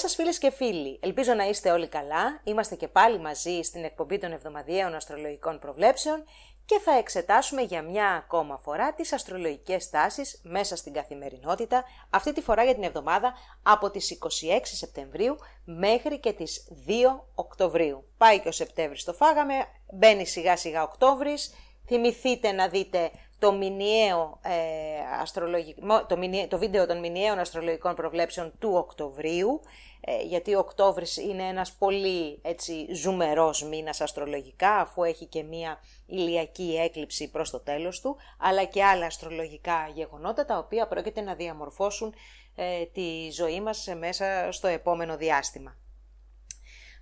Γεια σας φίλες και φίλοι, ελπίζω να είστε όλοι καλά, είμαστε και πάλι μαζί στην εκπομπή των εβδομαδιαίων αστρολογικών προβλέψεων και θα εξετάσουμε για μια ακόμα φορά τις αστρολογικές τάσεις μέσα στην καθημερινότητα, αυτή τη φορά για την εβδομάδα από τις 26 Σεπτεμβρίου μέχρι και τις 2 Οκτωβρίου. Πάει και ο Σεπτέμβρης το φάγαμε, μπαίνει σιγά σιγά Οκτώβρης, θυμηθείτε να δείτε το, μηνιαίο, ε, το, το βίντεο των μηνιαίων αστρολογικών προβλέψεων του Οκτωβρίου, ε, γιατί ο Οκτώβρης είναι ένας πολύ έτσι, ζουμερός μήνας αστρολογικά, αφού έχει και μία ηλιακή έκλειψη προς το τέλος του, αλλά και άλλα αστρολογικά γεγονότα, τα οποία πρόκειται να διαμορφώσουν ε, τη ζωή μας μέσα στο επόμενο διάστημα.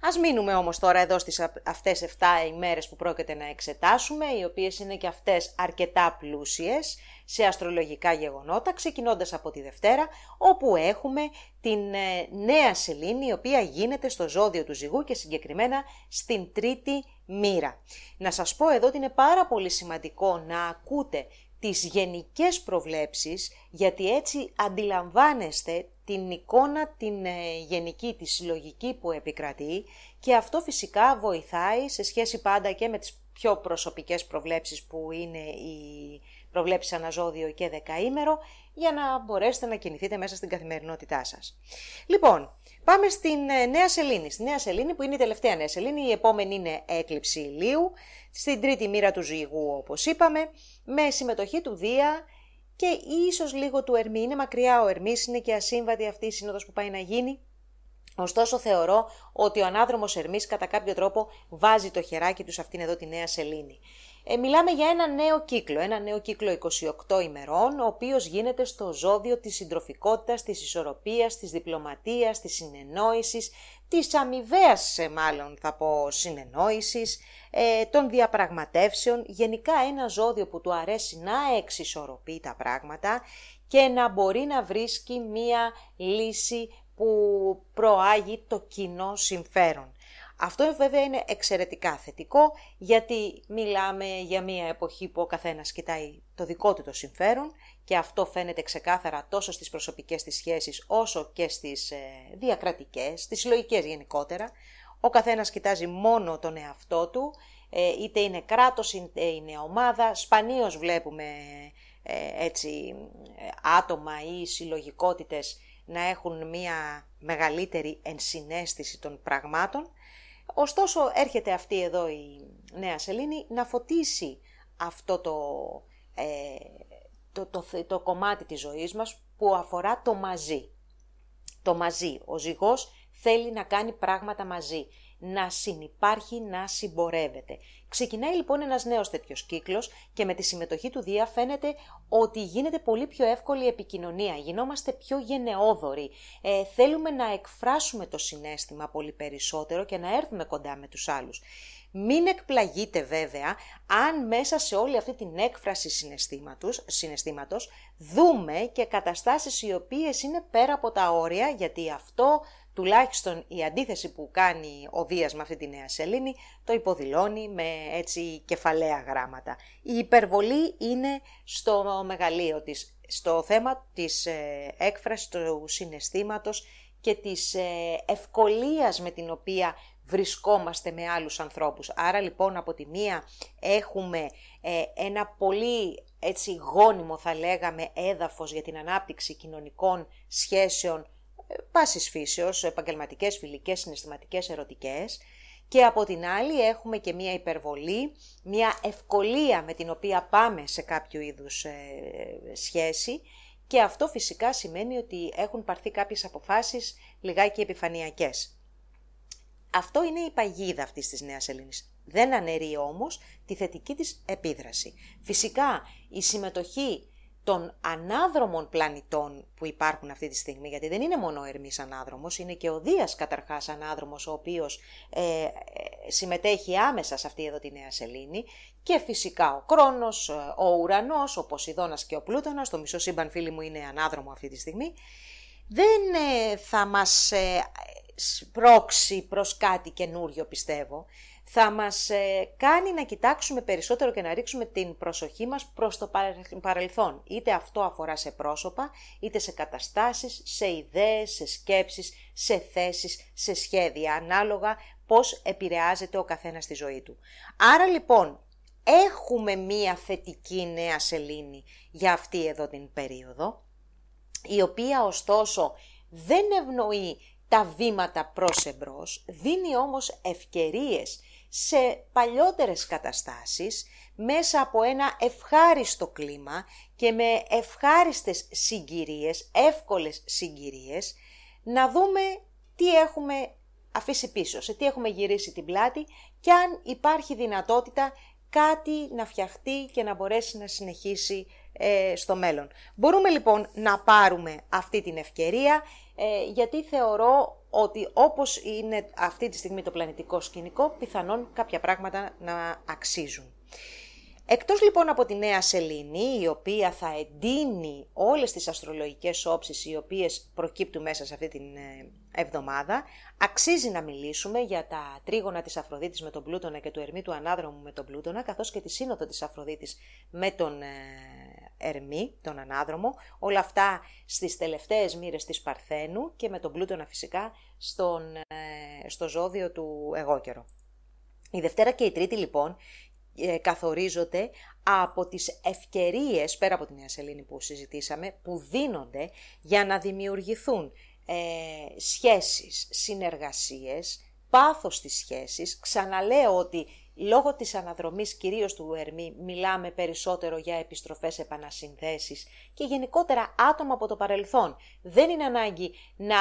Ας μείνουμε όμως τώρα εδώ στις αυτές 7 ημέρες που πρόκειται να εξετάσουμε, οι οποίες είναι και αυτές αρκετά πλούσιες σε αστρολογικά γεγονότα, ξεκινώντας από τη Δευτέρα, όπου έχουμε την ε, νέα σελήνη, η οποία γίνεται στο ζώδιο του ζυγού και συγκεκριμένα στην τρίτη μοίρα. Να σας πω εδώ ότι είναι πάρα πολύ σημαντικό να ακούτε τις γενικές προβλέψεις, γιατί έτσι αντιλαμβάνεστε την εικόνα την ε, γενική, τη συλλογική που επικρατεί και αυτό φυσικά βοηθάει σε σχέση πάντα και με τις πιο προσωπικές προβλέψεις που είναι οι προβλέψεις αναζώδιο και δεκαήμερο για να μπορέσετε να κινηθείτε μέσα στην καθημερινότητά σας. Λοιπόν, πάμε στην ε, Νέα Σελήνη. Στη Νέα Σελήνη που είναι η τελευταία Νέα Σελήνη, η επόμενη είναι έκλειψη ηλίου, στην τρίτη μοίρα του ζυγού όπως είπαμε, με συμμετοχή του Δία και ίσως λίγο του Ερμή. Είναι μακριά ο Ερμής, είναι και ασύμβατη αυτή η σύνοδος που πάει να γίνει. Ωστόσο θεωρώ ότι ο ανάδρομος Ερμής κατά κάποιο τρόπο βάζει το χεράκι του σε αυτήν εδώ τη νέα σελήνη. Ε, μιλάμε για ένα νέο κύκλο, ένα νέο κύκλο 28 ημερών, ο οποίος γίνεται στο ζώδιο της συντροφικότητας, της ισορροπίας, της διπλωματίας, της συνεννόησης, της αμοιβαίας μάλλον θα πω συνεννόησης, ε, των διαπραγματεύσεων, γενικά ένα ζώδιο που του αρέσει να εξισορροπεί τα πράγματα και να μπορεί να βρίσκει μία λύση που προάγει το κοινό συμφέρον. Αυτό βέβαια είναι εξαιρετικά θετικό γιατί μιλάμε για μια εποχή που ο καθένας κοιτάει το δικό του το συμφέρον και αυτό φαίνεται ξεκάθαρα τόσο στις προσωπικές της σχέσεις όσο και στις ε, διακρατικές, στις συλλογικές γενικότερα. Ο καθένας κοιτάζει μόνο τον εαυτό του, ε, είτε είναι κράτος είτε είναι ομάδα. Σπανίως βλέπουμε ε, έτσι άτομα ή συλλογικότητες να έχουν μια μεγαλύτερη ενσυναίσθηση των πραγμάτων. Ωστόσο έρχεται αυτή εδώ η νέα σελήνη να φωτίσει αυτό το, ε, το, το, το, κομμάτι της ζωής μας που αφορά το μαζί. Το μαζί. Ο ζυγός θέλει να κάνει πράγματα μαζί να συνυπάρχει, να συμπορεύεται. Ξεκινάει λοιπόν ένας νέος τέτοιος κύκλος και με τη συμμετοχή του Δία φαίνεται ότι γίνεται πολύ πιο εύκολη η επικοινωνία, γινόμαστε πιο γενναιόδοροι, ε, θέλουμε να εκφράσουμε το συνέστημα πολύ περισσότερο και να έρθουμε κοντά με τους άλλους. Μην εκπλαγείτε βέβαια αν μέσα σε όλη αυτή την έκφραση συναισθήματος, συναισθήματος δούμε και καταστάσεις οι οποίες είναι πέρα από τα όρια γιατί αυτό τουλάχιστον η αντίθεση που κάνει ο Δίας με αυτή τη νέα σελήνη το υποδηλώνει με έτσι κεφαλαία γράμματα. Η υπερβολή είναι στο μεγαλείο της, στο θέμα της ε, έκφρασης του συναισθήματος και της ε, ευκολίας με την οποία βρισκόμαστε με άλλους ανθρώπους. Άρα λοιπόν από τη μία έχουμε ε, ένα πολύ έτσι γόνιμο θα λέγαμε έδαφος για την ανάπτυξη κοινωνικών σχέσεων πάσης φύσεως, επαγγελματικές, φιλικές, συναισθηματικές, ερωτικές και από την άλλη έχουμε και μία υπερβολή, μία ευκολία με την οποία πάμε σε κάποιο είδους ε, σχέση και αυτό φυσικά σημαίνει ότι έχουν πάρθει κάποιες αποφάσεις λιγάκι επιφανειακές. Αυτό είναι η παγίδα αυτής της νέας Ελλήνης. Δεν αναιρεί όμως τη θετική της επίδραση. Φυσικά η συμμετοχή των ανάδρομων πλανητών που υπάρχουν αυτή τη στιγμή, γιατί δεν είναι μόνο ο Ερμής ανάδρομος, είναι και ο Δίας καταρχάς ανάδρομος, ο οποίος ε, ε, συμμετέχει άμεσα σε αυτή εδώ τη νέα σελήνη και φυσικά ο Κρόνος, ε, ο Ουρανός, ο Ποσειδώνας και ο Πλούτονας, το μισό σύμπαν φίλοι μου είναι ανάδρομο αυτή τη στιγμή, δεν θα μας σπρώξει προς κάτι καινούριο πιστεύω, θα μας ε, κάνει να κοιτάξουμε περισσότερο και να ρίξουμε την προσοχή μας προς το παρελθόν. Είτε αυτό αφορά σε πρόσωπα, είτε σε καταστάσεις, σε ιδέες, σε σκέψεις, σε θέσεις, σε σχέδια, ανάλογα πώς επηρεάζεται ο καθένας στη ζωή του. Άρα λοιπόν, έχουμε μία θετική νέα σελήνη για αυτή εδώ την περίοδο, η οποία ωστόσο δεν ευνοεί τα βήματα προς εμπρός, δίνει όμως ευκαιρίες σε παλιότερες καταστάσεις μέσα από ένα ευχάριστο κλίμα και με ευχάριστες συγκυρίες, εύκολες συγκυρίες, να δούμε τι έχουμε αφήσει πίσω, σε τι έχουμε γυρίσει την πλάτη και αν υπάρχει δυνατότητα κάτι να φτιαχτεί και να μπορέσει να συνεχίσει ε, στο μέλλον. Μπορούμε λοιπόν να πάρουμε αυτή την ευκαιρία ε, γιατί θεωρώ ότι όπως είναι αυτή τη στιγμή το πλανητικό σκηνικό, πιθανόν κάποια πράγματα να αξίζουν. Εκτός λοιπόν από τη νέα σελήνη, η οποία θα εντείνει όλες τις αστρολογικές όψεις οι οποίες προκύπτουν μέσα σε αυτή την ε, εβδομάδα, αξίζει να μιλήσουμε για τα τρίγωνα της Αφροδίτης με τον Πλούτονα και του Ερμή του Ανάδρομου με τον Πλούτονα, καθώς και τη σύνοδο της Αφροδίτης με τον ε, Ερμή, τον Ανάδρομο, όλα αυτά στις τελευταίες μοίρες της Παρθένου και με τον Πλούτονα φυσικά στον, ε, στο ζώδιο του εγώκερο. Η Δευτέρα και η Τρίτη λοιπόν ε, καθορίζονται από τις ευκαιρίες, πέρα από την Νέα Σελήνη που συζητήσαμε, που δίνονται για να δημιουργηθούν ε, σχέσεις, συνεργασίες, πάθος στις σχέσεις. Ξαναλέω ότι λόγω της αναδρομής κυρίως του Ερμή μιλάμε περισσότερο για επιστροφές επανασυνδέσεις και γενικότερα άτομα από το παρελθόν. Δεν είναι ανάγκη να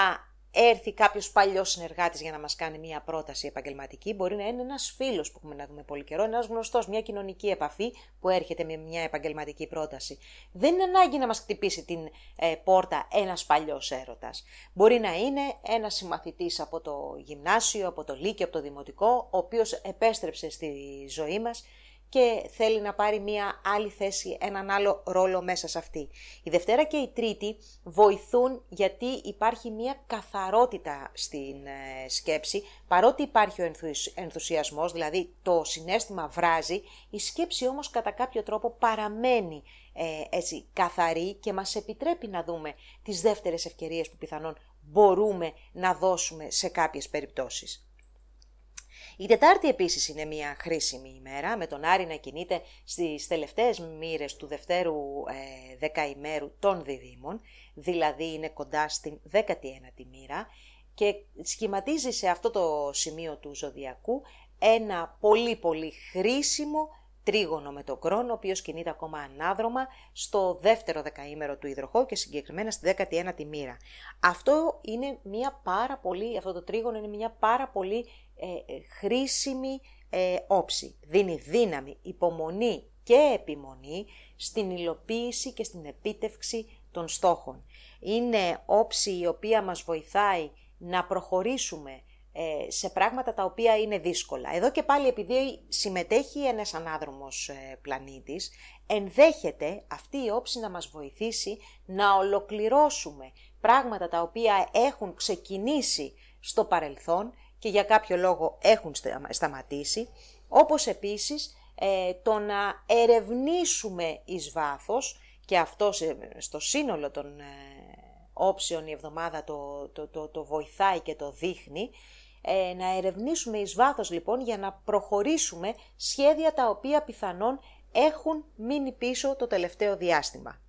έρθει κάποιος παλιός συνεργάτης για να μας κάνει μια πρόταση επαγγελματική. Μπορεί να είναι ένας φίλος που έχουμε να δούμε πολύ καιρό, ένας γνωστός, μια κοινωνική επαφή που έρχεται με μια επαγγελματική πρόταση. Δεν είναι ανάγκη να μας χτυπήσει την ε, πόρτα ένας παλιός έρωτας. Μπορεί να είναι ένας συμμαθητής από το γυμνάσιο, από το λύκειο, από το δημοτικό, ο οποίος επέστρεψε στη ζωή μας και θέλει να πάρει μια άλλη θέση, έναν άλλο ρόλο μέσα σε αυτή. Η Δευτέρα και η Τρίτη βοηθούν γιατί υπάρχει μια καθαρότητα στην ε, σκέψη, παρότι υπάρχει ο ενθουσιασμός, δηλαδή το συνέστημα βράζει, η σκέψη όμως κατά κάποιο τρόπο παραμένει ε, έτσι καθαρή και μας επιτρέπει να δούμε τις δεύτερες ευκαιρίες που πιθανόν μπορούμε να δώσουμε σε κάποιες περιπτώσεις. Η Τετάρτη επίσης είναι μια χρήσιμη ημέρα, με τον Άρη να κινείται στις τελευταίες μοίρες του δευτέρου ε, δεκαημέρου των διδήμων, δηλαδή είναι κοντά στην 19η μοίρα και σχηματίζει σε αυτό το σημείο του ζωδιακού ένα πολύ πολύ χρήσιμο τρίγωνο με τον κρόνο, ο οποίος κινείται ακόμα ανάδρομα στο δεύτερο δεκαήμερο του υδροχώου και συγκεκριμένα στη 19η μοίρα. Αυτό είναι μια πάρα πολύ, αυτό το τρίγωνο είναι μια πάρα πολύ ε, ε, χρήσιμη ε, όψη. Δίνει δύναμη, υπομονή και επιμονή στην υλοποίηση και στην επίτευξη των στόχων. Είναι όψη η οποία μας βοηθάει να προχωρήσουμε ε, σε πράγματα τα οποία είναι δύσκολα. Εδώ και πάλι επειδή συμμετέχει ένας ανάδρομος πλανήτης, ενδέχεται αυτή η όψη να μας βοηθήσει να ολοκληρώσουμε πράγματα τα οποία έχουν ξεκινήσει στο παρελθόν και για κάποιο λόγο έχουν σταματήσει, όπως επίσης ε, το να ερευνήσουμε εις βάθος και αυτό στο σύνολο των ε, όψεων η εβδομάδα το, το, το, το βοηθάει και το δείχνει, ε, να ερευνήσουμε εις βάθος λοιπόν για να προχωρήσουμε σχέδια τα οποία πιθανόν έχουν μείνει πίσω το τελευταίο διάστημα.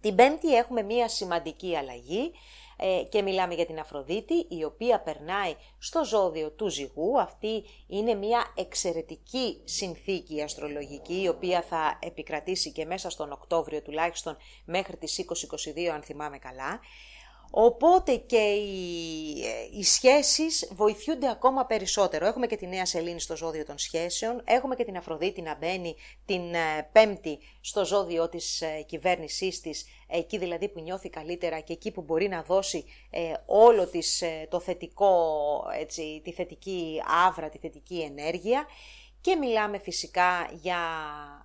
Την πέμπτη έχουμε μία σημαντική αλλαγή ε, και μιλάμε για την Αφροδίτη η οποία περνάει στο ζώδιο του ζυγού. Αυτή είναι μια εξαιρετική συνθήκη αστρολογική η οποία θα επικρατήσει και μέσα στον Οκτώβριο τουλάχιστον μέχρι τις 2022 αν θυμάμαι καλά. Οπότε και οι, οι σχέσεις βοηθούνται ακόμα περισσότερο. Έχουμε και τη Νέα Σελήνη στο ζώδιο των σχέσεων, έχουμε και την Αφροδίτη να μπαίνει την ε, Πέμπτη στο ζώδιο της ε, κυβέρνησής της, εκεί δηλαδή που νιώθει καλύτερα και εκεί που μπορεί να δώσει ε, όλο της, το θετικό, έτσι, τη θετική άβρα, τη θετική ενέργεια. Και μιλάμε φυσικά για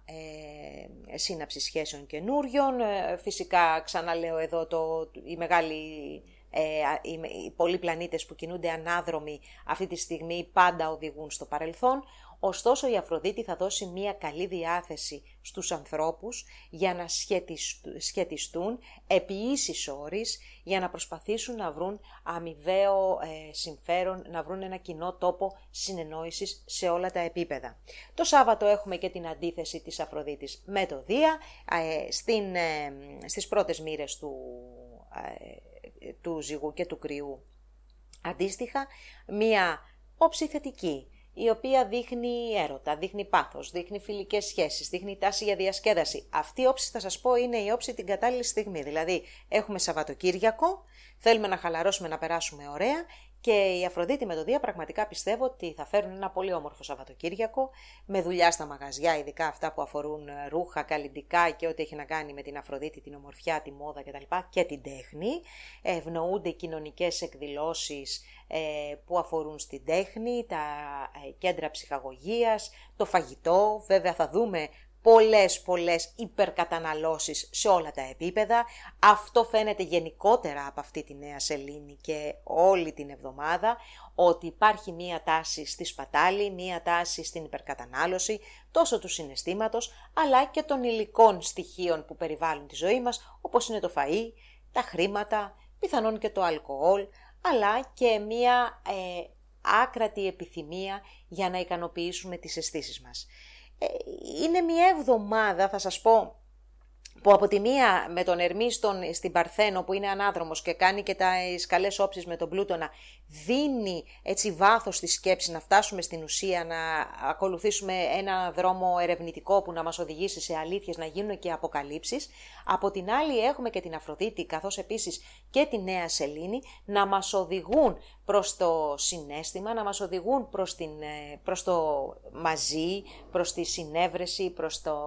ε, σύναψη σχέσεων καινούριων, ε, φυσικά ξαναλέω εδώ το, η μεγάλη ε, οι πολλοί πλανήτες που κινούνται ανάδρομοι αυτή τη στιγμή πάντα οδηγούν στο παρελθόν. Ωστόσο η Αφροδίτη θα δώσει μία καλή διάθεση στους ανθρώπους για να σχετιστούν επί ίσης όρης, για να προσπαθήσουν να βρουν αμοιβαίο ε, συμφέρον, να βρουν ένα κοινό τόπο συνεννόησης σε όλα τα επίπεδα. Το Σάββατο έχουμε και την αντίθεση της Αφροδίτης με το Δία, ε, στην, ε, στις πρώτες μοίρες του, του ζυγού και του κρυού. Αντίστοιχα, μία όψη θετική, η οποία δείχνει έρωτα, δείχνει πάθος, δείχνει φιλικές σχέσεις, δείχνει τάση για διασκέδαση. Αυτή η όψη θα σας πω είναι η όψη την κατάλληλη στιγμή. Δηλαδή έχουμε Σαββατοκύριακο, θέλουμε να χαλαρώσουμε, να περάσουμε ωραία και η Αφροδίτη με το Δία πραγματικά πιστεύω ότι θα φέρουν ένα πολύ όμορφο Σαββατοκύριακο με δουλειά στα μαγαζιά, ειδικά αυτά που αφορούν ρούχα, καλλιντικά και ό,τι έχει να κάνει με την Αφροδίτη, την ομορφιά, τη μόδα κτλ. και την τέχνη. Ευνοούνται κοινωνικές εκδηλώσεις ε, που αφορούν στην τέχνη, τα ε, κέντρα ψυχαγωγίας, το φαγητό. Βέβαια θα δούμε πολλές πολλές υπερκαταναλώσεις σε όλα τα επίπεδα. Αυτό φαίνεται γενικότερα από αυτή τη νέα σελήνη και όλη την εβδομάδα ότι υπάρχει μία τάση στη σπατάλη, μία τάση στην υπερκατανάλωση τόσο του συναισθήματος αλλά και των υλικών στοιχείων που περιβάλλουν τη ζωή μας όπως είναι το φαΐ, τα χρήματα, πιθανόν και το αλκοόλ αλλά και μία ε, άκρατη επιθυμία για να ικανοποιήσουμε τις αισθήσεις μας. Ε, είναι μια εβδομάδα, θα σας πω, που από τη μία με τον Ερμή στην Παρθένο που είναι ανάδρομος και κάνει και τα καλές όψεις με τον Πλούτονα δίνει έτσι βάθος στη σκέψη να φτάσουμε στην ουσία να ακολουθήσουμε ένα δρόμο ερευνητικό που να μας οδηγήσει σε αλήθειες να γίνουν και αποκαλύψεις. Από την άλλη έχουμε και την Αφροδίτη καθώς επίσης και τη Νέα Σελήνη να μας οδηγούν προς το συνέστημα, να μας οδηγούν προς, την, ε, προς το μαζί, προς τη συνέβρεση, προς το,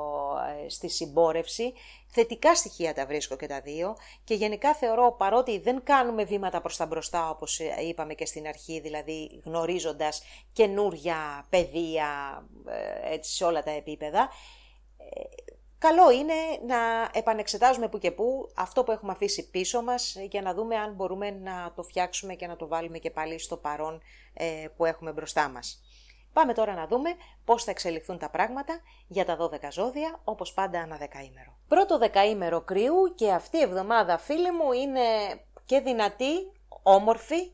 ε, στη συμπόρευση. Θετικά στοιχεία τα βρίσκω και τα δύο και γενικά θεωρώ παρότι δεν κάνουμε βήματα προς τα μπροστά όπως ε, είπαμε και στην αρχή, δηλαδή γνωρίζοντας καινούρια παιδεία έτσι, σε όλα τα επίπεδα, Καλό είναι να επανεξετάζουμε που και που αυτό που έχουμε αφήσει πίσω μας για να δούμε αν μπορούμε να το φτιάξουμε και να το βάλουμε και πάλι στο παρόν ε, που έχουμε μπροστά μας. Πάμε τώρα να δούμε πώς θα εξελιχθούν τα πράγματα για τα 12 ζώδια, όπως πάντα ένα δεκαήμερο. Πρώτο δεκαήμερο κρύου και αυτή η εβδομάδα φίλοι μου είναι και δυνατή, όμορφη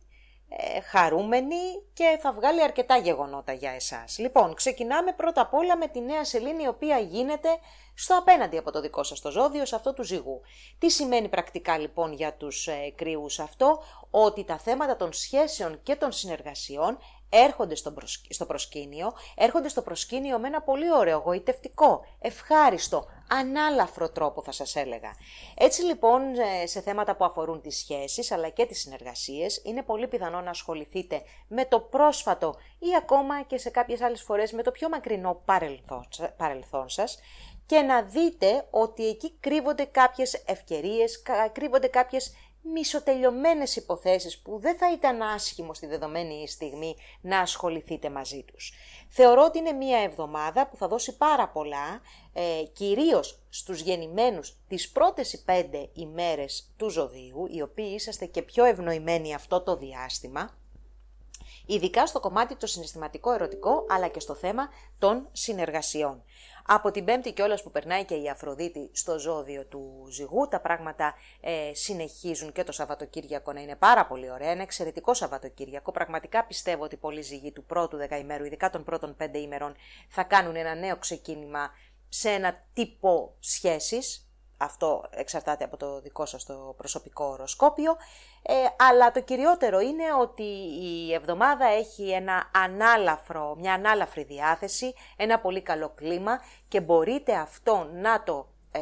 ε, χαρούμενη και θα βγάλει αρκετά γεγονότα για εσάς. Λοιπόν, ξεκινάμε πρώτα απ' όλα με τη νέα σελήνη η οποία γίνεται στο απέναντι από το δικό σας το ζώδιο, σε αυτό του ζυγού. Τι σημαίνει πρακτικά λοιπόν για τους ε, κρύους αυτό, ότι τα θέματα των σχέσεων και των συνεργασιών έρχονται στο, προσκήνιο, έρχονται στο προσκήνιο με ένα πολύ ωραίο, γοητευτικό, ευχάριστο, ανάλαφρο τρόπο θα σας έλεγα. Έτσι λοιπόν ε, σε θέματα που αφορούν τις σχέσεις αλλά και τις συνεργασίες είναι πολύ πιθανό να ασχοληθείτε με το πρόσφατο ή ακόμα και σε κάποιες άλλες φορές με το πιο μακρινό παρελθόν σας και να δείτε ότι εκεί κρύβονται κάποιες ευκαιρίες, κρύβονται κάποιες μισοτελειωμένες υποθέσεις που δεν θα ήταν άσχημο στη δεδομένη στιγμή να ασχοληθείτε μαζί τους. Θεωρώ ότι είναι μία εβδομάδα που θα δώσει πάρα πολλά, ε, κυρίως στους γεννημένους τις πρώτες πέντε ημέρες του ζωδίου, οι οποίοι είσαστε και πιο ευνοημένοι αυτό το διάστημα, ειδικά στο κομμάτι το συναισθηματικό ερωτικό, αλλά και στο θέμα των συνεργασιών. Από την Πέμπτη κιόλας που περνάει και η Αφροδίτη στο ζώδιο του ζυγού, τα πράγματα ε, συνεχίζουν και το Σαββατοκύριακο να είναι πάρα πολύ ωραία. Ένα εξαιρετικό Σαββατοκύριακο. Πραγματικά πιστεύω ότι πολλοί ζυγοί του πρώτου δεκαημέρου, ειδικά των πρώτων πέντε ημερών, θα κάνουν ένα νέο ξεκίνημα σε ένα τύπο σχέσης, αυτό εξαρτάται από το δικό σας το προσωπικό οροσκόπιο, ε, αλλά το κυριότερο είναι ότι η εβδομάδα έχει ένα ανάλαφρο, μια ανάλαφρη διάθεση, ένα πολύ καλό κλίμα και μπορείτε αυτό να το ε,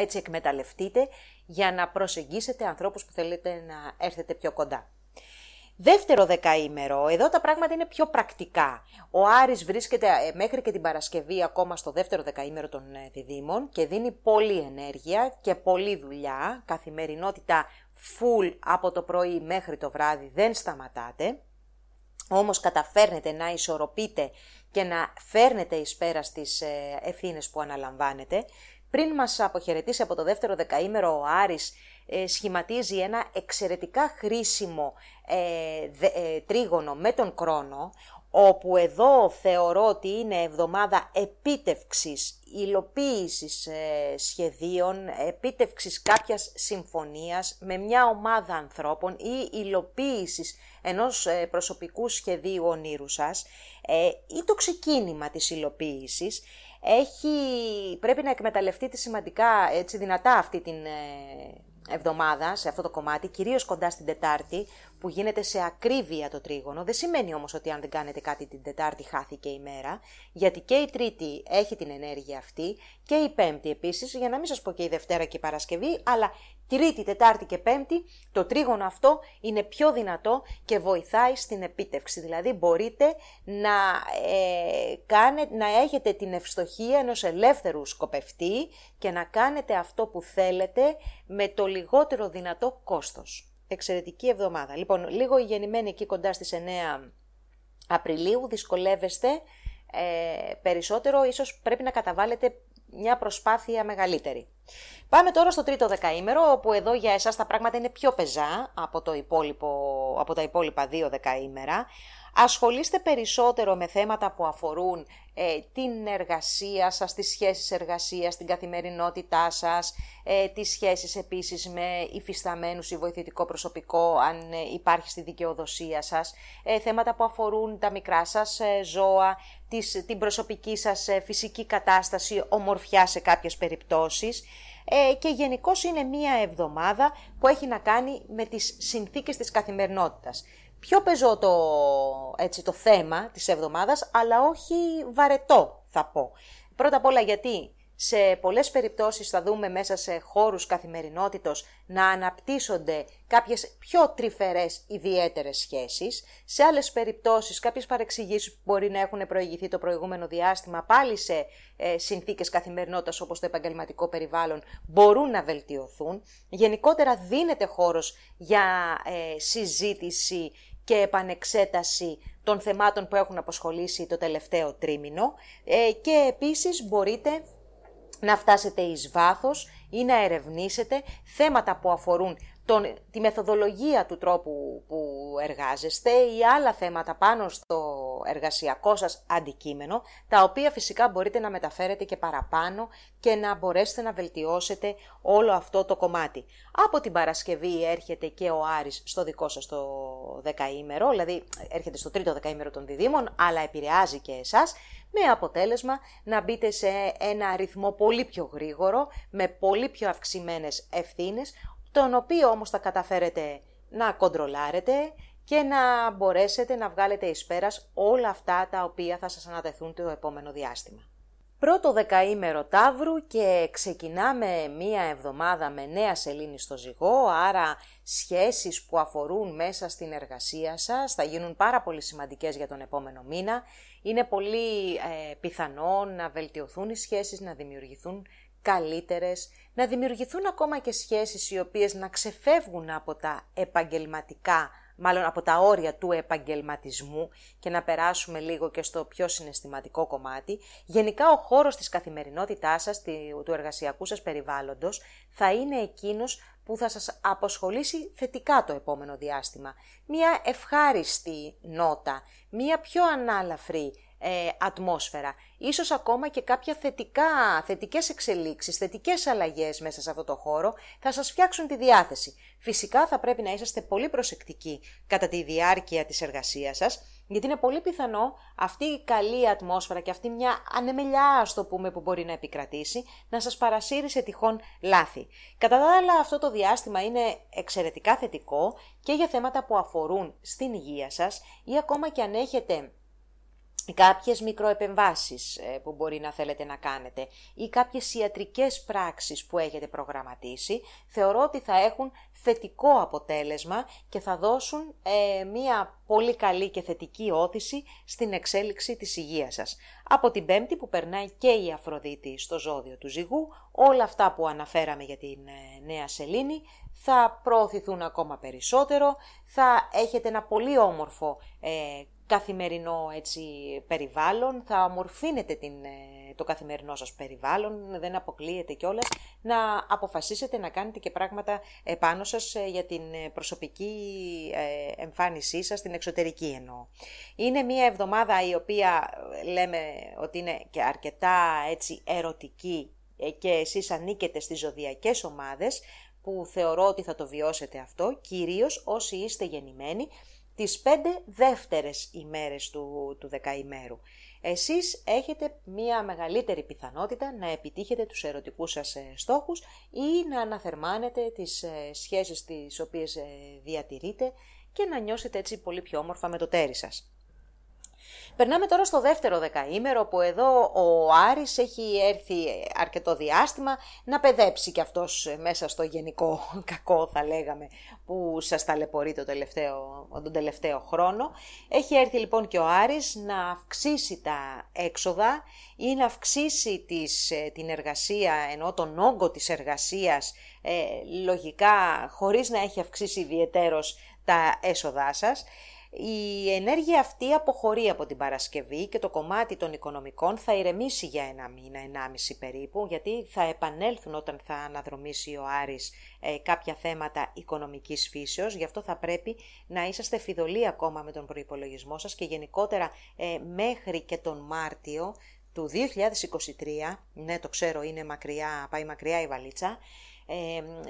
έτσι εκμεταλλευτείτε για να προσεγγίσετε ανθρώπους που θέλετε να έρθετε πιο κοντά. Δεύτερο δεκαήμερο, εδώ τα πράγματα είναι πιο πρακτικά. Ο Άρης βρίσκεται ε, μέχρι και την Παρασκευή ακόμα στο δεύτερο δεκαήμερο των ε, διδήμων και δίνει πολλή ενέργεια και πολλή δουλειά, καθημερινότητα full από το πρωί μέχρι το βράδυ, δεν σταματάτε. Όμως καταφέρνετε να ισορροπείτε και να φέρνετε εις πέρας στις ε, ευθύνες που αναλαμβάνετε. Πριν μας αποχαιρετήσει από το δεύτερο δεκαήμερο ο Άρης ε, σχηματίζει ένα εξαιρετικά χρήσιμο ε, τρίγωνο με τον κρόνο, όπου εδώ θεωρώ ότι είναι εβδομάδα επίτευξης, υλοποίησης ε, σχεδίων, επίτευξης κάποιας συμφωνίας με μια ομάδα ανθρώπων ή υλοποίησης ενός ε, προσωπικού σχεδίου ονείρου σας ε, ή το ξεκίνημα της υλοποίησης έχει, πρέπει να εκμεταλλευτείτε σημαντικά έτσι δυνατά αυτή την εβδομάδα σε αυτό το κομμάτι, κυρίως κοντά στην Τετάρτη, που γίνεται σε ακρίβεια το τρίγωνο. Δεν σημαίνει όμως ότι αν δεν κάνετε κάτι την Τετάρτη χάθηκε η μέρα, γιατί και η Τρίτη έχει την ενέργεια αυτή και η Πέμπτη επίσης, για να μην σας πω και η Δευτέρα και η Παρασκευή, αλλά Τρίτη, Τετάρτη και Πέμπτη το τρίγωνο αυτό είναι πιο δυνατό και βοηθάει στην επίτευξη. Δηλαδή μπορείτε να, ε, κάνε, να έχετε την ευστοχία ενός ελεύθερου σκοπευτή και να κάνετε αυτό που θέλετε με το λιγότερο δυνατό κόστος. Εξαιρετική εβδομάδα. Λοιπόν, λίγο γεννημένοι εκεί κοντά στις 9 Απριλίου, δυσκολεύεστε ε, περισσότερο, ίσως πρέπει να καταβάλλετε μια προσπάθεια μεγαλύτερη. Πάμε τώρα στο τρίτο δεκαήμερο, όπου εδώ για εσάς τα πράγματα είναι πιο πεζά από, το υπόλοιπο, από τα υπόλοιπα δύο δεκαήμερα. Ασχολείστε περισσότερο με θέματα που αφορούν ε, την εργασία σας, τις σχέσεις εργασίας, την καθημερινότητά σας, ε, τις σχέσεις επίσης με υφισταμένους ή βοηθητικό προσωπικό, αν ε, υπάρχει στη δικαιοδοσία σας, ε, θέματα που αφορούν τα μικρά σας ζώα, τις, την προσωπική σας φυσική κατάσταση, ομορφιά σε κάποιες περιπτώσεις, και γενικώς είναι μία εβδομάδα που έχει να κάνει με τις συνθήκες της καθημερινότητας πιο πεζό το, έτσι, το θέμα της εβδομάδας, αλλά όχι βαρετό θα πω. Πρώτα απ' όλα γιατί σε πολλές περιπτώσεις θα δούμε μέσα σε χώρους καθημερινότητος να αναπτύσσονται κάποιες πιο τρυφερές ιδιαίτερες σχέσεις. Σε άλλες περιπτώσεις κάποιες παρεξηγήσεις που μπορεί να έχουν προηγηθεί το προηγούμενο διάστημα πάλι σε ε, συνθήκες καθημερινότητας όπως το επαγγελματικό περιβάλλον μπορούν να βελτιωθούν. Γενικότερα δίνεται χώρος για ε, συζήτηση και επανεξέταση των θεμάτων που έχουν αποσχολήσει το τελευταίο τρίμηνο. Ε, και επίσης μπορείτε να φτάσετε εις βάθος ή να ερευνήσετε θέματα που αφορούν τον, τη μεθοδολογία του τρόπου που εργάζεστε ή άλλα θέματα πάνω στο εργασιακό σας αντικείμενο, τα οποία φυσικά μπορείτε να μεταφέρετε και παραπάνω και να μπορέσετε να βελτιώσετε όλο αυτό το κομμάτι. Από την Παρασκευή έρχεται και ο Άρης στο δικό σας το δεκαήμερο, δηλαδή έρχεται στο τρίτο δεκαήμερο των διδήμων, αλλά επηρεάζει και εσάς, με αποτέλεσμα να μπείτε σε ένα ρυθμό πολύ πιο γρήγορο, με πολύ πιο αυξημένες ευθύνες, τον οποίο όμως θα καταφέρετε να κοντρολάρετε και να μπορέσετε να βγάλετε εις πέρας όλα αυτά τα οποία θα σας ανατεθούν το επόμενο διάστημα. Πρώτο δεκαήμερο Ταύρου και ξεκινάμε μία εβδομάδα με νέα σελήνη στο ζυγό, άρα σχέσεις που αφορούν μέσα στην εργασία σας θα γίνουν πάρα πολύ σημαντικές για τον επόμενο μήνα. Είναι πολύ ε, πιθανό να βελτιωθούν οι σχέσεις, να δημιουργηθούν καλύτερες, να δημιουργηθούν ακόμα και σχέσεις οι οποίες να ξεφεύγουν από τα επαγγελματικά, μάλλον από τα όρια του επαγγελματισμού και να περάσουμε λίγο και στο πιο συναισθηματικό κομμάτι. Γενικά ο χώρος της καθημερινότητάς σας, του εργασιακού σας περιβάλλοντος, θα είναι εκείνος που θα σας αποσχολήσει θετικά το επόμενο διάστημα. Μία ευχάριστη νότα, μία πιο ανάλαφρη ε, ατμόσφαιρα. Ίσως ακόμα και κάποια θετικά, θετικές εξελίξεις, θετικές αλλαγές μέσα σε αυτό το χώρο θα σας φτιάξουν τη διάθεση. Φυσικά θα πρέπει να είσαστε πολύ προσεκτικοί κατά τη διάρκεια της εργασίας σας, γιατί είναι πολύ πιθανό αυτή η καλή ατμόσφαιρα και αυτή μια ανεμελιά, ας το πούμε, που μπορεί να επικρατήσει, να σας παρασύρει σε τυχόν λάθη. Κατά τα άλλα, αυτό το διάστημα είναι εξαιρετικά θετικό και για θέματα που αφορούν στην υγεία σας ή ακόμα και αν έχετε κάποιες μικροεπεμβάσεις ε, που μπορεί να θέλετε να κάνετε ή κάποιες ιατρικές πράξεις που έχετε προγραμματίσει, θεωρώ ότι θα έχουν θετικό αποτέλεσμα και θα δώσουν ε, μία πολύ καλή και θετική όθηση στην εξέλιξη της υγείας σας. Από την Πέμπτη που περνάει και η Αφροδίτη στο ζώδιο του ζυγού, όλα αυτά που αναφέραμε για την ε, νέα σελήνη θα προωθηθούν ακόμα περισσότερο, θα έχετε ένα πολύ όμορφο ε, καθημερινό έτσι, περιβάλλον, θα ομορφύνετε την, ε, το καθημερινό σας περιβάλλον, δεν αποκλείεται κιόλας. Να αποφασίσετε να κάνετε και πράγματα επάνω σας ε, για την προσωπική εμφάνισή σας, την εξωτερική εννοώ. Είναι μια εβδομάδα η οποία λέμε ότι είναι και αρκετά έτσι ερωτική και εσείς ανήκετε στις ζωδιακές ομάδες που θεωρώ ότι θα το βιώσετε αυτό, κυρίως όσοι είστε γεννημένοι τις πέντε δεύτερες ημέρες του, του δεκαημέρου. Εσείς έχετε μία μεγαλύτερη πιθανότητα να επιτύχετε τους ερωτικούς σας ε, στόχους ή να αναθερμάνετε τις ε, σχέσεις τις οποίες ε, διατηρείτε και να νιώσετε έτσι πολύ πιο όμορφα με το τέρι σας. Περνάμε τώρα στο δεύτερο δεκαήμερο που εδώ ο Άρης έχει έρθει αρκετό διάστημα να παιδέψει και αυτός μέσα στο γενικό κακό θα λέγαμε που σας ταλαιπωρεί το τελευταίο, τον τελευταίο χρόνο. Έχει έρθει λοιπόν και ο Άρης να αυξήσει τα έξοδα ή να αυξήσει τις, ε, την εργασία ενώ τον όγκο της εργασίας ε, λογικά χωρίς να έχει αυξήσει ιδιαιτέρως τα έσοδά σας. Η ενέργεια αυτή αποχωρεί από την Παρασκευή και το κομμάτι των οικονομικών θα ηρεμήσει για ένα μήνα, ενάμιση περίπου, γιατί θα επανέλθουν όταν θα αναδρομήσει ο Άρης ε, κάποια θέματα οικονομικής φύσεως, γι' αυτό θα πρέπει να είσαστε φιδωλοί ακόμα με τον προϋπολογισμό σας και γενικότερα ε, μέχρι και τον Μάρτιο του 2023, ναι το ξέρω είναι μακριά, πάει μακριά η βαλίτσα,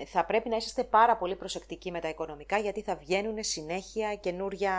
θα πρέπει να είσαστε πάρα πολύ προσεκτικοί με τα οικονομικά γιατί θα βγαίνουν συνέχεια καινούρια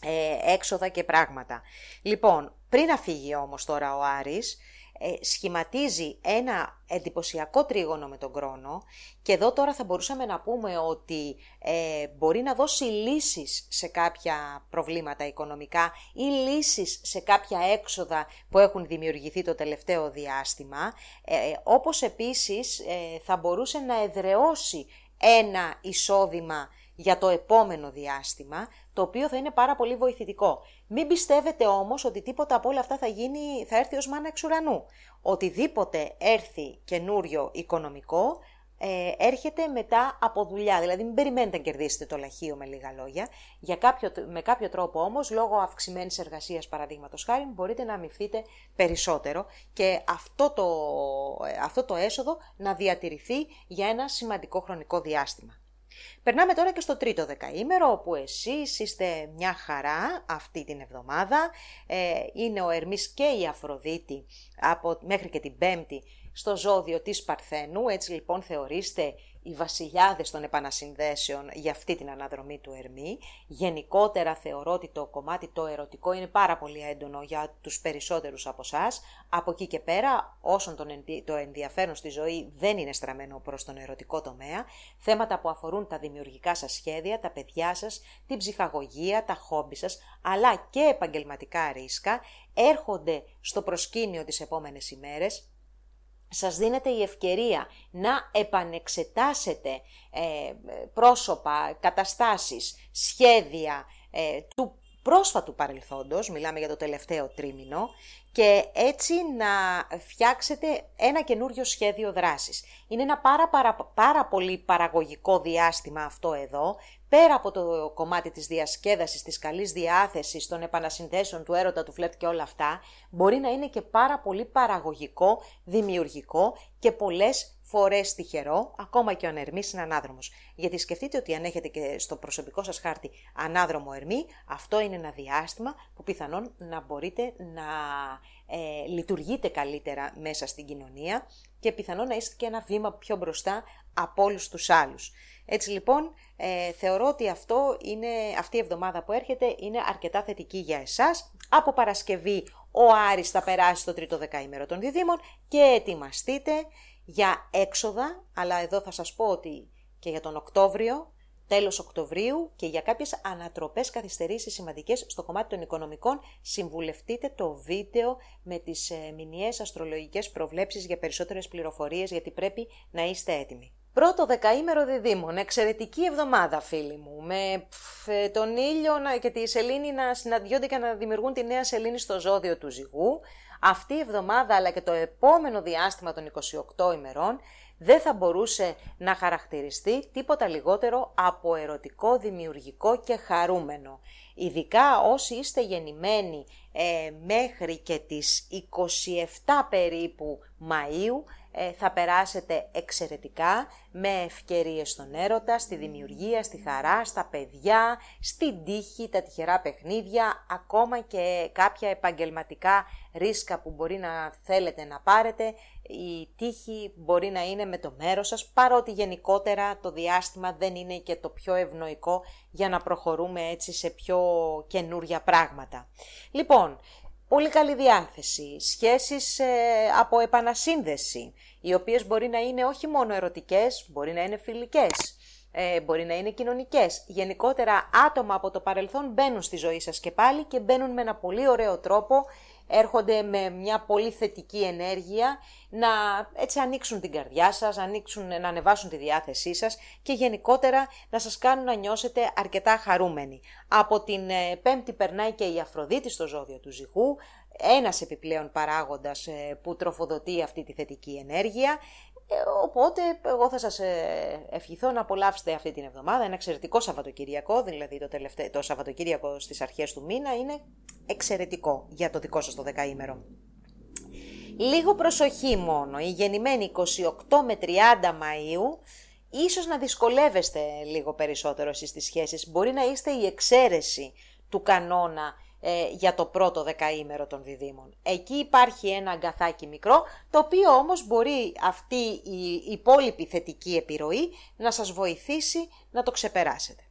ε, έξοδα και πράγματα. Λοιπόν, πριν να φύγει όμως τώρα ο Άρης, ε, σχηματίζει ένα εντυπωσιακό τρίγωνο με τον κρόνο και εδώ τώρα θα μπορούσαμε να πούμε ότι ε, μπορεί να δώσει λύσεις σε κάποια προβλήματα οικονομικά ή λύσεις σε κάποια έξοδα που έχουν δημιουργηθεί το τελευταίο διάστημα, ε, όπως επίσης ε, θα μπορούσε να εδρεώσει ένα εισόδημα για το επόμενο διάστημα, το οποίο θα είναι πάρα πολύ βοηθητικό. Μην πιστεύετε όμως ότι τίποτα από όλα αυτά θα, γίνει, θα έρθει ως μάνα εξ ουρανού. Οτιδήποτε έρθει καινούριο οικονομικό, ε, έρχεται μετά από δουλειά. Δηλαδή μην περιμένετε να κερδίσετε το λαχείο με λίγα λόγια. Για κάποιο, με κάποιο τρόπο όμως, λόγω αυξημένης εργασίας παραδείγματος χάρη, μπορείτε να αμυφθείτε περισσότερο και αυτό το, ε, αυτό το έσοδο να διατηρηθεί για ένα σημαντικό χρονικό διάστημα. Περνάμε τώρα και στο τρίτο δεκαήμερο, όπου εσείς είστε μια χαρά αυτή την εβδομάδα. Ε, είναι ο Ερμής και η Αφροδίτη από, μέχρι και την Πέμπτη στο ζώδιο της Παρθένου, έτσι λοιπόν θεωρείστε οι βασιλιάδες των επανασυνδέσεων για αυτή την αναδρομή του Ερμή. Γενικότερα θεωρώ ότι το κομμάτι το ερωτικό είναι πάρα πολύ έντονο για τους περισσότερους από εσάς. Από εκεί και πέρα, όσον το ενδιαφέρον στη ζωή δεν είναι στραμμένο προς τον ερωτικό τομέα, θέματα που αφορούν τα δημιουργικά σας σχέδια, τα παιδιά σας, την ψυχαγωγία, τα χόμπι σας, αλλά και επαγγελματικά ρίσκα, έρχονται στο προσκήνιο τις επόμενες ημέρες, σας δίνεται η ευκαιρία να επανεξετάσετε ε, πρόσωπα, καταστάσεις, σχέδια ε, του πρόσφατου παρελθόντος, μιλάμε για το τελευταίο τρίμηνο, και έτσι να φτιάξετε ένα καινούριο σχέδιο δράσης. Είναι ένα πάρα, πάρα, πάρα πολύ παραγωγικό διάστημα αυτό εδώ, πέρα από το κομμάτι της διασκέδασης, της καλής διάθεσης, των επανασυνδέσεων, του έρωτα, του φλερτ και όλα αυτά, μπορεί να είναι και πάρα πολύ παραγωγικό, δημιουργικό και πολλές φορές τυχερό, ακόμα και ο ανερμής είναι ανάδρομος. Γιατί σκεφτείτε ότι αν έχετε και στο προσωπικό σας χάρτη ανάδρομο ερμή, αυτό είναι ένα διάστημα που πιθανόν να μπορείτε να ε, λειτουργείτε καλύτερα μέσα στην κοινωνία και πιθανόν να είστε και ένα βήμα πιο μπροστά από όλους τους άλλους. Έτσι λοιπόν ε, θεωρώ ότι αυτό είναι, αυτή η εβδομάδα που έρχεται είναι αρκετά θετική για εσάς. Από Παρασκευή ο Άρης θα περάσει στο τρίτο δεκαήμερο των διδήμων και ετοιμαστείτε για έξοδα, αλλά εδώ θα σας πω ότι και για τον Οκτώβριο, τέλος Οκτωβρίου και για κάποιες ανατροπές καθυστερήσεις σημαντικές στο κομμάτι των οικονομικών συμβουλευτείτε το βίντεο με τις ε, μηνιαίες αστρολογικές προβλέψεις για περισσότερες πληροφορίες γιατί πρέπει να είστε έτοιμοι. Πρώτο δεκαήμερο διδήμων, εξαιρετική εβδομάδα φίλοι μου, με ε, τον ήλιο και τη σελήνη να συναντιόνται και να δημιουργούν τη νέα σελήνη στο ζώδιο του ζυγού. Αυτή η εβδομάδα αλλά και το επόμενο διάστημα των 28 ημερών δεν θα μπορούσε να χαρακτηριστεί τίποτα λιγότερο από ερωτικό, δημιουργικό και χαρούμενο. Ειδικά όσοι είστε γεννημένοι ε, μέχρι και τις 27 περίπου Μαΐου, ε, θα περάσετε εξαιρετικά με ευκαιρίες στον έρωτα, στη δημιουργία, στη χαρά, στα παιδιά, στην τύχη, τα τυχερά παιχνίδια, ακόμα και κάποια επαγγελματικά ρίσκα που μπορεί να θέλετε να πάρετε. Η τύχη μπορεί να είναι με το μέρος σας, παρότι γενικότερα το διάστημα δεν είναι και το πιο ευνοϊκό για να προχωρούμε έτσι σε πιο καινούρια πράγματα. Λοιπόν, Πολύ καλή διάθεση, σχέσεις ε, από επανασύνδεση, οι οποίες μπορεί να είναι όχι μόνο ερωτικές, μπορεί να είναι φιλικές, ε, μπορεί να είναι κοινωνικές. Γενικότερα άτομα από το παρελθόν μπαίνουν στη ζωή σας και πάλι και μπαίνουν με ένα πολύ ωραίο τρόπο έρχονται με μια πολύ θετική ενέργεια να έτσι ανοίξουν την καρδιά σας, ανοίξουν, να ανεβάσουν τη διάθεσή σας και γενικότερα να σας κάνουν να νιώσετε αρκετά χαρούμενοι. Από την ε, πέμπτη περνάει και η Αφροδίτη στο ζώδιο του ζυγού, ένας επιπλέον παράγοντας ε, που τροφοδοτεί αυτή τη θετική ενέργεια ε, οπότε εγώ θα σας ε, ευχηθώ να απολαύσετε αυτή την εβδομάδα. Ένα εξαιρετικό Σαββατοκύριακο, δηλαδή το, τελευταίο, το Σαββατοκύριακο στις αρχές του μήνα είναι εξαιρετικό για το δικό σας το δεκαήμερο. Λίγο προσοχή μόνο, η γεννημένη 28 με 30 Μαΐου, ίσως να δυσκολεύεστε λίγο περισσότερο εσείς στις σχέσεις, μπορεί να είστε η εξαίρεση του κανόνα ε, για το πρώτο δεκαήμερο των διδήμων. Εκεί υπάρχει ένα αγκαθάκι μικρό, το οποίο όμως μπορεί αυτή η υπόλοιπη θετική επιρροή να σας βοηθήσει να το ξεπεράσετε.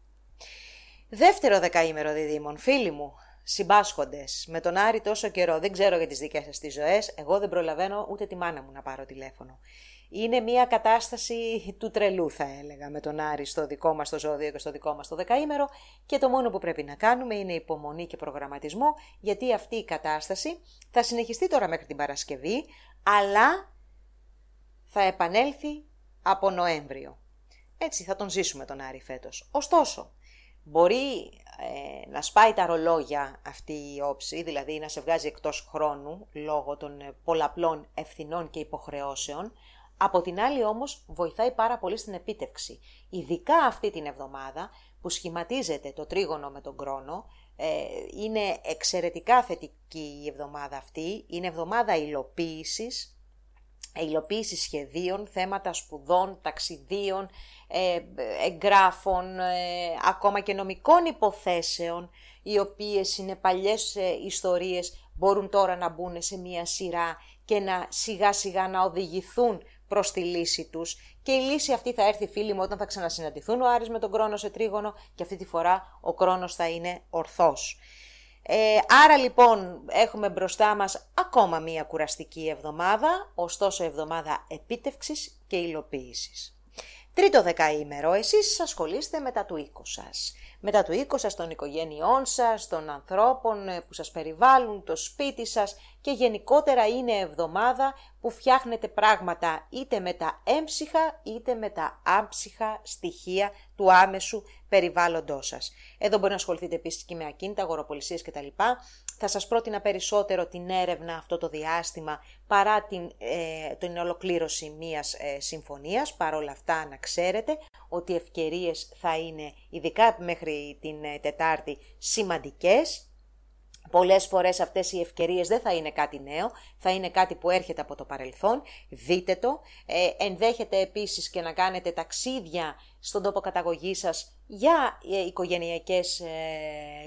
Δεύτερο δεκαήμερο διδήμων, φίλοι μου, συμπάσχοντες, με τον Άρη τόσο καιρό, δεν ξέρω για τις δικές σας τις ζωές, εγώ δεν προλαβαίνω ούτε τη μάνα μου να πάρω τηλέφωνο. Είναι μια κατάσταση του τρελού θα έλεγα με τον Άρη στο δικό μας το ζώδιο και στο δικό μας το δεκαήμερο και το μόνο που πρέπει να κάνουμε είναι υπομονή και προγραμματισμό γιατί αυτή η κατάσταση θα συνεχιστεί τώρα μέχρι την Παρασκευή αλλά θα επανέλθει από Νοέμβριο. Έτσι θα τον ζήσουμε τον Άρη φέτος. Ωστόσο, μπορεί ε, να σπάει τα ρολόγια αυτή η όψη, δηλαδή να σε βγάζει εκτός χρόνου λόγω των ε, πολλαπλών ευθυνών και υποχρεώσεων, από την άλλη όμως βοηθάει πάρα πολύ στην επίτευξη. Ειδικά αυτή την εβδομάδα που σχηματίζεται το τρίγωνο με τον κρόνο, ε, είναι εξαιρετικά θετική η εβδομάδα αυτή, είναι εβδομάδα υλοποίησης, υλοποίησης σχεδίων, θέματα σπουδών, ταξιδίων, ε, εγγράφων, ε, ακόμα και νομικών υποθέσεων, οι οποίες είναι παλιές ε, ιστορίες, μπορούν τώρα να μπουν σε μία σειρά και να σιγά σιγά να οδηγηθούν προς τη λύση τους και η λύση αυτή θα έρθει φίλοι μου όταν θα ξανασυναντηθούν ο Άρης με τον Κρόνος σε τρίγωνο και αυτή τη φορά ο Κρόνος θα είναι ορθός. Ε, άρα λοιπόν έχουμε μπροστά μας ακόμα μία κουραστική εβδομάδα, ωστόσο εβδομάδα επίτευξης και υλοποίησης. Τρίτο δεκαήμερο, εσείς ασχολείστε με τα του οίκου σας μετά του οίκου σας, των οικογένειών σας, των ανθρώπων ε, που σας περιβάλλουν, το σπίτι σας και γενικότερα είναι εβδομάδα που φτιάχνετε πράγματα είτε με τα έμψυχα είτε με τα άμψυχα στοιχεία του άμεσου περιβάλλοντός σας. Εδώ μπορεί να ασχοληθείτε επίσης και με ακίνητα, αγοροπολισίες κτλ. Θα σας πρότεινα περισσότερο την έρευνα αυτό το διάστημα παρά την, ε, την ολοκλήρωση μιας ε, συμφωνίας. Παρ' όλα αυτά να ξέρετε ότι οι ευκαιρίες θα είναι ειδικά μέχρι την ε, Τετάρτη σημαντικές Πολλές φορές αυτές οι ευκαιρίες δεν θα είναι κάτι νέο, θα είναι κάτι που έρχεται από το παρελθόν, δείτε το. Ε, ενδέχεται επίσης και να κάνετε ταξίδια στον τόπο καταγωγής σας για ε, οικογενειακές ε,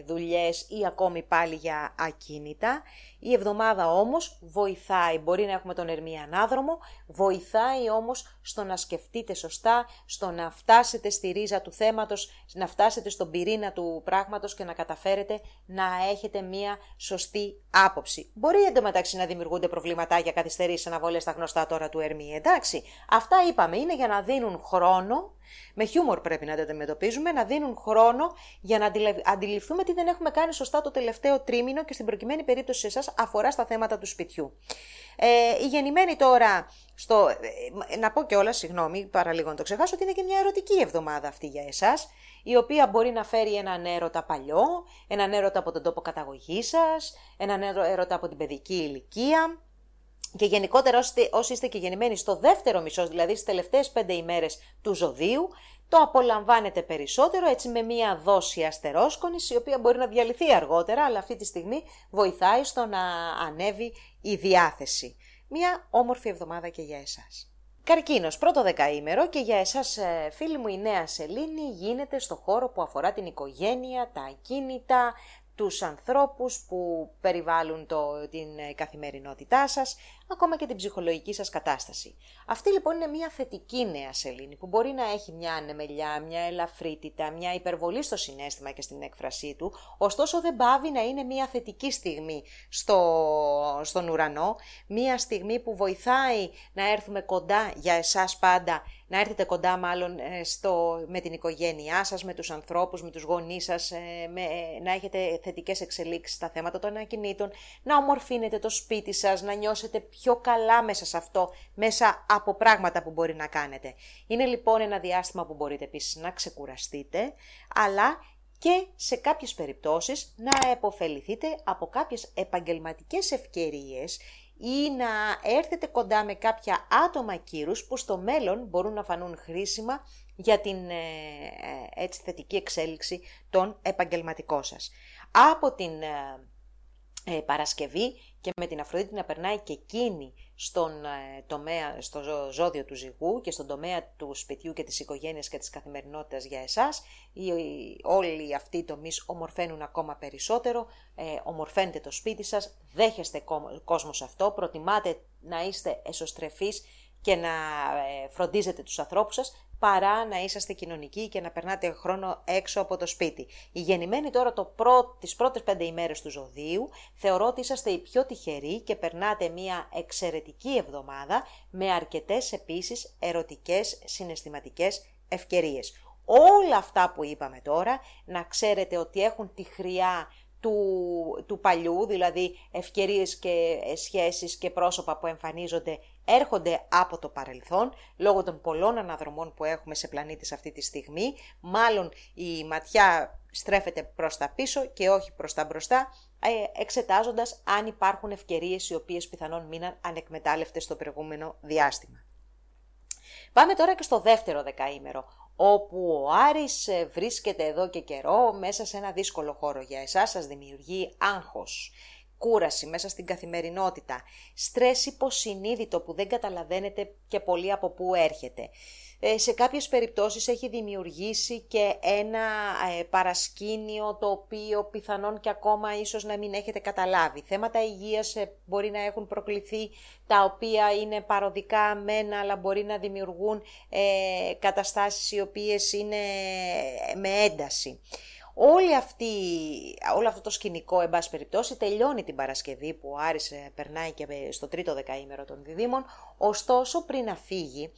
δουλειές ή ακόμη πάλι για ακίνητα. Η εβδομάδα όμως βοηθάει, μπορεί να έχουμε τον Ερμή Ανάδρομο, βοηθάει όμως στο να σκεφτείτε σωστά, στο να φτάσετε στη ρίζα του θέματος, να φτάσετε στον πυρήνα του πράγματος και να καταφέρετε να έχετε μία σωστή άποψη. Μπορεί εντωμεταξύ να δημιουργούνται προβληματά για καθυστερήσεις αναβολές στα γνωστά τώρα του Ερμή, εντάξει. Αυτά είπαμε, είναι για να δίνουν χρόνο με χιούμορ πρέπει να τα αντιμετωπίζουμε, να δίνουν χρόνο για να αντιληφθούμε τι δεν έχουμε κάνει σωστά το τελευταίο τρίμηνο και στην προκειμένη περίπτωση σε εσάς αφορά στα θέματα του σπιτιού. Ε, η γεννημένη τώρα, στο, ε, να πω κιόλας, συγγνώμη, παραλίγο να το ξεχάσω, ότι είναι και μια ερωτική εβδομάδα αυτή για εσάς, η οποία μπορεί να φέρει έναν έρωτα παλιό, έναν έρωτα από τον τόπο καταγωγής σας, έναν έρωτα από την παιδική ηλικία, και γενικότερα όσοι είστε και γεννημένοι στο δεύτερο μισό, δηλαδή στις τελευταίες πέντε ημέρες του ζωδίου, το απολαμβάνετε περισσότερο έτσι με μία δόση αστερόσκονης η οποία μπορεί να διαλυθεί αργότερα αλλά αυτή τη στιγμή βοηθάει στο να ανέβει η διάθεση. Μία όμορφη εβδομάδα και για εσάς. Καρκίνος, πρώτο δεκαήμερο και για εσάς ε, φίλοι μου η νέα σελήνη γίνεται στο χώρο που αφορά την οικογένεια, τα ακίνητα, τους ανθρώπους που περιβάλλουν το, την ε, καθημερινότητά σας, ακόμα και την ψυχολογική σας κατάσταση. Αυτή λοιπόν είναι μια θετική νέα σελήνη που μπορεί να έχει μια ανεμελιά, μια ελαφρύτητα, μια υπερβολή στο συνέστημα και στην έκφρασή του, ωστόσο δεν πάβει να είναι μια θετική στιγμή στο, στον ουρανό, μια στιγμή που βοηθάει να έρθουμε κοντά για εσάς πάντα να έρθετε κοντά μάλλον ε, στο, με την οικογένειά σας, με τους ανθρώπους, με τους γονείς σας, ε, με, ε, να έχετε θετικές εξελίξεις στα θέματα των ακινήτων, να ομορφύνετε το σπίτι σας, να νιώσετε πιο καλά μέσα σε αυτό, μέσα από πράγματα που μπορεί να κάνετε. Είναι λοιπόν ένα διάστημα που μπορείτε επίσης να ξεκουραστείτε, αλλά και σε κάποιες περιπτώσεις να επωφεληθείτε από κάποιες επαγγελματικές ευκαιρίες ή να έρθετε κοντά με κάποια άτομα κύρους που στο μέλλον μπορούν να φανούν χρήσιμα για την ε, ε, έτσι, θετική εξέλιξη των επαγγελματικών σας. Από την ε, ε, Παρασκευή και με την Αφροδίτη να περνάει και εκείνη στον ε, τομέα, στο ζώδιο του ζυγού και στον τομέα του σπιτιού και της οικογένειας και της καθημερινότητας για εσάς. Οι, όλοι αυτοί οι τομείς ομορφαίνουν ακόμα περισσότερο, ε, ομορφαίνετε το σπίτι σας, δέχεστε κόσμο σε αυτό, προτιμάτε να είστε εσωστρεφείς και να ε, φροντίζετε τους ανθρώπους σας, παρά να είσαστε κοινωνικοί και να περνάτε χρόνο έξω από το σπίτι. Οι γεννημένοι τώρα το πρω... τις πρώτες πέντε ημέρες του ζωδίου θεωρώ ότι είσαστε οι πιο τυχεροί και περνάτε μια εξαιρετική εβδομάδα με αρκετές επίσης ερωτικές συναισθηματικές ευκαιρίες. Όλα αυτά που είπαμε τώρα να ξέρετε ότι έχουν τη χρειά του, του παλιού, δηλαδή ευκαιρίες και σχέσεις και πρόσωπα που εμφανίζονται έρχονται από το παρελθόν, λόγω των πολλών αναδρομών που έχουμε σε πλανήτη αυτή τη στιγμή, μάλλον η ματιά στρέφεται προς τα πίσω και όχι προς τα μπροστά, ε, εξετάζοντας αν υπάρχουν ευκαιρίες οι οποίες πιθανόν μείναν ανεκμετάλλευτες στο προηγούμενο διάστημα. Πάμε τώρα και στο δεύτερο δεκαήμερο, όπου ο Άρης ε, βρίσκεται εδώ και καιρό μέσα σε ένα δύσκολο χώρο για εσάς, σας δημιουργεί άγχος, κούραση μέσα στην καθημερινότητα, στρες υποσυνείδητο που δεν καταλαβαίνετε και πολύ από πού έρχεται. Ε, σε κάποιες περιπτώσεις έχει δημιουργήσει και ένα ε, παρασκήνιο το οποίο πιθανόν και ακόμα ίσως να μην έχετε καταλάβει. Θέματα υγείας ε, μπορεί να έχουν προκληθεί τα οποία είναι παροδικά μένα αλλά μπορεί να δημιουργούν καταστάσεις οι οποίες είναι με ένταση. Όλη αυτή, όλο αυτό το σκηνικό, εν πάση περιπτώσει, τελειώνει την Παρασκευή που ο Άρης περνάει και στο τρίτο δεκαήμερο των διδήμων, ωστόσο πριν να φύγει,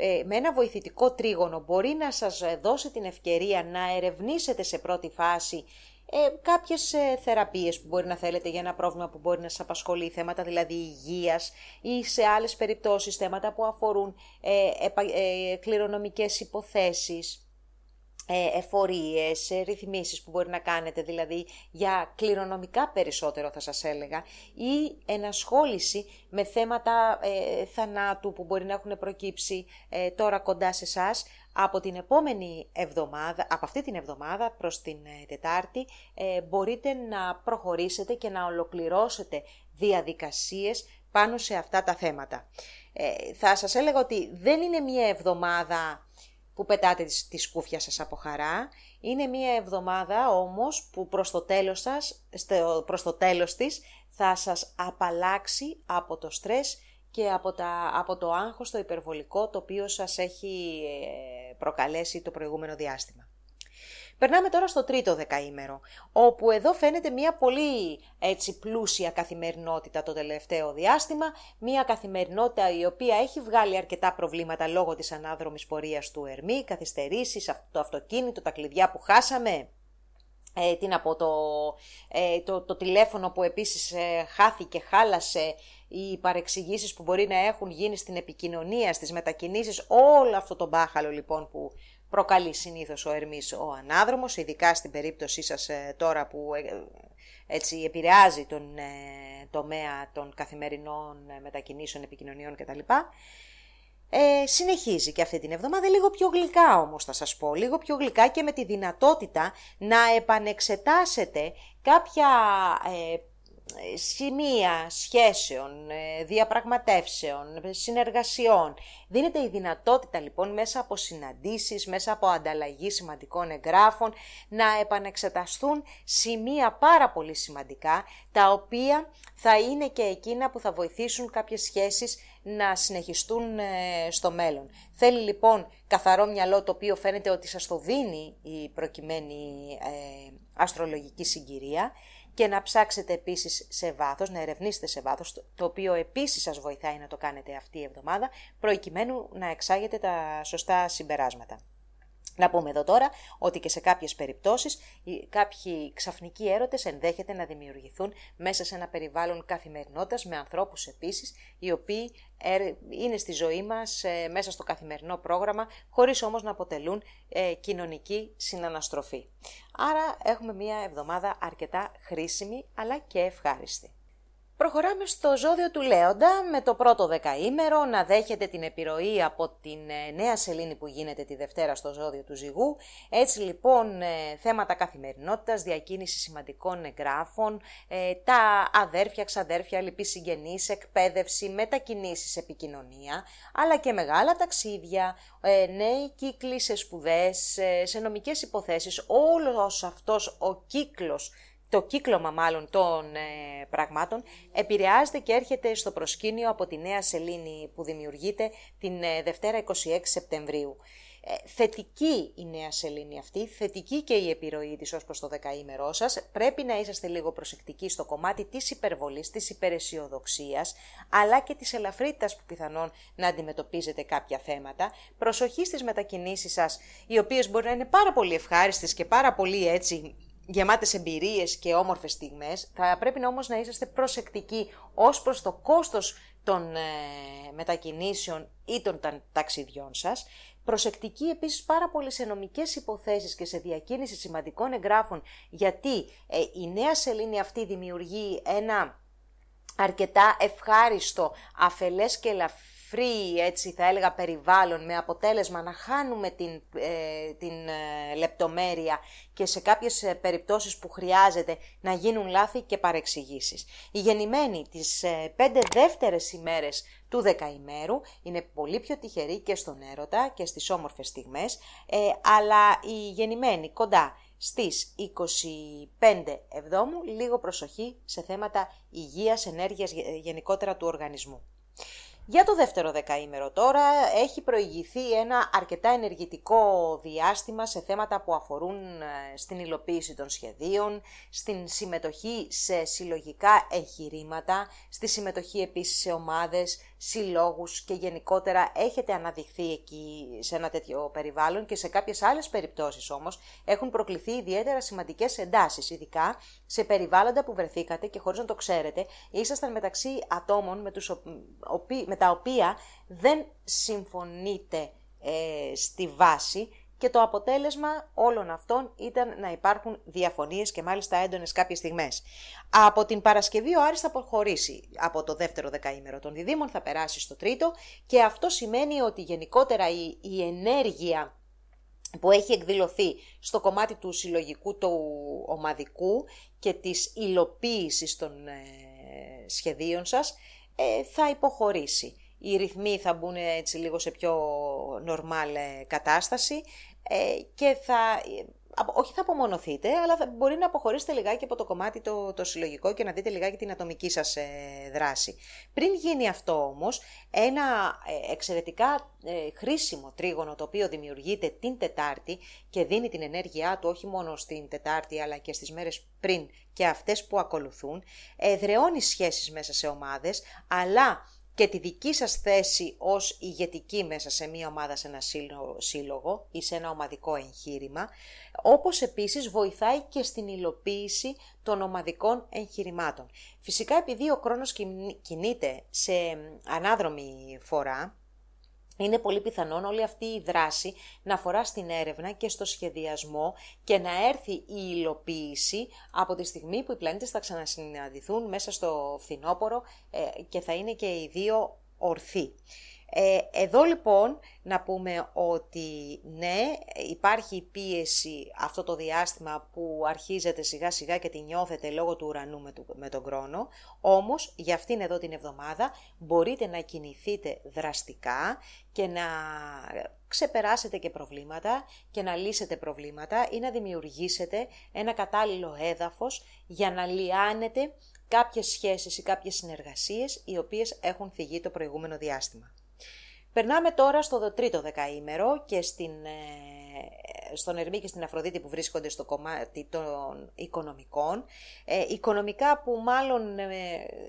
ε, με ένα βοηθητικό τρίγωνο μπορεί να σας δώσει την ευκαιρία να ερευνήσετε σε πρώτη φάση ε, κάποιες ε, θεραπείες που μπορεί να θέλετε για ένα πρόβλημα που μπορεί να σας απασχολεί, θέματα δηλαδή υγείας ή σε άλλες περιπτώσεις θέματα που αφορούν ε, ε, κληρονομικές υποθέσεις ε, εφορίες, ε, ρυθμίσεις που μπορεί να κάνετε, δηλαδή για κληρονομικά περισσότερο θα σας έλεγα, ή ενασχόληση με θέματα ε, θανάτου που μπορεί να έχουν προκύψει ε, τώρα κοντά σε εσά. Από την επόμενη εβδομάδα, από αυτή την εβδομάδα προς την Τετάρτη, μπορείτε να προχωρήσετε και να ολοκληρώσετε διαδικασίες πάνω σε αυτά τα θέματα. θα σας έλεγα ότι δεν είναι μία εβδομάδα που πετάτε τη σκούφια σας από χαρά. Είναι μια εβδομάδα όμως που προς το τέλος, σας, προς το τέλος της θα σας απαλλάξει από το στρες και από, τα, από το άγχος το υπερβολικό το οποίο σας έχει ε, προκαλέσει το προηγούμενο διάστημα. Περνάμε τώρα στο τρίτο δεκαήμερο, όπου εδώ φαίνεται μια πολύ έτσι πλούσια καθημερινότητα το τελευταίο διάστημα, μια καθημερινότητα η οποία έχει βγάλει αρκετά προβλήματα λόγω της ανάδρομης πορείας του Ερμή, καθυστερήσεις, το αυτοκίνητο, τα κλειδιά που χάσαμε, ε, τι να πω, το, ε, το, το τηλέφωνο που επίσης ε, χάθηκε, χάλασε, οι παρεξηγήσεις που μπορεί να έχουν γίνει στην επικοινωνία, στις μετακινήσεις, όλο αυτό το μπάχαλο λοιπόν που προκαλεί συνήθως ο Ερμής ο ανάδρομος, ειδικά στην περίπτωσή σας ε, τώρα που ε, έτσι επηρεάζει τον τομέα των καθημερινών μετακινήσεων, επικοινωνιών κτλ. Ε, συνεχίζει και αυτή την εβδομάδα λίγο πιο γλυκά όμως θα σας πω, λίγο πιο γλυκά και με τη δυνατότητα να επανεξετάσετε κάποια ε, σημεία σχέσεων, ε, διαπραγματεύσεων, συνεργασιών. Δίνεται η δυνατότητα λοιπόν μέσα από συναντήσεις, μέσα από ανταλλαγή σημαντικών εγγράφων να επανεξεταστούν σημεία πάρα πολύ σημαντικά τα οποία θα είναι και εκείνα που θα βοηθήσουν κάποιες σχέσεις να συνεχιστούν ε, στο μέλλον. Θέλει λοιπόν καθαρό μυαλό το οποίο φαίνεται ότι σας το δίνει η προκειμένη ε, αστρολογική συγκυρία και να ψάξετε επίσης σε βάθος, να ερευνήσετε σε βάθος, το οποίο επίσης σας βοηθάει να το κάνετε αυτή η εβδομάδα, προκειμένου να εξάγετε τα σωστά συμπεράσματα. Να πούμε εδώ τώρα ότι και σε κάποιες περιπτώσεις κάποιοι ξαφνικοί έρωτες ενδέχεται να δημιουργηθούν μέσα σε ένα περιβάλλον καθημερινότητας με ανθρώπους επίσης οι οποίοι είναι στη ζωή μας ε, μέσα στο καθημερινό πρόγραμμα χωρίς όμως να αποτελούν ε, κοινωνική συναναστροφή. Άρα έχουμε μια εβδομάδα αρκετά χρήσιμη αλλά και ευχάριστη. Προχωράμε στο ζώδιο του Λέοντα με το πρώτο δεκαήμερο να δέχεται την επιρροή από την ε, νέα σελήνη που γίνεται τη Δευτέρα στο ζώδιο του Ζυγού. Έτσι λοιπόν ε, θέματα καθημερινότητας, διακίνηση σημαντικών εγγράφων, ε, τα αδέρφια, ξαδέρφια, λυπή συγγενείς, εκπαίδευση, μετακινήσεις, επικοινωνία, αλλά και μεγάλα ταξίδια, νέοι κύκλοι σε σπουδές, σε νομικές υποθέσεις, όλος αυτός ο κύκλος το κύκλωμα μάλλον των ε, πραγμάτων επηρεάζεται και έρχεται στο προσκήνιο από τη νέα σελήνη που δημιουργείται την ε, Δευτέρα 26 Σεπτεμβρίου. Ε, θετική η νέα σελήνη αυτή, θετική και η επιρροή της ως προς το δεκαήμερό σας. Πρέπει να είσαστε λίγο προσεκτικοί στο κομμάτι της υπερβολής, της υπεραισιοδοξίας, αλλά και της ελαφρύτητας που πιθανόν να αντιμετωπίζετε κάποια θέματα. Προσοχή στις μετακινήσεις σας, οι οποίες μπορεί να είναι πάρα πολύ ευχάριστες και πάρα πολύ έτσι γεμάτες εμπειρίες και όμορφες στιγμές, θα πρέπει όμως να είσαστε προσεκτικοί ως προς το κόστος των ε, μετακινήσεων ή των ταξιδιών σας, προσεκτικοί επίσης πάρα πολύ σε νομικές υποθέσεις και σε διακίνηση σημαντικών εγγράφων, γιατί ε, η νέα σελήνη αυτή δημιουργεί ένα αρκετά ευχάριστο, αφελές και ελαφρύ free, έτσι θα έλεγα, περιβάλλον με αποτέλεσμα να χάνουμε την, ε, την ε, λεπτομέρεια και σε κάποιες ε, περιπτώσεις που χρειάζεται να γίνουν λάθη και παρεξηγήσεις. Η γεννημένη τις πέντε δεύτερες ημέρες του δεκαημέρου είναι πολύ πιο τυχερή και στον έρωτα και στις όμορφες στιγμές, αλλά η γεννημένη κοντά στις 25 Εβδόμου λίγο προσοχή σε θέματα υγείας, ενέργειας γενικότερα του οργανισμού. Για το δεύτερο δεκαήμερο τώρα έχει προηγηθεί ένα αρκετά ενεργητικό διάστημα σε θέματα που αφορούν ε, στην υλοποίηση των σχεδίων, στην συμμετοχή σε συλλογικά εγχειρήματα, στη συμμετοχή επίσης σε ομάδες, συλλόγους και γενικότερα έχετε αναδειχθεί εκεί σε ένα τέτοιο περιβάλλον και σε κάποιες άλλες περιπτώσεις όμως έχουν προκληθεί ιδιαίτερα σημαντικές εντάσεις, ειδικά σε περιβάλλοντα που βρεθήκατε και χωρίς να το ξέρετε ήσασταν μεταξύ ατόμων με, τους, με τα οποία δεν συμφωνείτε ε, στη βάση και το αποτέλεσμα όλων αυτών ήταν να υπάρχουν διαφωνίες και μάλιστα έντονες κάποιες στιγμές. Από την Παρασκευή ο Άρης θα προχωρήσει από το δεύτερο δεκαήμερο των διδήμων, θα περάσει στο τρίτο και αυτό σημαίνει ότι γενικότερα η, η ενέργεια που έχει εκδηλωθεί στο κομμάτι του συλλογικού, του ομαδικού και της υλοποίησης των ε, σχεδίων σας ε, θα υποχωρήσει. Οι ρυθμοί θα μπουν έτσι λίγο σε πιο νορμάλ ε, κατάσταση ε, και θα, όχι θα απομονωθείτε, αλλά θα, μπορεί να αποχωρήσετε λιγάκι από το κομμάτι το, το συλλογικό και να δείτε λιγάκι την ατομική σας ε, δράση. Πριν γίνει αυτό όμως, ένα ε, εξαιρετικά χρήσιμο τρίγωνο το οποίο δημιουργείται την Τετάρτη και δίνει την ενέργειά του όχι μόνο στην Τετάρτη αλλά και στις μέρες πριν και αυτές που ακολουθούν, εδραιώνει σχέσεις μέσα σε ομάδες, αλλά και τη δική σας θέση ως ηγετική μέσα σε μία ομάδα, σε ένα σύλλογο ή σε ένα ομαδικό εγχείρημα, όπως επίσης βοηθάει και στην υλοποίηση των ομαδικών εγχειρημάτων. Φυσικά επειδή ο χρόνος κινείται σε ανάδρομη φορά, είναι πολύ πιθανόν όλη αυτή η δράση να αφορά στην έρευνα και στο σχεδιασμό και να έρθει η υλοποίηση από τη στιγμή που οι πλανήτες θα ξανασυναντηθούν μέσα στο φθινόπωρο ε, και θα είναι και οι δύο ορθοί. Ε, εδώ λοιπόν να πούμε ότι ναι, υπάρχει πίεση αυτό το διάστημα που αρχίζεται σιγά σιγά και τη νιώθετε λόγω του ουρανού με, με τον χρόνο, όμως για αυτήν εδώ την εβδομάδα μπορείτε να κινηθείτε δραστικά και να ξεπεράσετε και προβλήματα και να λύσετε προβλήματα ή να δημιουργήσετε ένα κατάλληλο έδαφος για να λιάνετε κάποιες σχέσεις ή κάποιες συνεργασίες οι οποίες έχουν φυγεί το προηγούμενο διάστημα. Περνάμε τώρα στο τρίτο δεκαήμερο και στην, ε, στον Ερμή και στην Αφροδίτη που βρίσκονται στο κομμάτι των οικονομικών. Ε, οικονομικά που μάλλον ε,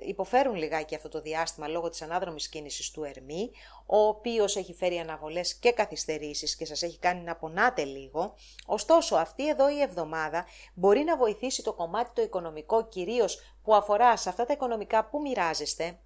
υποφέρουν λιγάκι αυτό το διάστημα λόγω της ανάδρομης κίνησης του Ερμή, ο οποίος έχει φέρει αναβολές και καθυστερήσεις και σας έχει κάνει να πονάτε λίγο. Ωστόσο αυτή εδώ η εβδομάδα μπορεί να βοηθήσει το κομμάτι το οικονομικό κυρίως που αφορά σε αυτά τα οικονομικά που μοιράζεστε,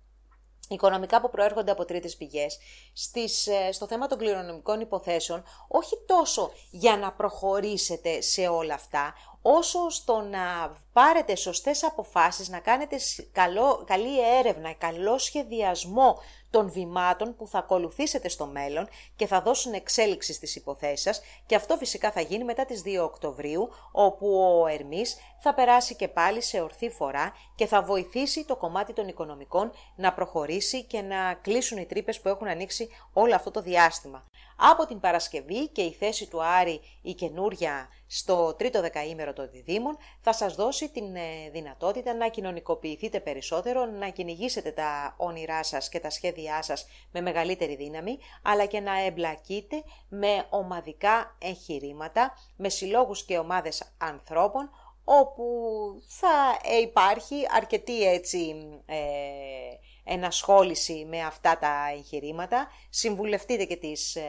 οικονομικά που προέρχονται από τρίτες πηγές, στις, ε, στο θέμα των κληρονομικών υποθέσεων, όχι τόσο για να προχωρήσετε σε όλα αυτά, όσο στο να πάρετε σωστές αποφάσεις, να κάνετε καλό, καλή έρευνα, καλό σχεδιασμό των βημάτων που θα ακολουθήσετε στο μέλλον και θα δώσουν εξέλιξη στις υποθέσεις σας και αυτό φυσικά θα γίνει μετά τις 2 Οκτωβρίου όπου ο Ερμής θα περάσει και πάλι σε ορθή φορά και θα βοηθήσει το κομμάτι των οικονομικών να προχωρήσει και να κλείσουν οι τρύπες που έχουν ανοίξει όλο αυτό το διάστημα. Από την Παρασκευή και η θέση του Άρη η καινούρια στο τρίτο δεκαήμερο των διδήμων θα σας δώσει την ε, δυνατότητα να κοινωνικοποιηθείτε περισσότερο, να κυνηγήσετε τα όνειρά σας και τα σχέδιά σας με μεγαλύτερη δύναμη, αλλά και να εμπλακείτε με ομαδικά εγχειρήματα, με συλλόγους και ομάδες ανθρώπων, όπου θα υπάρχει αρκετή έτσι ε, ενασχόληση με αυτά τα εγχειρήματα. Συμβουλευτείτε και τις ε,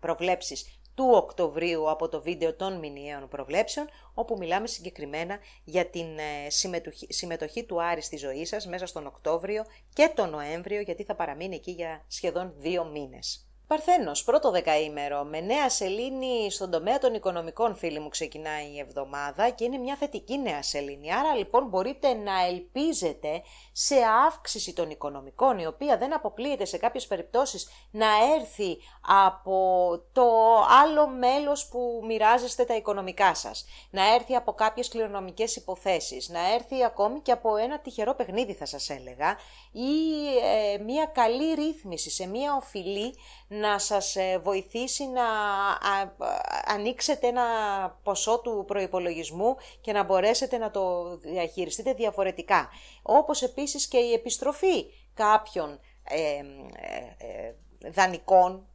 προβλέψεις του Οκτωβρίου από το βίντεο των μηνιαίων προβλέψεων, όπου μιλάμε συγκεκριμένα για την ε, συμμετοχή, συμμετοχή του Άρη στη ζωή σας μέσα στον Οκτώβριο και τον Νοέμβριο, γιατί θα παραμείνει εκεί για σχεδόν δύο μήνες. Παρθένος, πρώτο δεκαήμερο, με νέα σελήνη στον τομέα των οικονομικών φίλοι μου ξεκινάει η εβδομάδα και είναι μια θετική νέα σελήνη. Άρα λοιπόν μπορείτε να ελπίζετε σε αύξηση των οικονομικών, η οποία δεν αποκλείεται σε κάποιες περιπτώσεις να έρθει από το άλλο μέλος που μοιράζεστε τα οικονομικά σας. Να έρθει από κάποιες κληρονομικές υποθέσεις, να έρθει ακόμη και από ένα τυχερό παιχνίδι θα σας έλεγα ή ε, μια καλή ρύθμιση σε μια οφειλή να σας ε, βοηθήσει να ανοίξετε ένα ποσό του προϋπολογισμού και να μπορέσετε να το διαχειριστείτε διαφορετικά. Όπως επίσης και η επιστροφή κάποιων ε, ε, ε δανεικών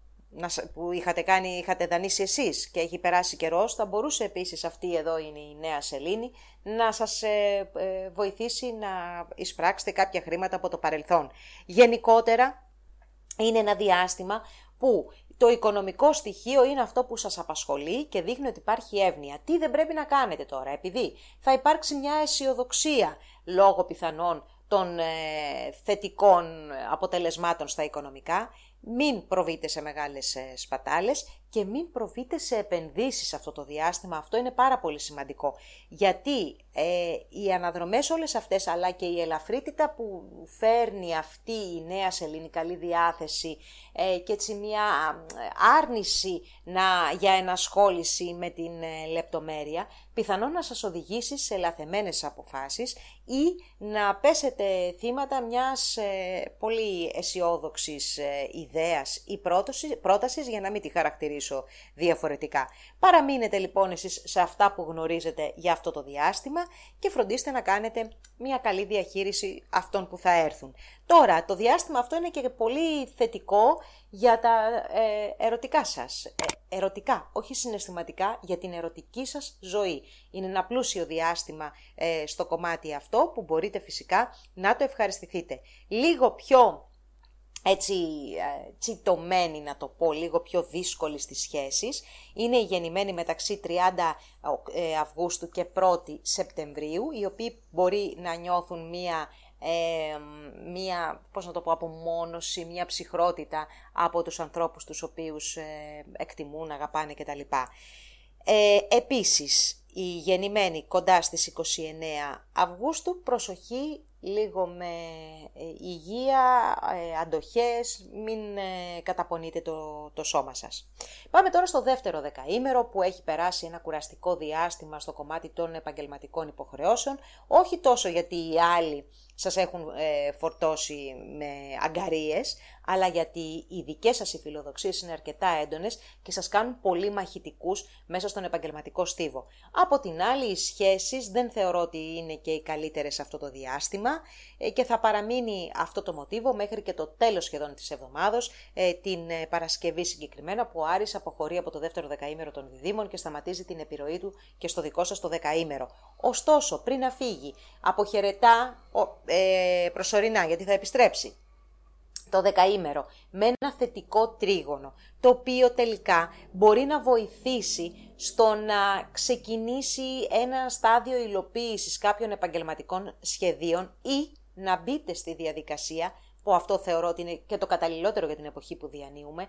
που είχατε, κάνει, είχατε δανείσει εσείς και έχει περάσει καιρός, θα μπορούσε επίσης αυτή εδώ είναι η νέα σελήνη να σας βοηθήσει να εισπράξετε κάποια χρήματα από το παρελθόν. Γενικότερα είναι ένα διάστημα που το οικονομικό στοιχείο είναι αυτό που σας απασχολεί και δείχνει ότι υπάρχει εύνοια. Τι δεν πρέπει να κάνετε τώρα, επειδή θα υπάρξει μια αισιοδοξία λόγω πιθανών των ε, θετικών αποτελεσμάτων στα οικονομικά, μην προβείτε σε μεγάλες ε, σπατάλες και μην προβείτε σε επενδύσεις αυτό το διάστημα. Αυτό είναι πάρα πολύ σημαντικό. Γιατί ε, οι αναδρομές όλες αυτές, αλλά και η ελαφρύτητα που φέρνει αυτή η νέα σελήνη, καλή διάθεση ε, και έτσι μια άρνηση να, για ενασχόληση με την ε, λεπτομέρεια, πιθανόν να σας οδηγήσει σε λαθεμένες αποφάσεις ή να πέσετε θύματα μιας ε, πολύ αισιόδοξης ιδέας ή πρότασης για να μην τη χαρακτηρίσω διαφορετικά. Παραμείνετε λοιπόν εσείς σε αυτά που γνωρίζετε για αυτό το διάστημα και φροντίστε να κάνετε μια καλή διαχείριση αυτών που θα έρθουν. Τώρα, το διάστημα αυτό είναι και πολύ θετικό για τα ε, ερωτικά σας. Ε, ερωτικά, όχι συναισθηματικά, για την ερωτική σας ζωή. Είναι ένα πλούσιο διάστημα ε, στο κομμάτι αυτό που μπορείτε φυσικά να το ευχαριστηθείτε. Λίγο πιο έτσι ε, τσιτωμένη να το πω, λίγο πιο δύσκολη στις σχέσεις. Είναι η γεννημένη μεταξύ 30 ε, Αυγούστου και 1η Σεπτεμβρίου, οι οποίοι μπορεί να νιώθουν μία ε, μία, πώς να το πω, απομόνωση, μία ψυχρότητα από τους ανθρώπους τους οποίους ε, εκτιμούν, αγαπάνε κτλ. Ε, επίσης, η γεννημένη κοντά στις 29 Αυγούστου, προσοχή λίγο με ε, υγεία, ε, αντοχές, μην ε, καταπονείτε το, το σώμα σας. Πάμε τώρα στο δεύτερο δεκαήμερο που έχει περάσει ένα κουραστικό διάστημα στο κομμάτι των επαγγελματικών υποχρεώσεων, όχι τόσο γιατί οι άλλοι σας έχουν φορτώσει με αγκαρίες, αλλά γιατί οι δικές σας οι φιλοδοξίες είναι αρκετά έντονες και σας κάνουν πολύ μαχητικούς μέσα στον επαγγελματικό στίβο. Από την άλλη, οι σχέσεις δεν θεωρώ ότι είναι και οι καλύτερες αυτό το διάστημα ε, και θα παραμείνει αυτό το μοτίβο μέχρι και το τέλος σχεδόν της εβδομάδος, ε, την ε, Παρασκευή συγκεκριμένα, που ο Άρης αποχωρεί από το δεύτερο δεκαήμερο των διδήμων και σταματίζει την επιρροή του και στο δικό σας το δεκαήμερο. Ωστόσο, πριν να φύγει, αποχαιρετά προσωρινά, γιατί θα επιστρέψει το δεκαήμερο με ένα θετικό τρίγωνο, το οποίο τελικά μπορεί να βοηθήσει στο να ξεκινήσει ένα στάδιο υλοποίησης κάποιων επαγγελματικών σχεδίων ή να μπείτε στη διαδικασία, που αυτό θεωρώ ότι είναι και το καταλληλότερο για την εποχή που διανύουμε,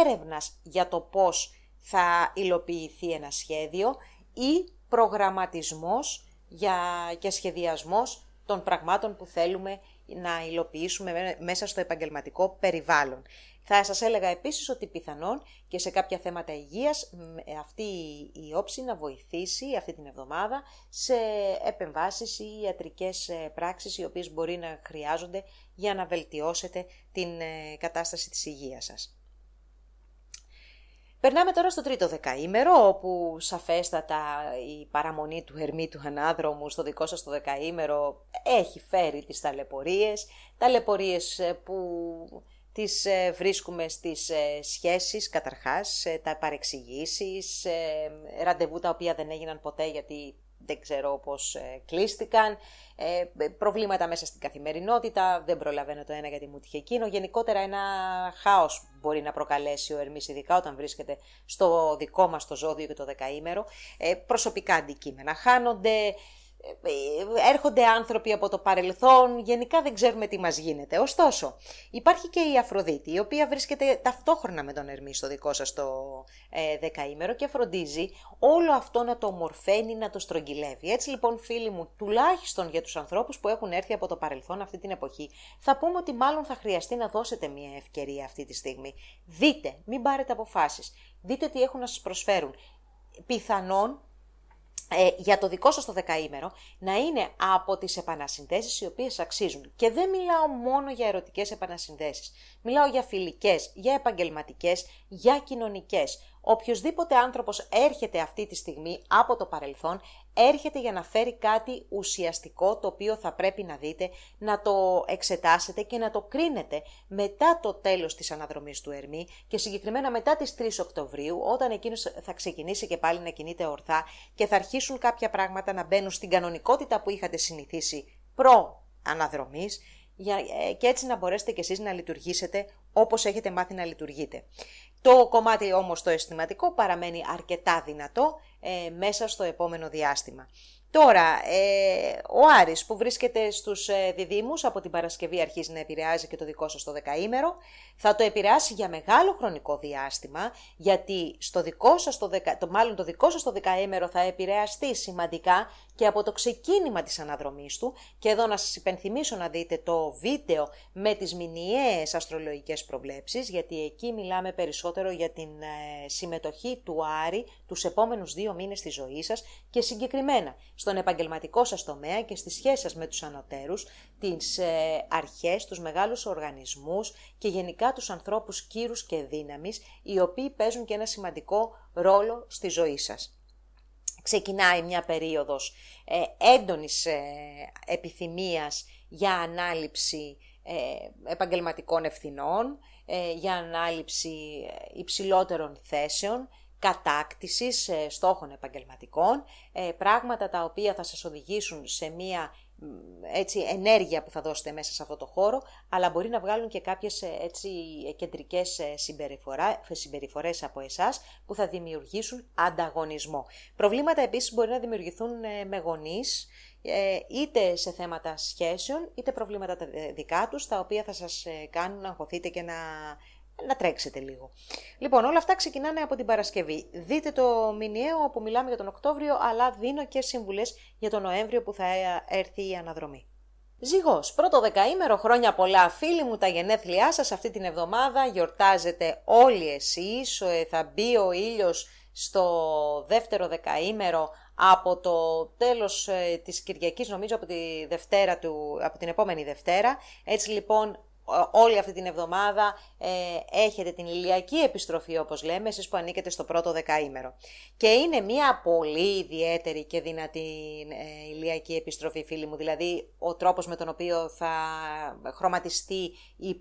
έρευνας για το πώς θα υλοποιηθεί ένα σχέδιο ή προγραμματισμός για, και σχεδιασμός των πραγμάτων που θέλουμε να υλοποιήσουμε μέσα στο επαγγελματικό περιβάλλον. Θα σας έλεγα επίσης ότι πιθανόν και σε κάποια θέματα υγείας αυτή η όψη να βοηθήσει αυτή την εβδομάδα σε επεμβάσεις ή ιατρικές ε, πράξεις οι οποίες μπορεί να χρειάζονται για να βελτιώσετε την ε, κατάσταση της υγείας σας. Περνάμε τώρα στο τρίτο δεκαήμερο, όπου σαφέστατα η παραμονή του Ερμή του Ανάδρομου στο δικό σας το δεκαήμερο έχει φέρει τις ταλαιπωρίες, ταλαιπωρίες ε, που τις ε, βρίσκουμε στις ε, σχέσεις καταρχάς, τα παρεξηγήσεις, ραντεβού τα οποία δεν έγιναν ποτέ γιατί δεν ξέρω πώς κλείστηκαν, ε, προβλήματα μέσα στην καθημερινότητα, δεν προλαβαίνω το ένα γιατί μου τύχε εκείνο. Γενικότερα ένα χάος μπορεί να προκαλέσει ο Ερμής, ειδικά όταν βρίσκεται στο δικό μας το ζώδιο και το δεκαήμερο. Ε, προσωπικά αντικείμενα χάνονται, έρχονται άνθρωποι από το παρελθόν, γενικά δεν ξέρουμε τι μας γίνεται. Ωστόσο, υπάρχει και η Αφροδίτη, η οποία βρίσκεται ταυτόχρονα με τον Ερμή στο δικό σας το ε, δεκαήμερο και φροντίζει όλο αυτό να το ομορφαίνει, να το στρογγυλεύει. Έτσι λοιπόν φίλοι μου, τουλάχιστον για τους ανθρώπους που έχουν έρθει από το παρελθόν αυτή την εποχή, θα πούμε ότι μάλλον θα χρειαστεί να δώσετε μια ευκαιρία αυτή τη στιγμή. Δείτε, μην πάρετε αποφάσεις, δείτε τι έχουν να σας προσφέρουν. Πιθανόν ε, για το δικό σας το δεκαήμερο να είναι από τις επανασυνδέσεις οι οποίες αξίζουν. Και δεν μιλάω μόνο για ερωτικές επανασυνδέσεις. Μιλάω για φιλικές, για επαγγελματικές, για κοινωνικές. Οποιοδήποτε άνθρωπος έρχεται αυτή τη στιγμή από το παρελθόν, έρχεται για να φέρει κάτι ουσιαστικό το οποίο θα πρέπει να δείτε, να το εξετάσετε και να το κρίνετε μετά το τέλος της αναδρομής του Ερμή και συγκεκριμένα μετά τις 3 Οκτωβρίου όταν εκείνος θα ξεκινήσει και πάλι να κινείται ορθά και θα αρχίσουν κάποια πράγματα να μπαίνουν στην κανονικότητα που είχατε συνηθίσει προ αναδρομής ε, και έτσι να μπορέσετε κι εσείς να λειτουργήσετε όπως έχετε μάθει να λειτουργείτε. Το κομμάτι όμως το αισθηματικό παραμένει αρκετά δυνατό ε, μέσα στο επόμενο διάστημα. Τώρα, ε, ο Άρης που βρίσκεται στους ε, διδήμους από την Παρασκευή αρχίζει να επηρεάζει και το δικό σας το δεκαήμερο, θα το επηρεάσει για μεγάλο χρονικό διάστημα, γιατί στο δικό σας το, δεκα, το, μάλλον το δικό σας το δεκαήμερο θα επηρεαστεί σημαντικά και από το ξεκίνημα της αναδρομής του και εδώ να σας υπενθυμίσω να δείτε το βίντεο με τις μηνιαίες αστρολογικές προβλέψεις, γιατί εκεί μιλάμε περισσότερο για την ε, συμμετοχή του Άρη τους επόμενους δύο μήνες της ζωής σας και συγκεκριμένα στον επαγγελματικό σας τομέα και στις σχέσεις σας με τους ανωτέρους, τις ε, αρχές, τους μεγάλους οργανισμούς και γενικά τους ανθρώπους κύρους και δύναμης, οι οποίοι παίζουν και ένα σημαντικό ρόλο στη ζωή σας. Ξεκινάει μια περίοδος ε, έντονης ε, επιθυμίας για ανάληψη ε, επαγγελματικών ευθυνών, ε, για ανάληψη υψηλότερων θέσεων, κατάκτησης ε, στόχων επαγγελματικών, ε, πράγματα τα οποία θα σας οδηγήσουν σε μία έτσι, ενέργεια που θα δώσετε μέσα σε αυτό το χώρο, αλλά μπορεί να βγάλουν και κάποιες ε, έτσι, κεντρικές συμπεριφορές από εσάς που θα δημιουργήσουν ανταγωνισμό. Προβλήματα επίσης μπορεί να δημιουργηθούν με γονείς ε, είτε σε θέματα σχέσεων, είτε προβλήματα δικά τους, τα οποία θα σας ε, κάνουν να αγχωθείτε και να, να τρέξετε λίγο. Λοιπόν, όλα αυτά ξεκινάνε από την Παρασκευή. Δείτε το μηνιαίο όπου μιλάμε για τον Οκτώβριο, αλλά δίνω και συμβουλές για τον Νοέμβριο που θα έρθει η αναδρομή. Ζυγός, πρώτο δεκαήμερο, χρόνια πολλά φίλοι μου, τα γενέθλιά σας αυτή την εβδομάδα γιορτάζετε όλοι εσείς, ε, θα μπει ο ήλιος στο δεύτερο δεκαήμερο από το τέλος ε, της Κυριακής, νομίζω από, τη Δευτέρα του, από την επόμενη Δευτέρα. Έτσι λοιπόν όλη αυτή την εβδομάδα ε, έχετε την ηλιακή επιστροφή όπως λέμε, εσείς που ανήκετε στο πρώτο δεκαήμερο. Και είναι μια πολύ ιδιαίτερη και δυνατή ε, ηλιακή επιστροφή φίλοι μου, δηλαδή ο τρόπος με τον οποίο θα χρωματιστεί η,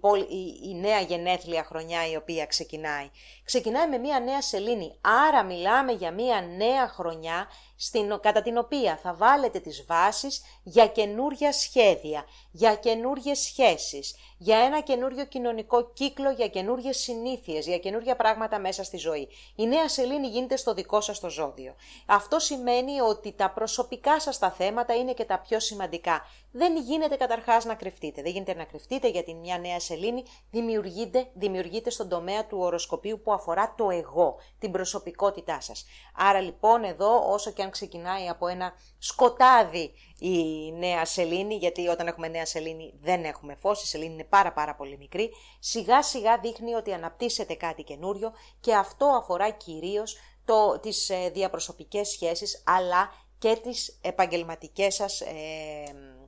η, νέα γενέθλια χρονιά η οποία ξεκινάει. Ξεκινάει με μια νέα σελήνη, άρα μιλάμε για μια νέα χρονιά στην, κατά την οποία θα βάλετε τις βάσεις για καινούρια σχέδια, για καινούριες σχέσεις, για ένα καινούριο κοινωνικό κύκλο, για καινούριες συνήθειες, για καινούργια πράγματα μέσα στη ζωή. Η νέα σελήνη γίνεται στο δικό σας το ζώδιο. Αυτό σημαίνει ότι τα προσωπικά σας τα θέματα είναι και τα πιο σημαντικά. Δεν γίνεται καταρχάς να κρυφτείτε. Δεν γίνεται να κρυφτείτε γιατί μια νέα σελήνη δημιουργείται, δημιουργείται στον τομέα του οροσκοπίου που αφορά το εγώ, την προσωπικότητά σας. Άρα λοιπόν εδώ όσο και αν ξεκινάει από ένα σκοτάδι η νέα σελήνη, γιατί όταν έχουμε νέα σελήνη δεν έχουμε φως, η σελήνη είναι πάρα πάρα πολύ μικρή, σιγά σιγά δείχνει ότι αναπτύσσεται κάτι καινούριο και αυτό αφορά κυρίως το, τις ε, διαπροσωπικές σχέσεις αλλά και τις επαγγελματικές σας ε,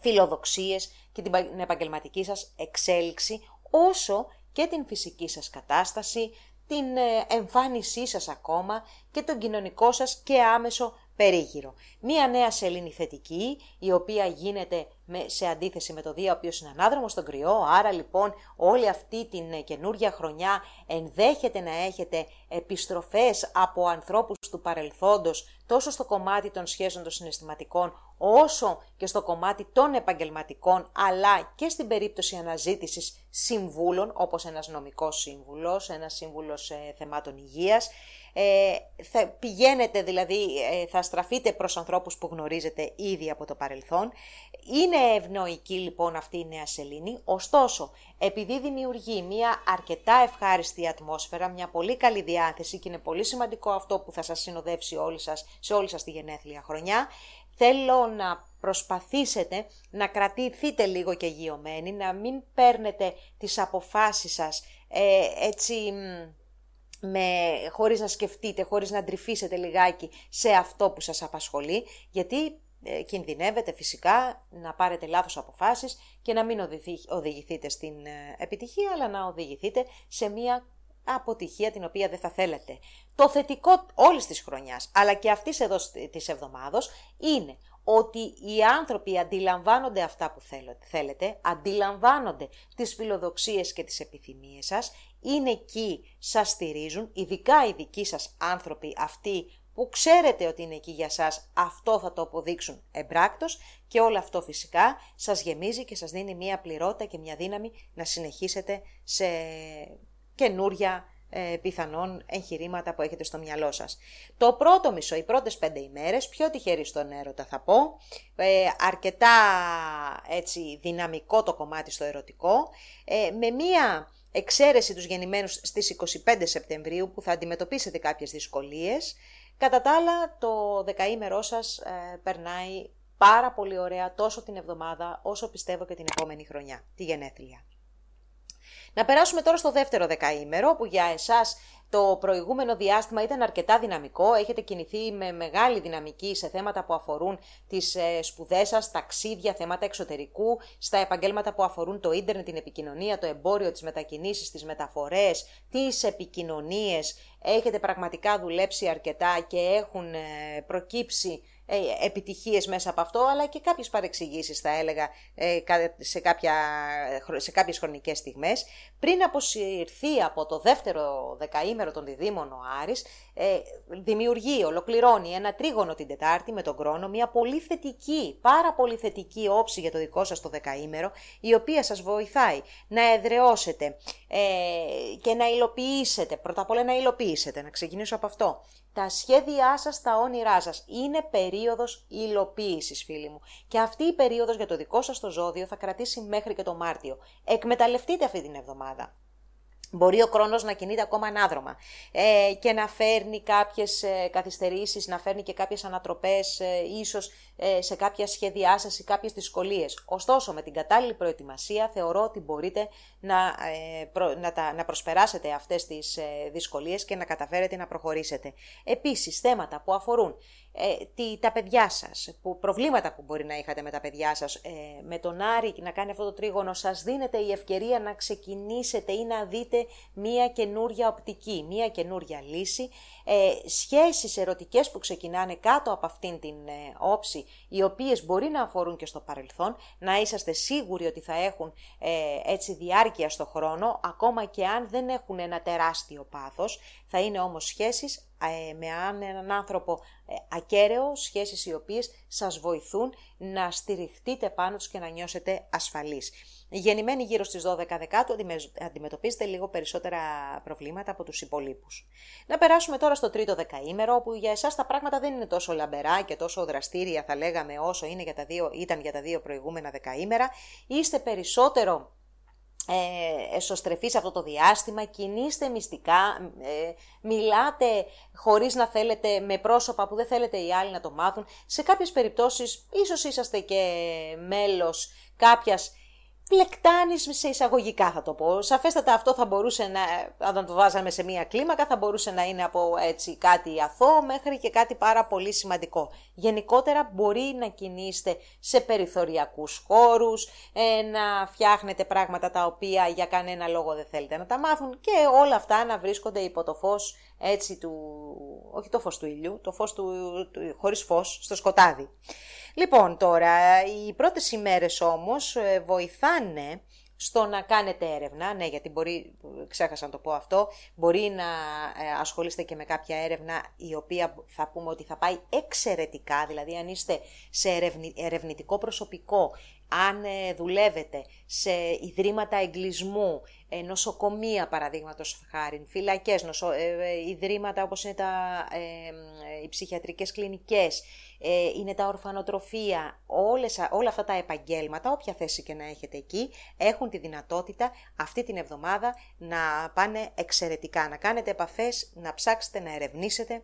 φιλοδοξίες και την επαγγελματική σας εξέλιξη όσο και την φυσική σας κατάσταση, την ε, εμφάνισή σας ακόμα και τον κοινωνικό σας και άμεσο περίγυρο. Μία νέα σελήνη θετική, η οποία γίνεται σε αντίθεση με το Δία, ο οποίος είναι ανάδρομος στον κρυό, άρα λοιπόν όλη αυτή την ε, καινούργια χρονιά ενδέχεται να έχετε επιστροφές από ανθρώπους του παρελθόντος, τόσο στο κομμάτι των σχέσεων των συναισθηματικών, όσο και στο κομμάτι των επαγγελματικών, αλλά και στην περίπτωση αναζήτησης συμβούλων, όπως ένας νομικός σύμβουλος, ένας σύμβουλος ε, θεμάτων υγείας, ε, θα πηγαίνετε δηλαδή, ε, θα στραφείτε προς ανθρώπους που γνωρίζετε ήδη από το παρελθόν. Είναι ευνοϊκή λοιπόν αυτή η νέα σελήνη, ωστόσο επειδή δημιουργεί μια αρκετά ευχάριστη ατμόσφαιρα, μια πολύ καλή διάθεση και είναι πολύ σημαντικό αυτό που θα σας συνοδεύσει όλοι σας, σε όλη σας τη γενέθλια χρονιά, θέλω να προσπαθήσετε να κρατηθείτε λίγο και γιωμένοι, να μην παίρνετε τις αποφάσεις σας ε, έτσι με, χωρίς να σκεφτείτε, χωρίς να τρυφήσετε λιγάκι σε αυτό που σας απασχολεί, γιατί ε, κινδυνεύετε φυσικά να πάρετε λάθος αποφάσεις και να μην οδηγηθείτε στην ε, επιτυχία, αλλά να οδηγηθείτε σε μια αποτυχία την οποία δεν θα θέλετε. Το θετικό όλης της χρονιάς, αλλά και αυτής εδώ της εβδομάδος, είναι ότι οι άνθρωποι αντιλαμβάνονται αυτά που θέλετε, αντιλαμβάνονται τις φιλοδοξίες και τις επιθυμίες σας, είναι εκεί, σας στηρίζουν, ειδικά οι δικοί σας άνθρωποι αυτοί που ξέρετε ότι είναι εκεί για σας, αυτό θα το αποδείξουν εμπράκτος και όλο αυτό φυσικά σας γεμίζει και σας δίνει μια πληρότητα και μια δύναμη να συνεχίσετε σε καινούρια ε, πιθανόν εγχειρήματα που έχετε στο μυαλό σας. Το πρώτο μισό, οι πρώτες πέντε ημέρες, πιο τυχερή στον έρωτα θα πω, ε, αρκετά έτσι δυναμικό το κομμάτι στο ερωτικό, ε, με μία εξαίρεση τους γεννημένους στις 25 Σεπτεμβρίου που θα αντιμετωπίσετε κάποιες δυσκολίες, κατά τα άλλα το δεκαήμερό σας ε, περνάει πάρα πολύ ωραία τόσο την εβδομάδα όσο πιστεύω και την επόμενη χρονιά, τη γενέθλια. Να περάσουμε τώρα στο δεύτερο δεκαήμερο που για εσάς το προηγούμενο διάστημα ήταν αρκετά δυναμικό, έχετε κινηθεί με μεγάλη δυναμική σε θέματα που αφορούν τις ε, σπουδές σας, ταξίδια, θέματα εξωτερικού, στα επαγγέλματα που αφορούν το ίντερνετ, την επικοινωνία, το εμπόριο, τις μετακινήσεις, τις μεταφορές, τις επικοινωνίες. Έχετε πραγματικά δουλέψει αρκετά και έχουν ε, προκύψει ε, επιτυχίες μέσα από αυτό, αλλά και κάποιες παρεξηγήσεις θα έλεγα ε, σε, κάποια, σε κάποιες χρονικές στιγμές. Πριν αποσυρθεί από το δεύτερο δεκαήμερο των διδήμων ο Άρης, ε, δημιουργεί, ολοκληρώνει ένα τρίγωνο την Τετάρτη με τον χρόνο, μια πολύ θετική, πάρα πολύ θετική όψη για το δικό σας το δεκαήμερο, η οποία σας βοηθάει να εδραιώσετε ε, και να υλοποιήσετε, πρώτα απ' όλα να υλοποιήσετε, να ξεκινήσω από αυτό, τα σχέδιά σας, τα όνειρά σας. Είναι περίοδος υλοποίησης, φίλοι μου. Και αυτή η περίοδος για το δικό σας το ζώδιο θα κρατήσει μέχρι και το Μάρτιο. Εκμεταλλευτείτε αυτή την εβδομάδα. Μπορεί ο χρόνος να κινείται ακόμα ανάδρομα ε, και να φέρνει κάποιες ε, καθυστερήσεις, να φέρνει και κάποιες ανατροπές, ε, ίσως ε, σε κάποια σχέδιά σας ή κάποιες δυσκολίες. Ωστόσο, με την κατάλληλη προετοιμασία θεωρώ ότι μπορείτε να, ε, να, τα, να προσπεράσετε αυτές τις ε, δυσκολίες και να καταφέρετε να προχωρήσετε. Επίσης, θέματα που αφορούν ε, τι, τα παιδιά σας, που, προβλήματα που μπορεί να είχατε με τα παιδιά σας, ε, με τον Άρη να κάνει αυτό το τρίγωνο, σας δίνεται η ευκαιρία να ξεκινήσετε ή να δείτε μία καινούρια οπτική, μία καινούρια λύση, ε, σχέσεις ερωτικές που ξεκινάνε κάτω από αυτήν την ε, όψη, οι οποίες μπορεί να αφορούν και στο παρελθόν, να είσαστε σίγουροι ότι θα έχουν ε, έτσι διάρκεια στο χρόνο, ακόμα και αν δεν έχουν ένα τεράστιο πάθος, θα είναι όμως σχέσεις ε, με έναν άνθρωπο ε, ακέραιο, σχέσεις οι οποίες σας βοηθούν να στηριχτείτε πάνω τους και να νιώσετε ασφαλείς. Γεννημένοι γύρω στις 12 Δεκάτου αντιμετωπίζετε λίγο περισσότερα προβλήματα από τους υπολείπους. Να περάσουμε τώρα στο τρίτο δεκαήμερο, όπου για εσάς τα πράγματα δεν είναι τόσο λαμπερά και τόσο δραστήρια θα λέγαμε όσο είναι για τα δύο, ήταν για τα δύο προηγούμενα δεκαήμερα. Είστε περισσότερο ε, εσωστρεφείς αυτό το διάστημα, κινείστε μυστικά, ε, μιλάτε χωρίς να θέλετε με πρόσωπα που δεν θέλετε οι άλλοι να το μάθουν. Σε κάποιες περιπτώσεις ίσως είσαστε και μέλος κάποιας πλεκτάνεις σε εισαγωγικά θα το πω. Σαφέστατα αυτό θα μπορούσε να, αν το βάζαμε σε μία κλίμακα, θα μπορούσε να είναι από έτσι κάτι αθώο μέχρι και κάτι πάρα πολύ σημαντικό. Γενικότερα μπορεί να κινείστε σε περιθωριακούς χώρους, ε, να φτιάχνετε πράγματα τα οποία για κανένα λόγο δεν θέλετε να τα μάθουν και όλα αυτά να βρίσκονται υπό το φως έτσι του, όχι το φως του ήλιου, το φως του, του χωρίς φως, στο σκοτάδι. Λοιπόν τώρα, οι πρώτες ημέρες όμως ε, βοηθάνε στο να κάνετε έρευνα, ναι γιατί μπορεί, ξέχασα να το πω αυτό, μπορεί να ε, ασχολείστε και με κάποια έρευνα η οποία θα πούμε ότι θα πάει εξαιρετικά, δηλαδή αν είστε σε ερευνητικό προσωπικό, αν ε, δουλεύετε σε ιδρύματα εγκλισμού, νοσοκομεία παραδείγματος χάρη, φυλακές, νοσο, ιδρύματα όπως είναι τα, οι ψυχιατρικές κλινικές, ε, είναι τα ορφανοτροφία, όλες, όλα αυτά τα επαγγέλματα, όποια θέση και να έχετε εκεί, έχουν τη δυνατότητα αυτή την εβδομάδα να πάνε εξαιρετικά, να κάνετε επαφές, να ψάξετε, να ερευνήσετε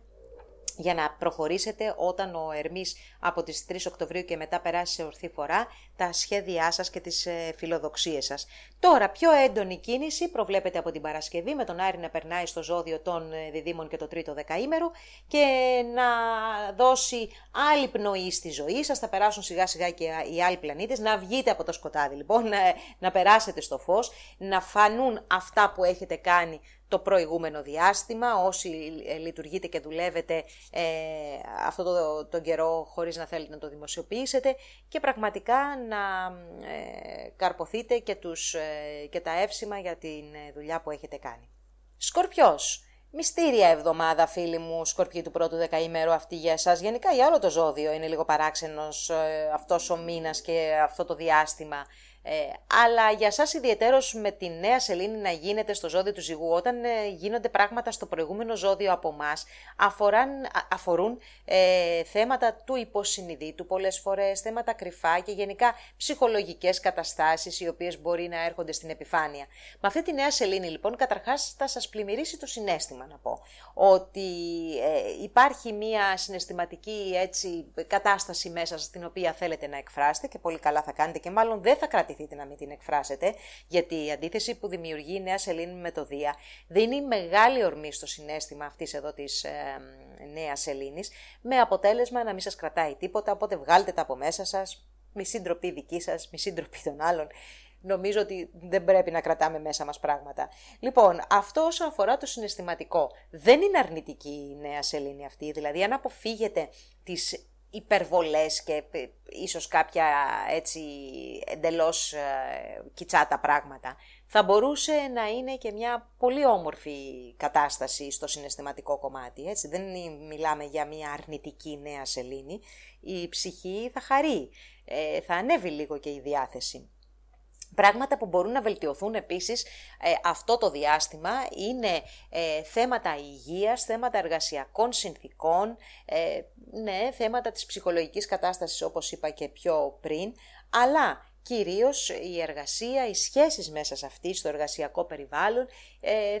για να προχωρήσετε όταν ο Ερμής από τις 3 Οκτωβρίου και μετά περάσει σε ορθή φορά τα σχέδιά σας και τις ε, φιλοδοξίες σας. Τώρα, πιο έντονη κίνηση προβλέπεται από την Παρασκευή με τον Άρη να περνάει στο ζώδιο των ε, διδήμων και το τρίτο δεκαήμερο και να δώσει άλλη πνοή στη ζωή σας, θα περάσουν σιγά σιγά και οι άλλοι πλανήτες, να βγείτε από το σκοτάδι λοιπόν, να, να περάσετε στο φως, να φανούν αυτά που έχετε κάνει το προηγούμενο διάστημα, όσοι λειτουργείτε και δουλεύετε ε, αυτό το, τον καιρό χωρίς να θέλετε να το δημοσιοποιήσετε και πραγματικά να ε, καρποθείτε και, τους, ε, και τα εύσημα για την ε, δουλειά που έχετε κάνει. Σκορπιός. Μυστήρια εβδομάδα, φίλοι μου, σκορπιοί του πρώτου δεκαήμερου αυτή για εσάς. Γενικά για όλο το ζώδιο είναι λίγο παράξενος ε, αυτός ο μήνας και αυτό το διάστημα. Ε, αλλά για σας ιδιαιτέρως με τη νέα σελήνη να γίνεται στο ζώδιο του ζυγού, όταν ε, γίνονται πράγματα στο προηγούμενο ζώδιο από εμάς, αφορούν ε, θέματα του υποσυνειδήτου πολλές φορές, θέματα κρυφά και γενικά ψυχολογικές καταστάσεις οι οποίες μπορεί να έρχονται στην επιφάνεια. Με αυτή τη νέα σελήνη λοιπόν καταρχάς θα σας πλημμυρίσει το συνέστημα να πω, ότι ε, υπάρχει μια συναισθηματική έτσι, κατάσταση μέσα στην οποία θέλετε να εκφράσετε και πολύ καλά θα κάνετε και μάλλον δεν θα κρατήσετε να μην την εκφράσετε, γιατί η αντίθεση που δημιουργεί η νέα σελήνη με το Δία δίνει μεγάλη ορμή στο συνέστημα αυτής εδώ της ε, νέας σελήνης, με αποτέλεσμα να μην σας κρατάει τίποτα, οπότε βγάλτε τα από μέσα σας, μισή ντροπή δική σας, μισή ντροπή των άλλων, νομίζω ότι δεν πρέπει να κρατάμε μέσα μας πράγματα. Λοιπόν, αυτό όσο αφορά το συναισθηματικό, δεν είναι αρνητική η νέα σελήνη αυτή, δηλαδή αν αποφύγετε τις υπερβολές και ε, ίσως κάποια έτσι εντελώς ε, κιτσάτα πράγματα. Θα μπορούσε να είναι και μια πολύ όμορφη κατάσταση στο συναισθηματικό κομμάτι. Έτσι. Δεν μιλάμε για μια αρνητική νέα σελήνη. Η ψυχή θα χαρεί, ε, θα ανέβει λίγο και η διάθεση. Πράγματα που μπορούν να βελτιωθούν επίσης ε, αυτό το διάστημα είναι ε, θέματα υγείας, θέματα εργασιακών συνθήκων, ε, ναι, θέματα της ψυχολογικής κατάστασης όπως είπα και πιο πριν, αλλά κυρίως η εργασία, οι σχέσεις μέσα σε αυτή, στο εργασιακό περιβάλλον,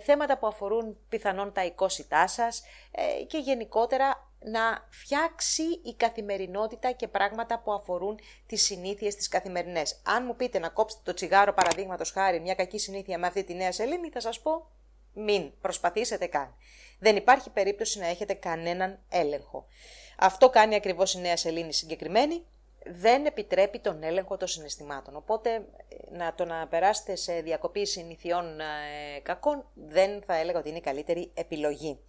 θέματα που αφορούν πιθανόν τα οικόσιτά σας και γενικότερα να φτιάξει η καθημερινότητα και πράγματα που αφορούν τις συνήθειες τις καθημερινές. Αν μου πείτε να κόψετε το τσιγάρο παραδείγματος χάρη μια κακή συνήθεια με αυτή τη νέα σελήνη, θα σας πω μην προσπαθήσετε καν. Δεν υπάρχει περίπτωση να έχετε κανέναν έλεγχο. Αυτό κάνει ακριβώς η νέα σελήνη συγκεκριμένη δεν επιτρέπει τον έλεγχο των συναισθημάτων. Οπότε να το να περάσετε σε διακοπή συνηθιών ε, κακών δεν θα έλεγα ότι είναι η καλύτερη επιλογή.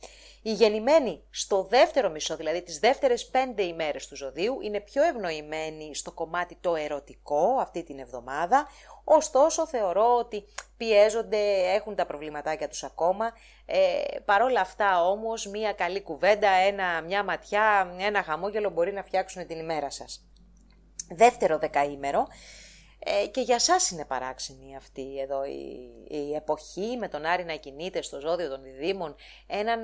Η γεννημένη στο δεύτερο μισό, δηλαδή τις δεύτερες πέντε ημέρες του ζωδίου, είναι πιο ευνοημένη στο κομμάτι το ερωτικό αυτή την εβδομάδα, ωστόσο θεωρώ ότι πιέζονται, έχουν τα προβληματάκια τους ακόμα, ε, παρόλα αυτά όμως μία καλή κουβέντα, ένα, μια ματιά, ένα χαμόγελο μπορεί να φτιάξουν την ημέρα σας. Δεύτερο δεκαήμερο ε, και για σας είναι παράξενη αυτή εδώ η, εποχή με τον Άρη να κινείται στο ζώδιο των διδήμων, έναν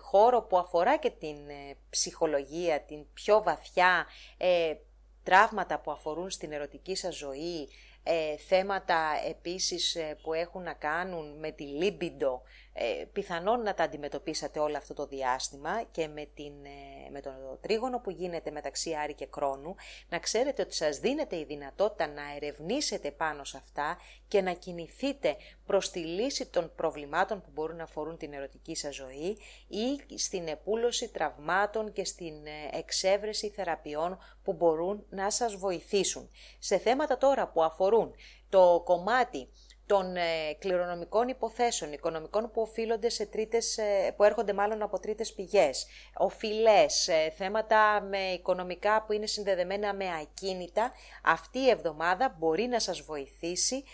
χώρο που αφορά και την ε, ψυχολογία, την πιο βαθιά, ε, τραύματα που αφορούν στην ερωτική σας ζωή, ε, θέματα επίσης που έχουν να κάνουν με τη λίμπιντο, ε, πιθανόν να τα αντιμετωπίσατε όλο αυτό το διάστημα και με, την, ε, με το τρίγωνο που γίνεται μεταξύ Άρη και Κρόνου, να ξέρετε ότι σας δίνεται η δυνατότητα να ερευνήσετε πάνω σε αυτά και να κινηθείτε προς τη λύση των προβλημάτων που μπορούν να αφορούν την ερωτική σας ζωή ή στην επούλωση τραυμάτων και στην ε, εξέβρεση θεραπείων που μπορούν να σας βοηθήσουν. Σε θέματα τώρα που αφορούν το κομμάτι των ε, κληρονομικών υποθέσεων, οικονομικών που οφείλονται σε τρίτες, ε, που έρχονται μάλλον από τρίτες πηγές, οφειλές, ε, θέματα με οικονομικά που είναι συνδεδεμένα με ακίνητα, αυτή η εβδομάδα μπορεί να σας βοηθήσει,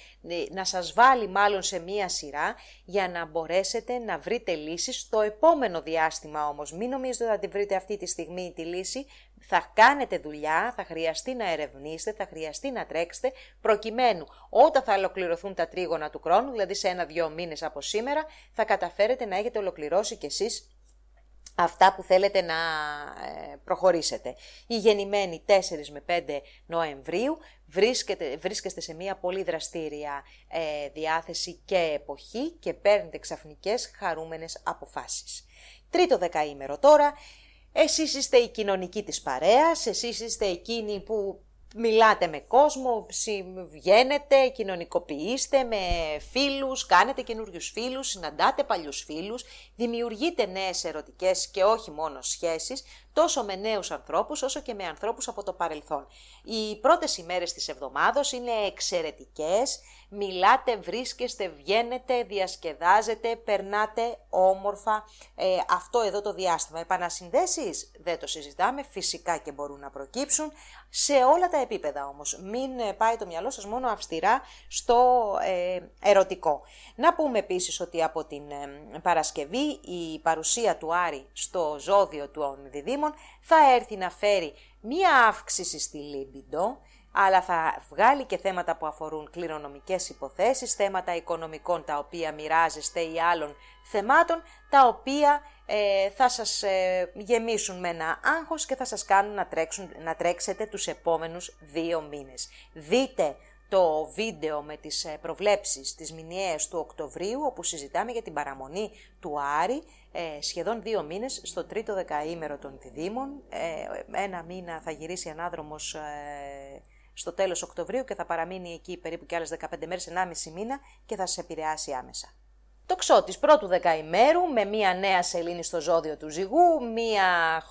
να σας βάλει μάλλον σε μία σειρά για να μπορέσετε να βρείτε λύσεις στο επόμενο διάστημα όμως. Μην νομίζετε ότι θα τη βρείτε αυτή τη στιγμή τη λύση, θα κάνετε δουλειά, θα χρειαστεί να ερευνήσετε, θα χρειαστεί να τρέξετε, προκειμένου όταν θα ολοκληρωθούν τα τρίγωνα του χρόνου, δηλαδή σε ένα-δυο μήνες από σήμερα, θα καταφέρετε να έχετε ολοκληρώσει κι εσείς αυτά που θέλετε να ε, προχωρήσετε. Η γεννημένη 4 με 5 Νοεμβρίου βρίσκεται, βρίσκεστε σε μια πολύ δραστήρια ε, διάθεση και εποχή και παίρνετε ξαφνικές χαρούμενες αποφάσεις. Τρίτο δεκαήμερο τώρα, εσείς είστε η κοινωνική της παρέας, εσείς είστε εκείνοι που μιλάτε με κόσμο, βγαίνετε, κοινωνικοποιείστε με φίλους, κάνετε καινούριους φίλους, συναντάτε παλιούς φίλους, δημιουργείτε νέες ερωτικές και όχι μόνο σχέσεις, τόσο με νέους ανθρώπους όσο και με ανθρώπους από το παρελθόν. Οι πρώτες ημέρες της εβδομάδος είναι εξαιρετικές, μιλάτε, βρίσκεστε, βγαίνετε, διασκεδάζετε, περνάτε όμορφα ε, αυτό εδώ το διάστημα. Επανασυνδέσεις δεν το συζητάμε, φυσικά και μπορούν να προκύψουν σε όλα τα επίπεδα όμως. Μην ε, πάει το μυαλό σας μόνο αυστηρά στο ε, ερωτικό. Να πούμε επίσης ότι από την Παρασκευή η παρουσία του Άρη στο ζώδιο του διδήμων θα έρθει να φέρει μία αύξηση στη λίμπιντο, αλλά θα βγάλει και θέματα που αφορούν κληρονομικές υποθέσεις, θέματα οικονομικών τα οποία μοιράζεστε ή άλλων θεμάτων, τα οποία ε, θα σας ε, γεμίσουν με ένα άγχος και θα σας κάνουν να, τρέξουν, να τρέξετε τους επόμενους δύο μήνες. Δείτε το βίντεο με τις ε, προβλέψεις της μηνιαίας του Οκτωβρίου, όπου συζητάμε για την παραμονή του Άρη, ε, σχεδόν δύο μήνες στο τρίτο δεκαήμερο των διδήμων. Ε, ένα μήνα θα γυρίσει ανάδρομος ε, στο τέλος Οκτωβρίου και θα παραμείνει εκεί περίπου και άλλες 15 μέρες, 1,5 μήνα και θα σε επηρεάσει άμεσα. Το ξώτης πρώτου δεκαημέρου με μία νέα σελήνη στο ζώδιο του ζυγού, μία,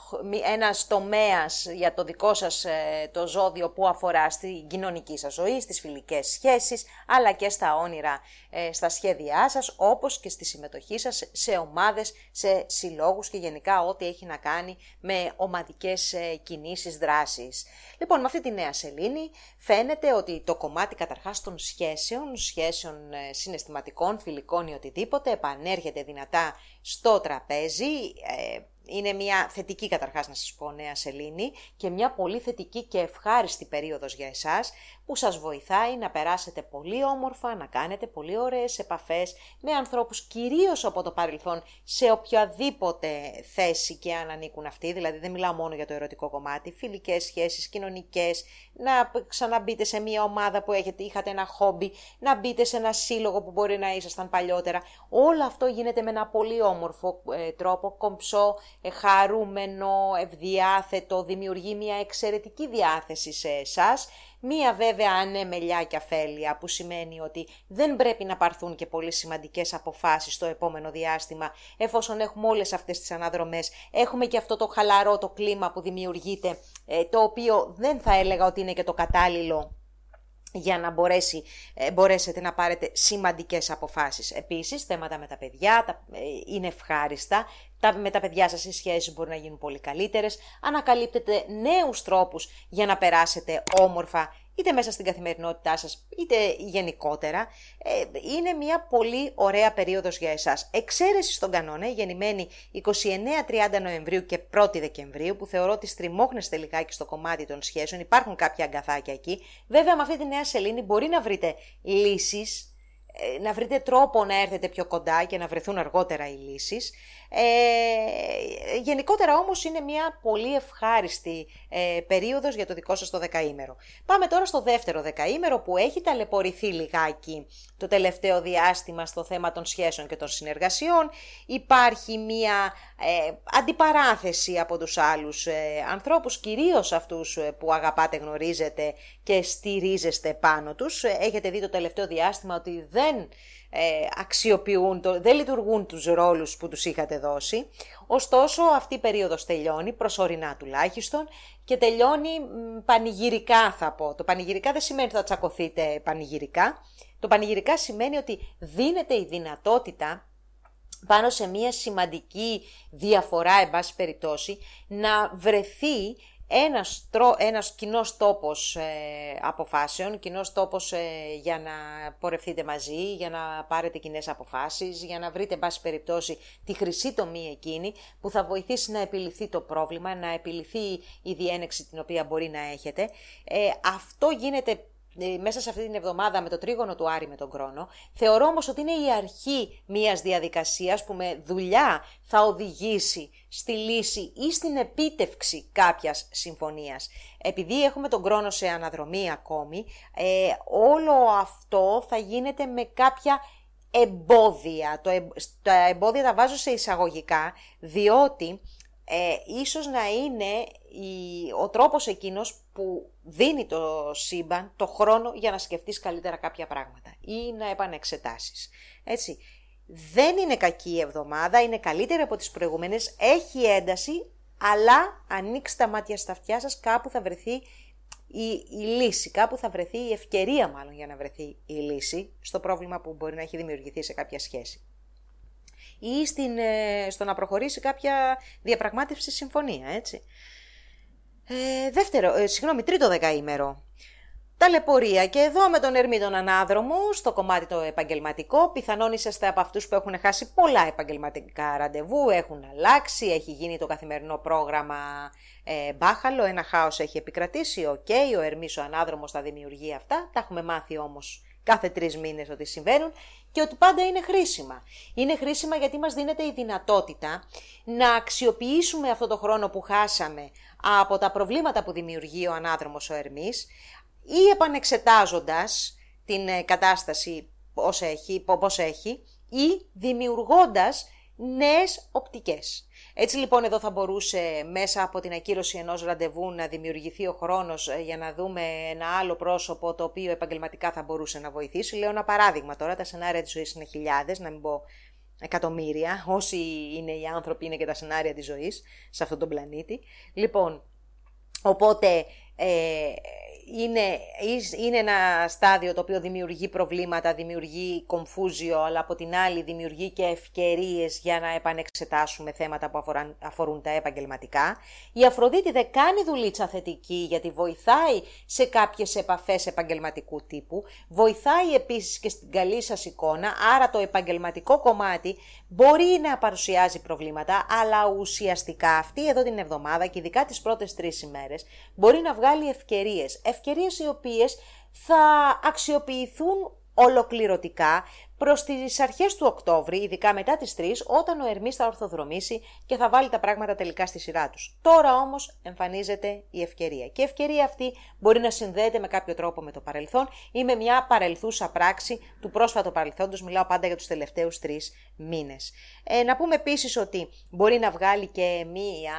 ένας τομέας για το δικό σας ε, το ζώδιο που αφορά στην κοινωνική σας ζωή, στις φιλικές σχέσεις, αλλά και στα όνειρα, ε, στα σχέδιά σας, όπως και στη συμμετοχή σας σε ομάδες, σε συλλόγους και γενικά ό,τι έχει να κάνει με ομαδικές ε, κινήσεις, δράσεις. Λοιπόν, με αυτή τη νέα σελήνη φαίνεται ότι το κομμάτι καταρχάς των σχέσεων, σχέσεων συναισθηματικών, φιλικών ή οτιδήποτε, επανέρχεται δυνατά στο τραπέζι, ε, είναι μια θετική καταρχάς να σας πω νέα σελήνη και μια πολύ θετική και ευχάριστη περίοδος για εσάς που σας βοηθάει να περάσετε πολύ όμορφα, να κάνετε πολύ ωραίες επαφές με ανθρώπους κυρίως από το παρελθόν σε οποιαδήποτε θέση και αν ανήκουν αυτοί, δηλαδή δεν μιλάω μόνο για το ερωτικό κομμάτι, φιλικές σχέσεις, κοινωνικές, να ξαναμπείτε σε μια ομάδα που έχετε, είχατε ένα χόμπι, να μπείτε σε ένα σύλλογο που μπορεί να ήσασταν παλιότερα. Όλο αυτό γίνεται με ένα πολύ όμορφο ε, τρόπο, κομψό, ε, χαρούμενο, ευδιάθετο, δημιουργεί μια εξαιρετική διάθεση σε εσάς Μία βέβαια ανέμελιά και αφέλεια που σημαίνει ότι δεν πρέπει να πάρθουν και πολύ σημαντικές αποφάσεις στο επόμενο διάστημα εφόσον έχουμε όλες αυτές τις αναδρομές. Έχουμε και αυτό το χαλαρό το κλίμα που δημιουργείται ε, το οποίο δεν θα έλεγα ότι είναι και το κατάλληλο για να μπορέσει, ε, μπορέσετε να πάρετε σημαντικές αποφάσεις. Επίσης, θέματα με τα παιδιά τα, ε, είναι ευχάριστα, τα, με τα παιδιά σας οι σχέσεις μπορεί να γίνουν πολύ καλύτερες, ανακαλύπτετε νέους τρόπους για να περάσετε όμορφα είτε μέσα στην καθημερινότητά σας, είτε γενικότερα, ε, είναι μια πολύ ωραία περίοδος για εσάς. Εξαίρεση στον κανόνα, γεννημένη 29-30 Νοεμβρίου και 1η Δεκεμβρίου, που θεωρώ ότι στριμώχνεστε λιγάκι στο κομμάτι των σχέσεων, υπάρχουν κάποια αγκαθάκια εκεί. Βέβαια, με αυτή τη νέα σελήνη μπορεί να βρείτε λύσεις, ε, να βρείτε τρόπο να έρθετε πιο κοντά και να βρεθούν αργότερα οι λύσεις. Ε, γενικότερα όμως είναι μια πολύ ευχάριστη ε, περίοδος για το δικό σας το δεκαήμερο. Πάμε τώρα στο δεύτερο δεκαήμερο που έχει ταλαιπωρηθεί λιγάκι το τελευταίο διάστημα στο θέμα των σχέσεων και των συνεργασιών. Υπάρχει μια ε, αντιπαράθεση από τους άλλους ε, ανθρώπους, κυρίως αυτούς ε, που αγαπάτε, γνωρίζετε και στηρίζεστε πάνω τους. Έχετε δει το τελευταίο διάστημα ότι δεν ε, αξιοποιούν, το, δεν λειτουργούν τους ρόλους που τους είχατε δώσει. Ωστόσο αυτή η περίοδος τελειώνει, προσωρινά τουλάχιστον, και τελειώνει πανηγυρικά θα πω. Το πανηγυρικά δεν σημαίνει ότι θα τσακωθείτε πανηγυρικά. Το πανηγυρικά σημαίνει ότι δίνεται η δυνατότητα πάνω σε μια σημαντική διαφορά, εν πάση περιπτώσει, να βρεθεί ένας, τρο, ένας κοινός τόπος ε, αποφάσεων, κοινός τόπος ε, για να πορευθείτε μαζί, για να πάρετε κοινές αποφάσεις, για να βρείτε, πάση περιπτώσει, τη χρυσή τομή εκείνη που θα βοηθήσει να επιληθεί το πρόβλημα, να επιληθεί η διένεξη την οποία μπορεί να έχετε. Ε, αυτό γίνεται ε, μέσα σε αυτή την εβδομάδα με το τρίγωνο του Άρη με τον Κρόνο. Θεωρώ όμως ότι είναι η αρχή μιας διαδικασίας που με δουλειά θα οδηγήσει στη λύση ή στην επίτευξη κάποιας συμφωνίας. Επειδή έχουμε τον Κρόνο σε αναδρομή ακόμη, ε, όλο αυτό θα γίνεται με κάποια εμπόδια. Το, τα εμπόδια τα βάζω σε εισαγωγικά, διότι ε, ίσως να είναι η, ο τρόπος εκείνος που δίνει το σύμπαν το χρόνο για να σκεφτείς καλύτερα κάποια πράγματα ή να επανεξετάσεις. Έτσι, δεν είναι κακή η εβδομάδα, είναι καλύτερη από τις προηγούμενες, έχει ένταση, αλλά ανοίξτε τα μάτια στα αυτιά σας, κάπου θα βρεθεί η, η λύση, κάπου θα βρεθεί η ευκαιρία μάλλον για να βρεθεί η λύση στο πρόβλημα που μπορεί να έχει δημιουργηθεί σε κάποια σχέση ή στην, ε, στο να προχωρήσει κάποια διαπραγμάτευση συμφωνία, έτσι. Ε, δεύτερο, ε, συγγνώμη, τρίτο δεκαήμερο. Ταλαιπωρία και εδώ με τον Ερμή τον Ανάδρομο, στο κομμάτι το επαγγελματικό, πιθανόν είσαστε από αυτούς που έχουν χάσει πολλά επαγγελματικά ραντεβού, έχουν αλλάξει, έχει γίνει το καθημερινό πρόγραμμα ε, μπάχαλο, ένα χάος έχει επικρατήσει, OK, okay, ο Ερμής ο Ανάδρομος θα δημιουργεί αυτά, τα έχουμε μάθει όμως κάθε τρεις μήνες ότι συμβαίνουν και ότι πάντα είναι χρήσιμα. Είναι χρήσιμα γιατί μας δίνεται η δυνατότητα να αξιοποιήσουμε αυτό το χρόνο που χάσαμε από τα προβλήματα που δημιουργεί ο ανάδρομος ο Ερμής ή επανεξετάζοντας την ε, κατάσταση πώς έχει, πώς έχει ή δημιουργώντας νέες οπτικές. Έτσι λοιπόν εδώ θα μπορούσε μέσα από την ακύρωση ενός ραντεβού να δημιουργηθεί ο χρόνος ε, για να δούμε ένα άλλο πρόσωπο το οποίο επαγγελματικά θα μπορούσε να βοηθήσει. Λέω ένα παράδειγμα τώρα, τα σενάρια της ζωής είναι χιλιάδες, να μην πω εκατομμύρια, όσοι είναι οι άνθρωποι είναι και τα σενάρια της ζωής σε αυτόν τον πλανήτη. Λοιπόν, οπότε ε, είναι, είναι ένα στάδιο το οποίο δημιουργεί προβλήματα, δημιουργεί κομφούζιο, αλλά από την άλλη δημιουργεί και ευκαιρίες για να επανεξετάσουμε θέματα που αφορούν, αφορούν τα επαγγελματικά. Η Αφροδίτη δεν κάνει δουλίτσα θετική γιατί βοηθάει σε κάποιες επαφές επαγγελματικού τύπου, βοηθάει επίσης και στην καλή σας εικόνα, άρα το επαγγελματικό κομμάτι μπορεί να παρουσιάζει προβλήματα, αλλά ουσιαστικά αυτή εδώ την εβδομάδα και ειδικά τις πρώτες τρεις ημέρες μπορεί να βγάλει ευκαιρίες ευκαιρίες οι οποίες θα αξιοποιηθούν ολοκληρωτικά προς τις αρχές του Οκτώβρη, ειδικά μετά τις 3, όταν ο Ερμής θα ορθοδρομήσει και θα βάλει τα πράγματα τελικά στη σειρά τους. Τώρα όμως εμφανίζεται η ευκαιρία και η ευκαιρία αυτή μπορεί να συνδέεται με κάποιο τρόπο με το παρελθόν ή με μια παρελθούσα πράξη του πρόσφατου παρελθόντος, μιλάω πάντα για τους τελευταίους τρεις μήνες. Ε, να πούμε επίσης ότι μπορεί να βγάλει και μία,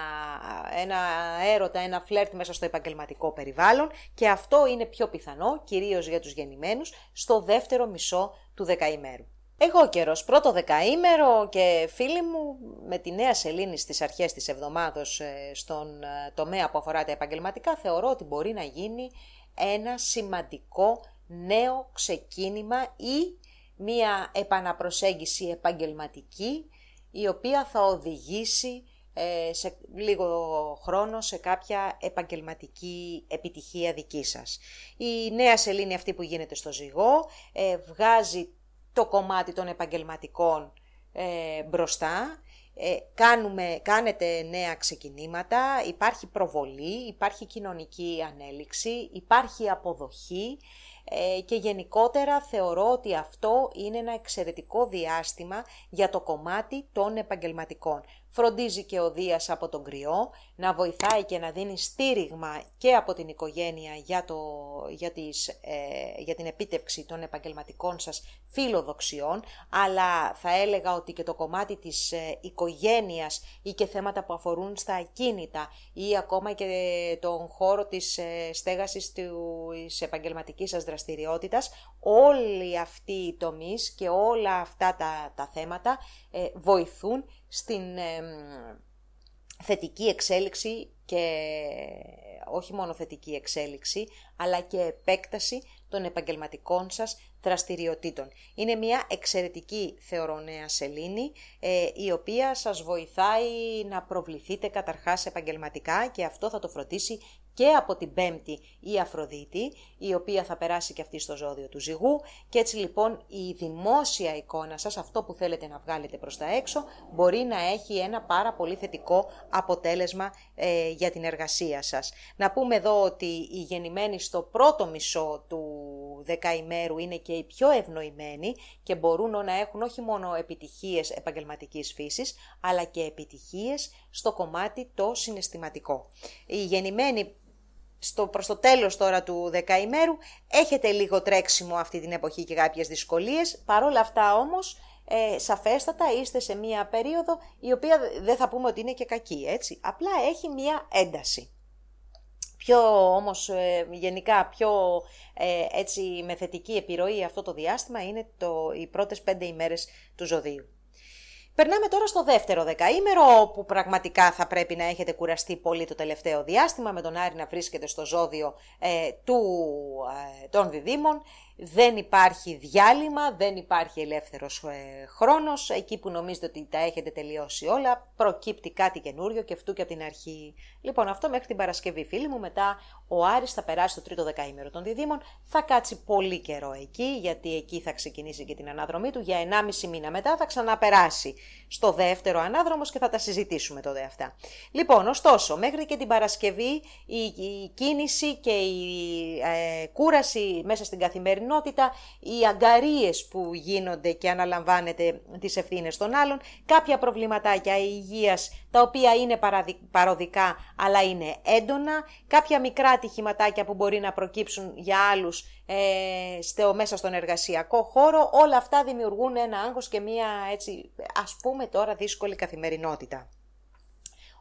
ένα έρωτα, ένα φλερτ μέσα στο επαγγελματικό περιβάλλον και αυτό είναι πιο πιθανό, κυρίως για τους γεννημένους, στο δεύτερο μισό του δεκαημέρου. Εγώ καιρός, πρώτο δεκαήμερο και φίλοι μου με τη νέα σελήνη στις αρχές της εβδομάδος ε, στον ε, τομέα που αφορά τα επαγγελματικά θεωρώ ότι μπορεί να γίνει ένα σημαντικό νέο ξεκίνημα ή μία επαναπροσέγγιση επαγγελματική η οποία θα οδηγήσει ε, σε λίγο χρόνο σε κάποια επαγγελματική επιτυχία δική σας. Η νέα σελήνη αυτή που γίνεται στο ζυγό ε, βγάζει το κομμάτι των επαγγελματικών ε, μπροστά, κάνουμε, κάνετε νέα ξεκινήματα, υπάρχει προβολή, υπάρχει κοινωνική ανέλυξη, υπάρχει αποδοχή, ε, και γενικότερα θεωρώ ότι αυτό είναι ένα εξαιρετικό διάστημα για το κομμάτι των επαγγελματικών. Φροντίζει και ο Δίας από τον κρυό να βοηθάει και να δίνει στήριγμα και από την οικογένεια για, το, για, τις, ε, για την επίτευξη των επαγγελματικών σας φιλοδοξιών, αλλά θα έλεγα ότι και το κομμάτι της ε, οικογένειας ή και θέματα που αφορούν στα ακίνητα ή ακόμα και τον χώρο της ε, στέγασης της επαγγελματικής σας δραστηριότητας, όλοι αυτοί οι τομείς και όλα αυτά τα, τα θέματα ε, βοηθούν στην θετική εξέλιξη και όχι μόνο θετική εξέλιξη, αλλά και επέκταση των επαγγελματικών σας δραστηριοτήτων. Είναι μια εξαιρετική θεωρώ νέα σελήνη, ε, η οποία σας βοηθάει να προβληθείτε καταρχάς επαγγελματικά και αυτό θα το φροντίσει και από την Πέμπτη η Αφροδίτη, η οποία θα περάσει και αυτή στο ζώδιο του ζυγού και έτσι λοιπόν η δημόσια εικόνα σας, αυτό που θέλετε να βγάλετε προς τα έξω, μπορεί να έχει ένα πάρα πολύ θετικό αποτέλεσμα ε, για την εργασία σας. Να πούμε εδώ ότι οι γεννημένοι στο πρώτο μισό του δεκαημέρου είναι και οι πιο ευνοημένοι και μπορούν να έχουν όχι μόνο επιτυχίες επαγγελματικής φύσης, αλλά και επιτυχίες στο κομμάτι το συναισθηματικό. Οι γεννημένοι στο, προς το τέλος τώρα του δεκαημέρου έχετε λίγο τρέξιμο αυτή την εποχή και κάποιες δυσκολίες, παρόλα αυτά όμως ε, σαφέστατα είστε σε μία περίοδο η οποία δεν θα πούμε ότι είναι και κακή, έτσι. Απλά έχει μία ένταση. Πιο όμως ε, γενικά πιο ε, έτσι με θετική επιρροή αυτό το διάστημα είναι το, οι πρώτες πέντε ημέρες του ζωδίου. Περνάμε τώρα στο δεύτερο δεκαήμερο, όπου πραγματικά θα πρέπει να έχετε κουραστεί πολύ το τελευταίο διάστημα, με τον Άρη να βρίσκεται στο ζώδιο ε, του, ε, των διδήμων δεν υπάρχει διάλειμμα, δεν υπάρχει ελεύθερος ε, χρόνος, εκεί που νομίζετε ότι τα έχετε τελειώσει όλα, προκύπτει κάτι καινούριο και αυτού και από την αρχή. Λοιπόν, αυτό μέχρι την Παρασκευή, φίλοι μου, μετά ο Άρης θα περάσει το τρίτο δεκαήμερο των διδήμων, θα κάτσει πολύ καιρό εκεί, γιατί εκεί θα ξεκινήσει και την ανάδρομή του, για 1,5 μήνα μετά θα ξαναπεράσει στο δεύτερο ανάδρομος και θα τα συζητήσουμε τότε αυτά. Λοιπόν, ωστόσο, μέχρι και την Παρασκευή η, κίνηση και η ε, κούραση μέσα στην καθημερινή οι αγκαρίες που γίνονται και αναλαμβάνετε τις ευθύνες των άλλων, κάποια προβληματάκια υγείας τα οποία είναι παροδικά αλλά είναι έντονα, κάποια μικρά ατυχηματάκια που μπορεί να προκύψουν για άλλους ε, στο, μέσα στον εργασιακό χώρο, όλα αυτά δημιουργούν ένα άγχος και μία έτσι ας πούμε τώρα δύσκολη καθημερινότητα.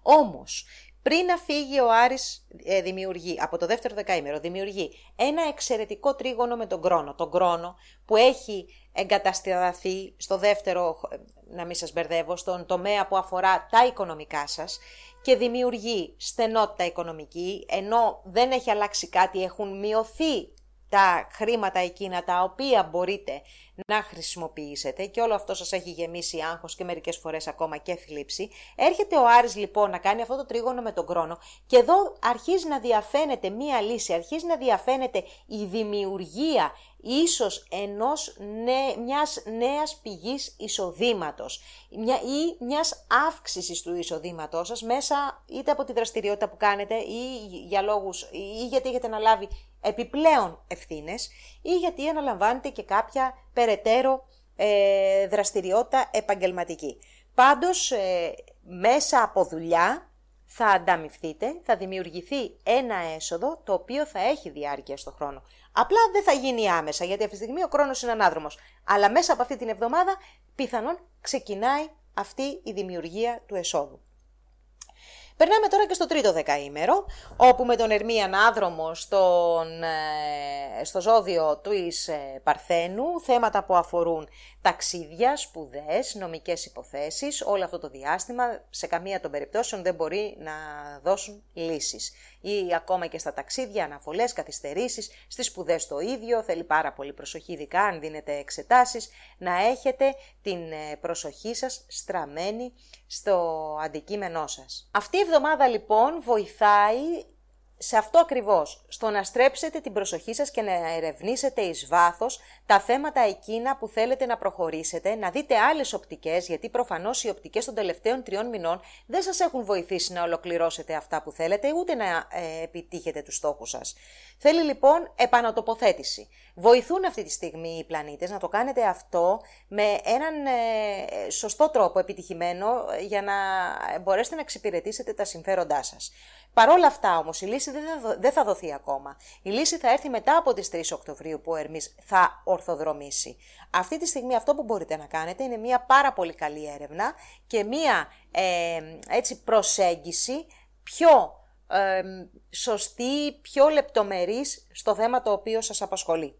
Όμως, πριν να φύγει ο Άρης ε, δημιουργεί, από το δεύτερο δεκαήμερο, δημιουργεί ένα εξαιρετικό τρίγωνο με τον Κρόνο. Τον Κρόνο που έχει εγκατασταθεί στο δεύτερο, να μην σας μπερδεύω, στον τομέα που αφορά τα οικονομικά σας και δημιουργεί στενότητα οικονομική, ενώ δεν έχει αλλάξει κάτι, έχουν μειωθεί τα χρήματα εκείνα τα οποία μπορείτε να χρησιμοποιήσετε και όλο αυτό σας έχει γεμίσει άγχος και μερικές φορές ακόμα και θλίψη. Έρχεται ο Άρης λοιπόν να κάνει αυτό το τρίγωνο με τον κρόνο και εδώ αρχίζει να διαφαίνεται μία λύση, αρχίζει να διαφαίνεται η δημιουργία ίσως ενός νέ, μιας νέας πηγής εισοδήματος μια, ή μιας αύξησης του εισοδήματός σας μέσα είτε από τη δραστηριότητα που κάνετε ή για λόγους ή γιατί έχετε να λάβει επιπλέον ευθύνες ή γιατί αναλαμβάνετε και κάποια περαιτέρω ε, δραστηριότητα επαγγελματική. Πάντως, ε, μέσα από δουλειά θα ανταμυφθείτε, θα δημιουργηθεί ένα έσοδο το οποίο θα έχει διάρκεια στο χρόνο. Απλά δεν θα γίνει άμεσα, γιατί αυτή τη στιγμή ο χρόνος είναι ανάδρομος. Αλλά μέσα από αυτή την εβδομάδα πιθανόν ξεκινάει αυτή η δημιουργία του εσόδου. Περνάμε τώρα και στο τρίτο δεκαήμερο, όπου με τον Ερμίαν Άδρομο στον, ε, στο ζώδιο του εις ε, Παρθένου, θέματα που αφορούν ταξίδια, σπουδές, νομικές υποθέσεις, όλο αυτό το διάστημα σε καμία των περιπτώσεων δεν μπορεί να δώσουν λύσεις. Ή ακόμα και στα ταξίδια, αναβολές, καθυστερήσεις, στις σπουδές το ίδιο, θέλει πάρα πολύ προσοχή, ειδικά αν δίνετε εξετάσεις, να έχετε την ε, προσοχή σας στραμμένη στο αντικείμενό σας. Αυτή η εβδομάδα λοιπόν βοηθάει σε αυτό ακριβώς, στο να στρέψετε την προσοχή σας και να ερευνήσετε εις βάθος τα θέματα εκείνα που θέλετε να προχωρήσετε, να δείτε άλλες οπτικές, γιατί προφανώς οι οπτικές των τελευταίων τριών μηνών δεν σας έχουν βοηθήσει να ολοκληρώσετε αυτά που θέλετε, ούτε να ε, επιτύχετε τους στόχους σας. Θέλει λοιπόν επανατοποθέτηση. Βοηθούν αυτή τη στιγμή οι πλανήτες να το κάνετε αυτό με έναν ε, σωστό τρόπο επιτυχημένο για να μπορέσετε να εξυπηρετήσετε τα συμφέροντά σας. Παρ' όλα αυτά όμως η λύση δεν θα δοθεί ακόμα. Η λύση θα έρθει μετά από τις 3 Οκτωβρίου που ο Ερμής θα ορθοδρομήσει. Αυτή τη στιγμή αυτό που μπορείτε να κάνετε είναι μια πάρα πολύ καλή έρευνα και μια ε, έτσι προσέγγιση πιο ε, σωστή, πιο λεπτομερής στο θέμα το οποίο σας απασχολεί.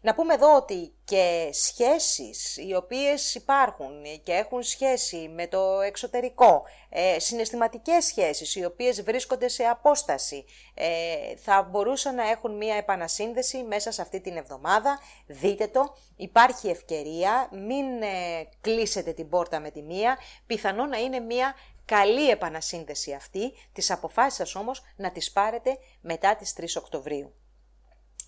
Να πούμε εδώ ότι και σχέσεις οι οποίες υπάρχουν και έχουν σχέση με το εξωτερικό, ε, συναισθηματικές σχέσεις οι οποίες βρίσκονται σε απόσταση, ε, θα μπορούσαν να έχουν μία επανασύνδεση μέσα σε αυτή την εβδομάδα. Δείτε το, υπάρχει ευκαιρία, μην ε, κλείσετε την πόρτα με τη μία, πιθανό να είναι μία καλή επανασύνδεση αυτή, τις αποφάσεις σας όμως να τις πάρετε μετά τις 3 Οκτωβρίου.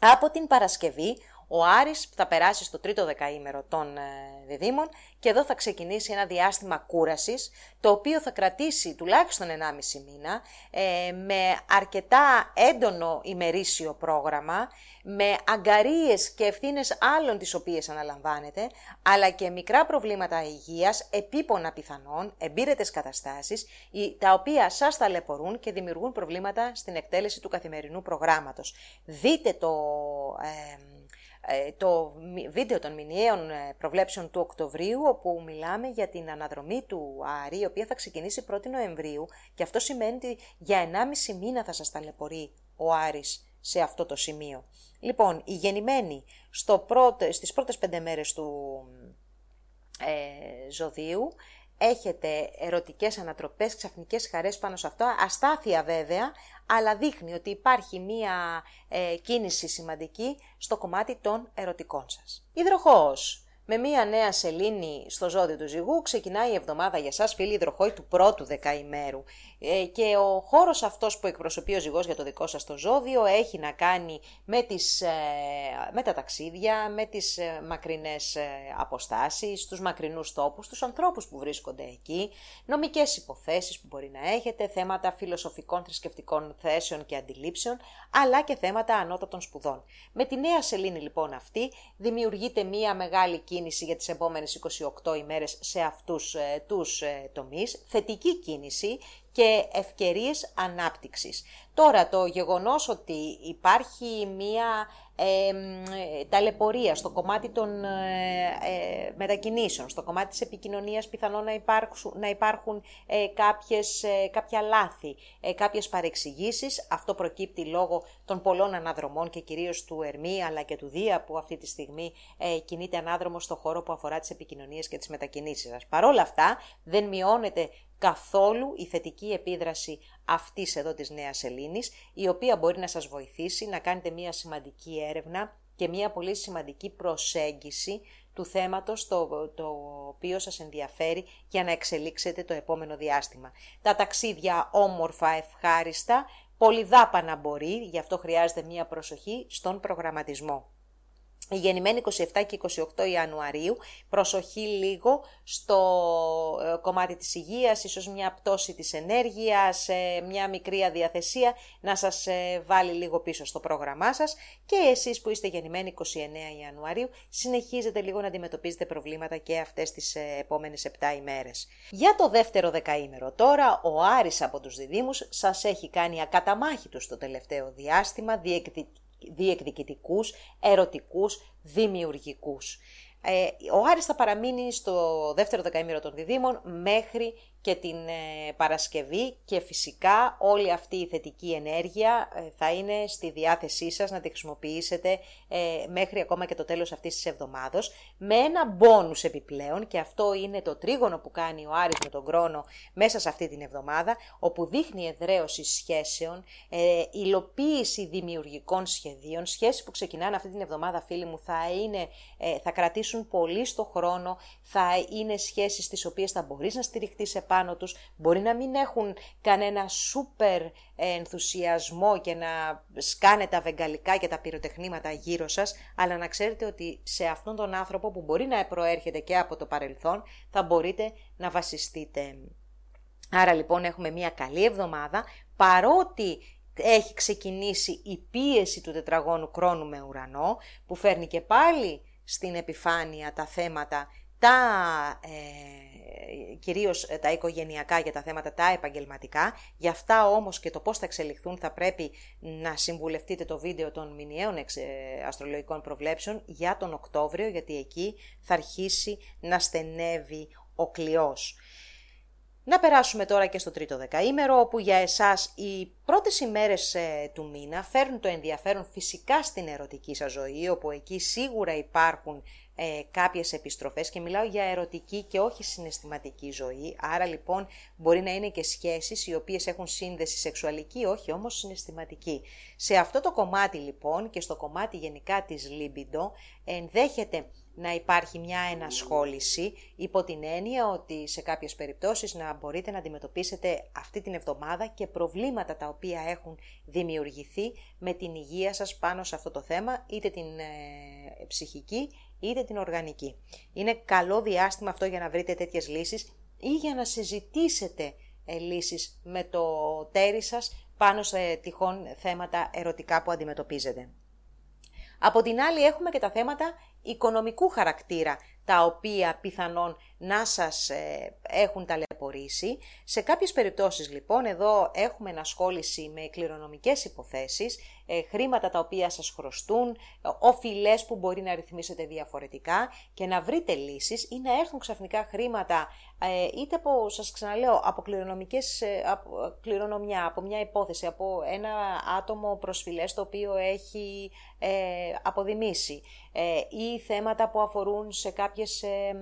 Από την Παρασκευή ο Άρης θα περάσει στο τρίτο δεκαήμερο των ε, διδήμων και εδώ θα ξεκινήσει ένα διάστημα κούρασης, το οποίο θα κρατήσει τουλάχιστον 1,5 μήνα, ε, με αρκετά έντονο ημερήσιο πρόγραμμα, με αγκαρίες και ευθύνες άλλων τις οποίες αναλαμβάνετε, αλλά και μικρά προβλήματα υγείας, επίπονα πιθανών, εμπειρετες καταστάσεις, τα οποία σας ταλαιπωρούν και δημιουργούν προβλήματα στην εκτέλεση του καθημερινού προγράμματος. Δείτε το... Ε, ε, το βίντεο των μηνιαίων ε, προβλέψεων του Οκτωβρίου, όπου μιλάμε για την αναδρομή του Άρη, η οποία θα ξεκινήσει 1η Νοεμβρίου και αυτό σημαίνει ότι για 1,5 μήνα θα σας ταλαιπωρεί ο Άρης σε αυτό το σημείο. Λοιπόν, οι γεννημένοι στο πρώτο, στις πρώτες πέντε μέρες του ε, ζωδίου έχετε ερωτικές ανατροπές, ξαφνικές χαρές πάνω σε αυτό, αστάθεια βέβαια, αλλά δείχνει ότι υπάρχει μία ε, κίνηση σημαντική στο κομμάτι των ερωτικών σας. Υδροχόος. Με μία νέα σελήνη στο ζώδιο του ζυγού ξεκινάει η εβδομάδα για σας φίλοι υδροχόοι του πρώτου δεκαημέρου. Ε, και ο χώρος αυτός που εκπροσωπεί ο ζυγός για το δικό σας το ζώδιο έχει να κάνει με, τις, ε, με τα ταξίδια, με τις ε, μακρινές αποστάσεις, τους μακρινούς τόπους, τους ανθρώπους που βρίσκονται εκεί, νομικές υποθέσεις που μπορεί να έχετε, θέματα φιλοσοφικών θρησκευτικών θέσεων και αντιλήψεων, αλλά και θέματα ανώτατων σπουδών. Με τη νέα σελήνη λοιπόν αυτή δημιουργείται μία μεγάλη κίνηση για τις επόμενες 28 ημέρες σε αυτούς τους τομείς, θετική κίνηση και ευκαιρίες ανάπτυξης. Τώρα το γεγονός ότι υπάρχει μία ε, ταλαιπωρία στο κομμάτι των ε, ε, μετακινήσεων, στο κομμάτι της επικοινωνίας πιθανόν να υπάρχουν, να υπάρχουν ε, κάποιες, ε, κάποια λάθη, ε, κάποιες παρεξηγήσεις. Αυτό προκύπτει λόγω των πολλών αναδρομών και κυρίως του Ερμή αλλά και του Δία που αυτή τη στιγμή κινείται ανάδρομο στο χώρο που αφορά τις επικοινωνίες και τις μετακινήσεις σας. Παρ' όλα αυτά δεν μειώνεται καθόλου η θετική επίδραση αυτής εδώ της νέας σελήνης, η οποία μπορεί να σας βοηθήσει να κάνετε μια σημαντική έρευνα και μια πολύ σημαντική προσέγγιση του θέματος το, το οποίο σας ενδιαφέρει για να εξελίξετε το επόμενο διάστημα. Τα ταξίδια όμορφα, ευχάριστα, πολυδάπανα μπορεί, γι' αυτό χρειάζεται μια προσοχή στον προγραμματισμό. Η γεννημένη 27 και 28 Ιανουαρίου, προσοχή λίγο στο ε, κομμάτι της υγείας, ίσως μια πτώση της ενέργειας, ε, μια μικρή αδιαθεσία. Να σας ε, βάλει λίγο πίσω στο πρόγραμμά σας. Και εσείς που είστε γεννημένοι 29 Ιανουαρίου συνεχίζετε λίγο να αντιμετωπίζετε προβλήματα και αυτές τις επόμενες 7 ημέρες. Για το δεύτερο δεκαήμερο τώρα, ο Άρης από τους διδήμους σας έχει κάνει ακαταμάχητο στο τελευταίο διάστημα, διεκδικητικούς, ερωτικούς, δημιουργικούς. Ε, ο Άρης θα παραμείνει στο δεύτερο δεκαήμερο των διδήμων μέχρι και την ε, Παρασκευή και φυσικά όλη αυτή η θετική ενέργεια ε, θα είναι στη διάθεσή σας να τη χρησιμοποιήσετε ε, μέχρι ακόμα και το τέλος αυτής της εβδομάδος με ένα μπόνους επιπλέον και αυτό είναι το τρίγωνο που κάνει ο Άρης με τον Κρόνο μέσα σε αυτή την εβδομάδα όπου δείχνει εδραίωση σχέσεων, υλοποίηση δημιουργικών σχεδίων, σχέσεις που ξεκινάνε αυτή την εβδομάδα φίλοι μου θα, είναι, θα κρατήσουν πολύ στο χρόνο, θα είναι σχέσεις τις οποίες θα μπορείς να στηριχτείς σε πάνω τους, μπορεί να μην έχουν κανένα σούπερ ενθουσιασμό και να σκάνε τα βεγγαλικά και τα πυροτεχνήματα γύρω σας, αλλά να ξέρετε ότι σε αυτόν τον άνθρωπο που μπορεί να προέρχεται και από το παρελθόν, θα μπορείτε να βασιστείτε. Άρα λοιπόν έχουμε μια καλή εβδομάδα, παρότι έχει ξεκινήσει η πίεση του τετραγώνου κρόνου με ουρανό, που φέρνει και πάλι στην επιφάνεια τα θέματα τα ε, κυρίως ε, τα οικογενειακά για τα θέματα τα επαγγελματικά. Για αυτά όμως και το πώς θα εξελιχθούν θα πρέπει να συμβουλευτείτε το βίντεο των μηνιαίων ε, αστρολογικών προβλέψεων για τον Οκτώβριο, γιατί εκεί θα αρχίσει να στενεύει ο κλειός. Να περάσουμε τώρα και στο τρίτο δεκαήμερο, όπου για εσάς οι πρώτες ημέρες ε, του μήνα φέρνουν το ενδιαφέρον φυσικά στην ερωτική σας ζωή, όπου εκεί σίγουρα υπάρχουν ε, κάποιες επιστροφές και μιλάω για ερωτική και όχι συναισθηματική ζωή, άρα λοιπόν μπορεί να είναι και σχέσεις οι οποίες έχουν σύνδεση σεξουαλική, όχι όμως συναισθηματική. Σε αυτό το κομμάτι λοιπόν και στο κομμάτι γενικά της libido ενδέχεται να υπάρχει μια ενασχόληση υπό την έννοια ότι σε κάποιες περιπτώσεις να μπορείτε να αντιμετωπίσετε αυτή την εβδομάδα και προβλήματα τα οποία έχουν δημιουργηθεί με την υγεία σας πάνω σε αυτό το θέμα, είτε την ε, ψυχική είτε την οργανική. Είναι καλό διάστημα αυτό για να βρείτε τέτοιες λύσεις ή για να συζητήσετε ε, λύσεις με το τέρι σας πάνω σε τυχόν θέματα ερωτικά που αντιμετωπίζετε. Από την άλλη έχουμε και τα θέματα οικονομικού χαρακτήρα, τα οποία πιθανόν να σας ε, έχουν ταλαιπωρήσει. Σε κάποιες περιπτώσεις λοιπόν εδώ έχουμε ενασχόληση με κληρονομικές υποθέσεις, ε, χρήματα τα οποία σας χρωστούν, οφειλές που μπορεί να ρυθμίσετε διαφορετικά και να βρείτε λύσεις ή να έρθουν ξαφνικά χρήματα ε, είτε από, σας ξαναλέω, από κληρονομικές, από κληρονομιά, από μια υπόθεση, από ένα άτομο προσφυλές το οποίο έχει ε, αποδημήσει ή θέματα που αφορούν σε κάποιες ε,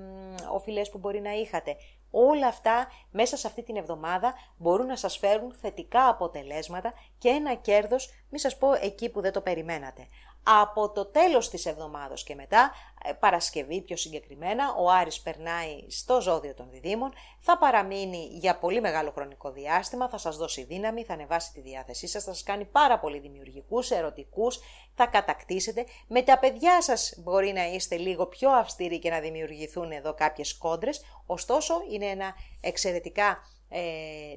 οφειλές που μπορεί να είχατε. Όλα αυτά μέσα σε αυτή την εβδομάδα μπορούν να σας φέρουν θετικά αποτελέσματα και ένα κέρδος, μη σας πω εκεί που δεν το περιμένατε. Από το τέλος της εβδομάδος και μετά, ε, Παρασκευή πιο συγκεκριμένα, ο Άρης περνάει στο ζώδιο των διδήμων, θα παραμείνει για πολύ μεγάλο χρονικό διάστημα, θα σας δώσει δύναμη, θα ανεβάσει τη διάθεσή σας, θα σας κάνει πάρα πολύ δημιουργικούς, ερωτικούς, θα κατακτήσετε. Με τα παιδιά σας μπορεί να είστε λίγο πιο αυστηροί και να δημιουργηθούν εδώ κάποιες κόντρες, ωστόσο είναι ένα εξαιρετικά ε,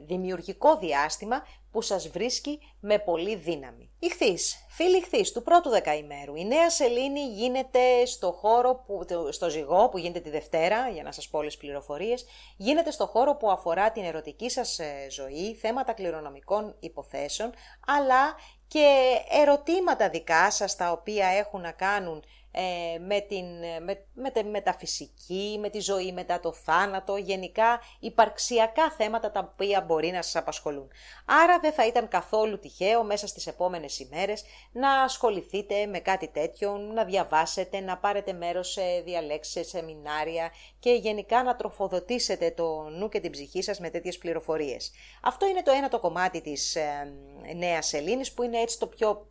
δημιουργικό διάστημα που σας βρίσκει με πολύ δύναμη. Ηχθείς, φίλοι ηχθείς του πρώτου δεκαημέρου. Η νέα σελήνη γίνεται στο χώρο, που, στο ζυγό που γίνεται τη Δευτέρα, για να σας πω όλες πληροφορίες, γίνεται στο χώρο που αφορά την ερωτική σας ε, ζωή, θέματα κληρονομικών υποθέσεων, αλλά και ερωτήματα δικά σας τα οποία έχουν να κάνουν ε, με, την, με, με τη μεταφυσική, με τη ζωή μετά το θάνατο, γενικά υπαρξιακά θέματα τα οποία μπορεί να σας απασχολούν. Άρα δεν θα ήταν καθόλου τυχαίο μέσα στις επόμενες ημέρες να ασχοληθείτε με κάτι τέτοιο, να διαβάσετε, να πάρετε μέρος σε διαλέξεις, σε σεμινάρια και γενικά να τροφοδοτήσετε το νου και την ψυχή σας με τέτοιες πληροφορίες. Αυτό είναι το ένα το κομμάτι της ε, νέας σελήνης που είναι έτσι το πιο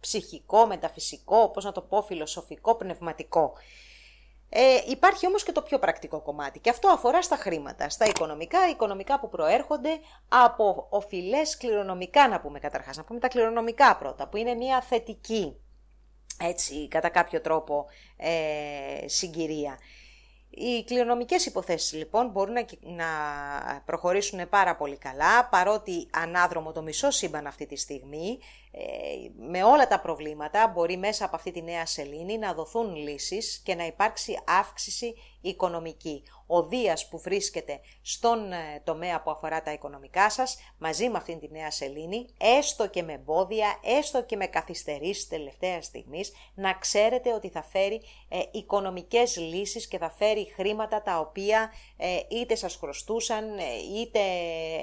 ψυχικό, μεταφυσικό, πώς να το πω, φιλοσοφικό, πνευματικό. Ε, υπάρχει όμως και το πιο πρακτικό κομμάτι και αυτό αφορά στα χρήματα, στα οικονομικά, οικονομικά που προέρχονται από οφειλές κληρονομικά να πούμε καταρχάς, να πούμε τα κληρονομικά πρώτα, που είναι μια θετική, έτσι, κατά κάποιο τρόπο ε, συγκυρία. Οι κληρονομικές υποθέσεις λοιπόν μπορούν να, προχωρήσουν πάρα πολύ καλά, παρότι ανάδρομο το μισό σύμπαν αυτή τη στιγμή, ε, με όλα τα προβλήματα μπορεί μέσα από αυτή τη νέα σελήνη να δοθούν λύσεις και να υπάρξει αύξηση οικονομική. Ο Δίας που βρίσκεται στον ε, τομέα που αφορά τα οικονομικά σας, μαζί με αυτήν τη νέα σελήνη, έστω και με εμπόδια, έστω και με καθυστερήσεις τελευταία στιγμής, να ξέρετε ότι θα φέρει ε, οικονομικές λύσεις και θα φέρει χρήματα τα οποία ε, είτε σας χρωστούσαν, ε, είτε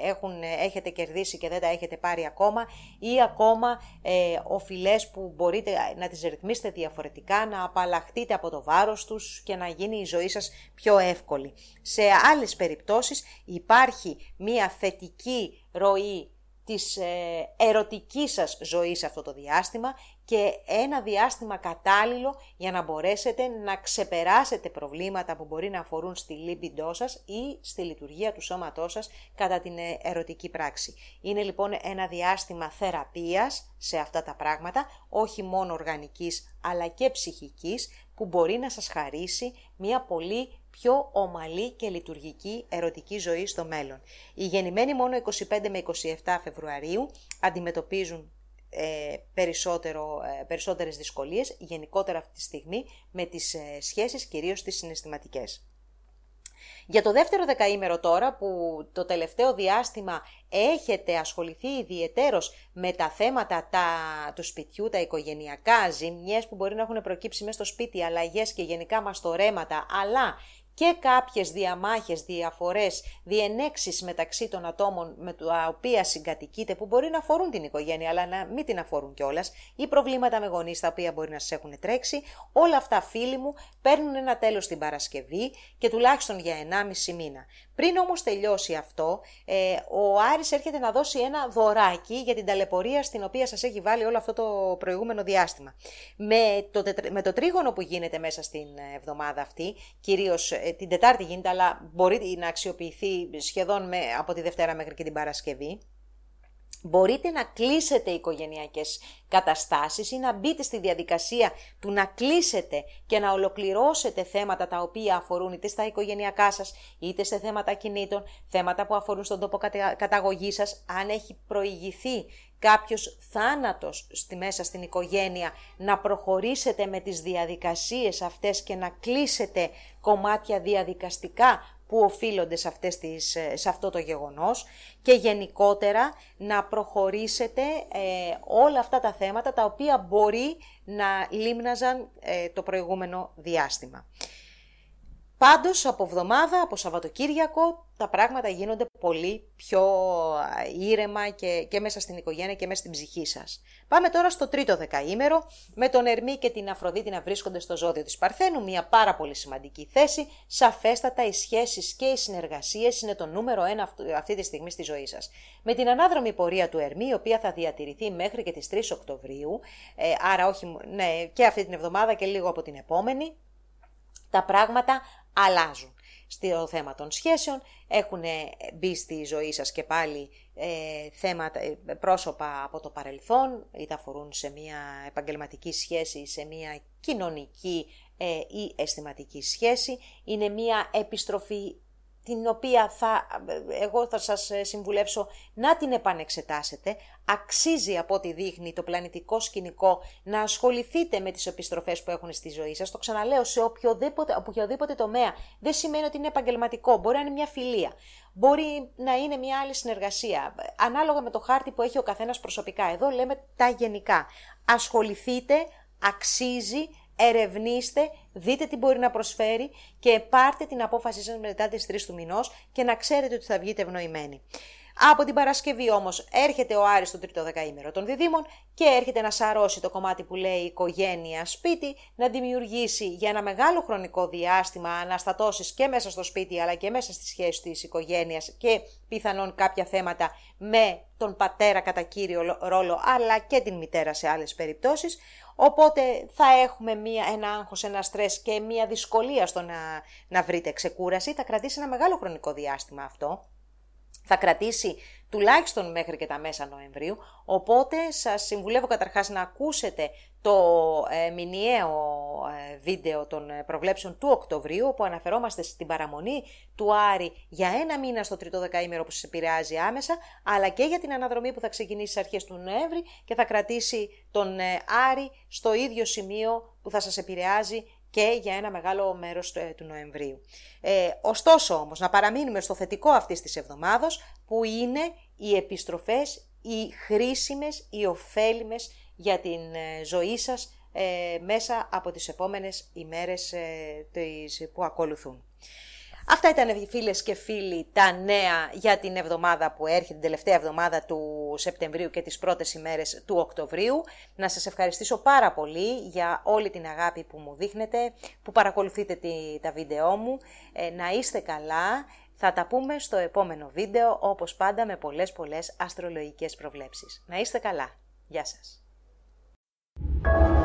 έχουν, έχετε κερδίσει και δεν τα έχετε πάρει ακόμα, ή ακόμα ε, οφειλές που μπορείτε να τις ρυθμίσετε διαφορετικά, να απαλλαχτείτε από το βάρος τους και να γίνει η ζωή σας πιο εύκολη. Σε άλλες περιπτώσεις υπάρχει μία θετική ροή της ε, ερωτικής σας ζωής αυτό το διάστημα και ένα διάστημα κατάλληλο για να μπορέσετε να ξεπεράσετε προβλήματα που μπορεί να αφορούν στη λίμπιντό σας ή στη λειτουργία του σώματός σας κατά την ε, ερωτική πράξη. Είναι λοιπόν ένα διάστημα θεραπείας σε αυτά τα πράγματα, όχι μόνο οργανικής αλλά και ψυχικής, που μπορεί να σας χαρίσει μια πολύ πιο ομαλή και λειτουργική ερωτική ζωή στο μέλλον. Οι γεννημένοι μόνο 25 με 27 Φεβρουαρίου αντιμετωπίζουν ε, περισσότερο, ε, περισσότερες δυσκολίες, γενικότερα αυτή τη στιγμή, με τις ε, σχέσεις, κυρίως τις συναισθηματικές. Για το δεύτερο δεκαήμερο τώρα που το τελευταίο διάστημα έχετε ασχοληθεί ιδιαιτέρως με τα θέματα τα, του σπιτιού, τα οικογενειακά, ζημιές που μπορεί να έχουν προκύψει μέσα στο σπίτι, αλλαγές και γενικά μαστορέματα, αλλά και κάποιες διαμάχες, διαφορές, διενέξεις μεταξύ των ατόμων με τα οποία συγκατοικείτε που μπορεί να αφορούν την οικογένεια αλλά να μην την αφορούν κιόλας, ή προβλήματα με γονείς τα οποία μπορεί να σας έχουν τρέξει, όλα αυτά φίλοι μου παίρνουν ένα τέλος την Παρασκευή και τουλάχιστον για 1,5 μήνα. Πριν όμως τελειώσει αυτό, ε, ο Άρης έρχεται να δώσει ένα δωράκι για την ταλαιπωρία στην οποία σας έχει βάλει όλο αυτό το προηγούμενο διάστημα. Με το, με το τρίγωνο που γίνεται μέσα στην εβδομάδα αυτή, κυρίως ε, την Τετάρτη γίνεται, αλλά μπορεί να αξιοποιηθεί σχεδόν με, από τη Δευτέρα μέχρι και την Παρασκευή, μπορείτε να κλείσετε οικογενειακές καταστάσεις ή να μπείτε στη διαδικασία του να κλείσετε και να ολοκληρώσετε θέματα τα οποία αφορούν είτε στα οικογενειακά σας, είτε σε θέματα κινήτων, θέματα που αφορούν στον τόπο καταγωγή σας, αν έχει προηγηθεί κάποιος θάνατος στη μέσα στην οικογένεια, να προχωρήσετε με τις διαδικασίες αυτές και να κλείσετε κομμάτια διαδικαστικά που οφείλονται σε, αυτές τις, ε, σε αυτό το γεγονός και γενικότερα να προχωρήσετε ε, όλα αυτά τα θέματα τα οποία μπορεί να λίμναζαν ε, το προηγούμενο διάστημα. Πάντως από εβδομάδα, από Σαββατοκύριακο, τα πράγματα γίνονται πολύ πιο ήρεμα και, και μέσα στην οικογένεια και μέσα στην ψυχή σας. Πάμε τώρα στο τρίτο δεκαήμερο, με τον Ερμή και την Αφροδίτη να βρίσκονται στο ζώδιο της Παρθένου, μια πάρα πολύ σημαντική θέση. Σαφέστατα οι σχέσεις και οι συνεργασίες είναι το νούμερο ένα αυτή τη στιγμή στη ζωή σας. Με την ανάδρομη πορεία του Ερμή, η οποία θα διατηρηθεί μέχρι και τις 3 Οκτωβρίου, ε, άρα όχι ναι, και αυτή την εβδομάδα και λίγο από την επόμενη, τα πράγματα αλλάζουν. Στο θέμα των σχέσεων έχουν μπει στη ζωή σας και πάλι ε, θέματα, ε, πρόσωπα από το παρελθόν, είτε αφορούν σε μια επαγγελματική σχέση, σε μια κοινωνική ε, ή αισθηματική σχέση. Είναι μια επιστροφή την οποία θα, εγώ θα σας συμβουλεύσω να την επανεξετάσετε. Αξίζει από ό,τι δείχνει το πλανητικό σκηνικό να ασχοληθείτε με τις επιστροφές που έχουν στη ζωή σας. Το ξαναλέω σε οποιοδήποτε, οποιοδήποτε τομέα. Δεν σημαίνει ότι είναι επαγγελματικό, μπορεί να είναι μια φιλία. Μπορεί να είναι μια άλλη συνεργασία, ανάλογα με το χάρτη που έχει ο καθένας προσωπικά. Εδώ λέμε τα γενικά. Ασχοληθείτε, αξίζει, ερευνήστε, δείτε τι μπορεί να προσφέρει και πάρτε την απόφασή σας μετά τις 3 του μηνός και να ξέρετε ότι θα βγείτε ευνοημένοι. Από την Παρασκευή όμως έρχεται ο Άρης στο τρίτο δεκαήμερο των διδήμων και έρχεται να σαρώσει το κομμάτι που λέει οικογένεια σπίτι, να δημιουργήσει για ένα μεγάλο χρονικό διάστημα αναστατώσεις και μέσα στο σπίτι αλλά και μέσα στη σχέση της οικογένειας και πιθανόν κάποια θέματα με τον πατέρα κατά κύριο ρόλο αλλά και την μητέρα σε άλλες περιπτώσεις. Οπότε θα έχουμε μία, ένα άγχος, ένα στρες και μία δυσκολία στο να, να βρείτε ξεκούραση. Θα κρατήσει ένα μεγάλο χρονικό διάστημα αυτό θα κρατήσει τουλάχιστον μέχρι και τα μέσα Νοεμβρίου, οπότε σας συμβουλεύω καταρχάς να ακούσετε το ε, μηνιαίο ε, βίντεο των ε, προβλέψεων του Οκτωβρίου, όπου αναφερόμαστε στην παραμονή του Άρη για ένα μήνα στο τρίτο δεκαήμερο που σας επηρεάζει άμεσα, αλλά και για την αναδρομή που θα ξεκινήσει στις αρχές του Νοέμβρη και θα κρατήσει τον ε, Άρη στο ίδιο σημείο που θα σας επηρεάζει και για ένα μεγάλο μέρος ε, του Νοεμβρίου. Ε, ωστόσο όμως να παραμείνουμε στο θετικό αυτής της εβδομάδος που είναι οι επιστροφές, οι χρήσιμες, οι ωφέλιμες για την ε, ζωή σας ε, μέσα από τις επόμενες ημέρες που ακολουθούν. Αυτά ήταν φίλες και φίλοι τα νέα για την εβδομάδα που έρχεται, την τελευταία εβδομάδα του Σεπτεμβρίου και τις πρώτες ημέρες του Οκτωβρίου. Να σας ευχαριστήσω πάρα πολύ για όλη την αγάπη που μου δείχνετε, που παρακολουθείτε τη, τα βίντεό μου. Ε, να είστε καλά. Θα τα πούμε στο επόμενο βίντεο, όπως πάντα με πολλές πολλές αστρολογικές προβλέψεις. Να είστε καλά. Γεια σας. you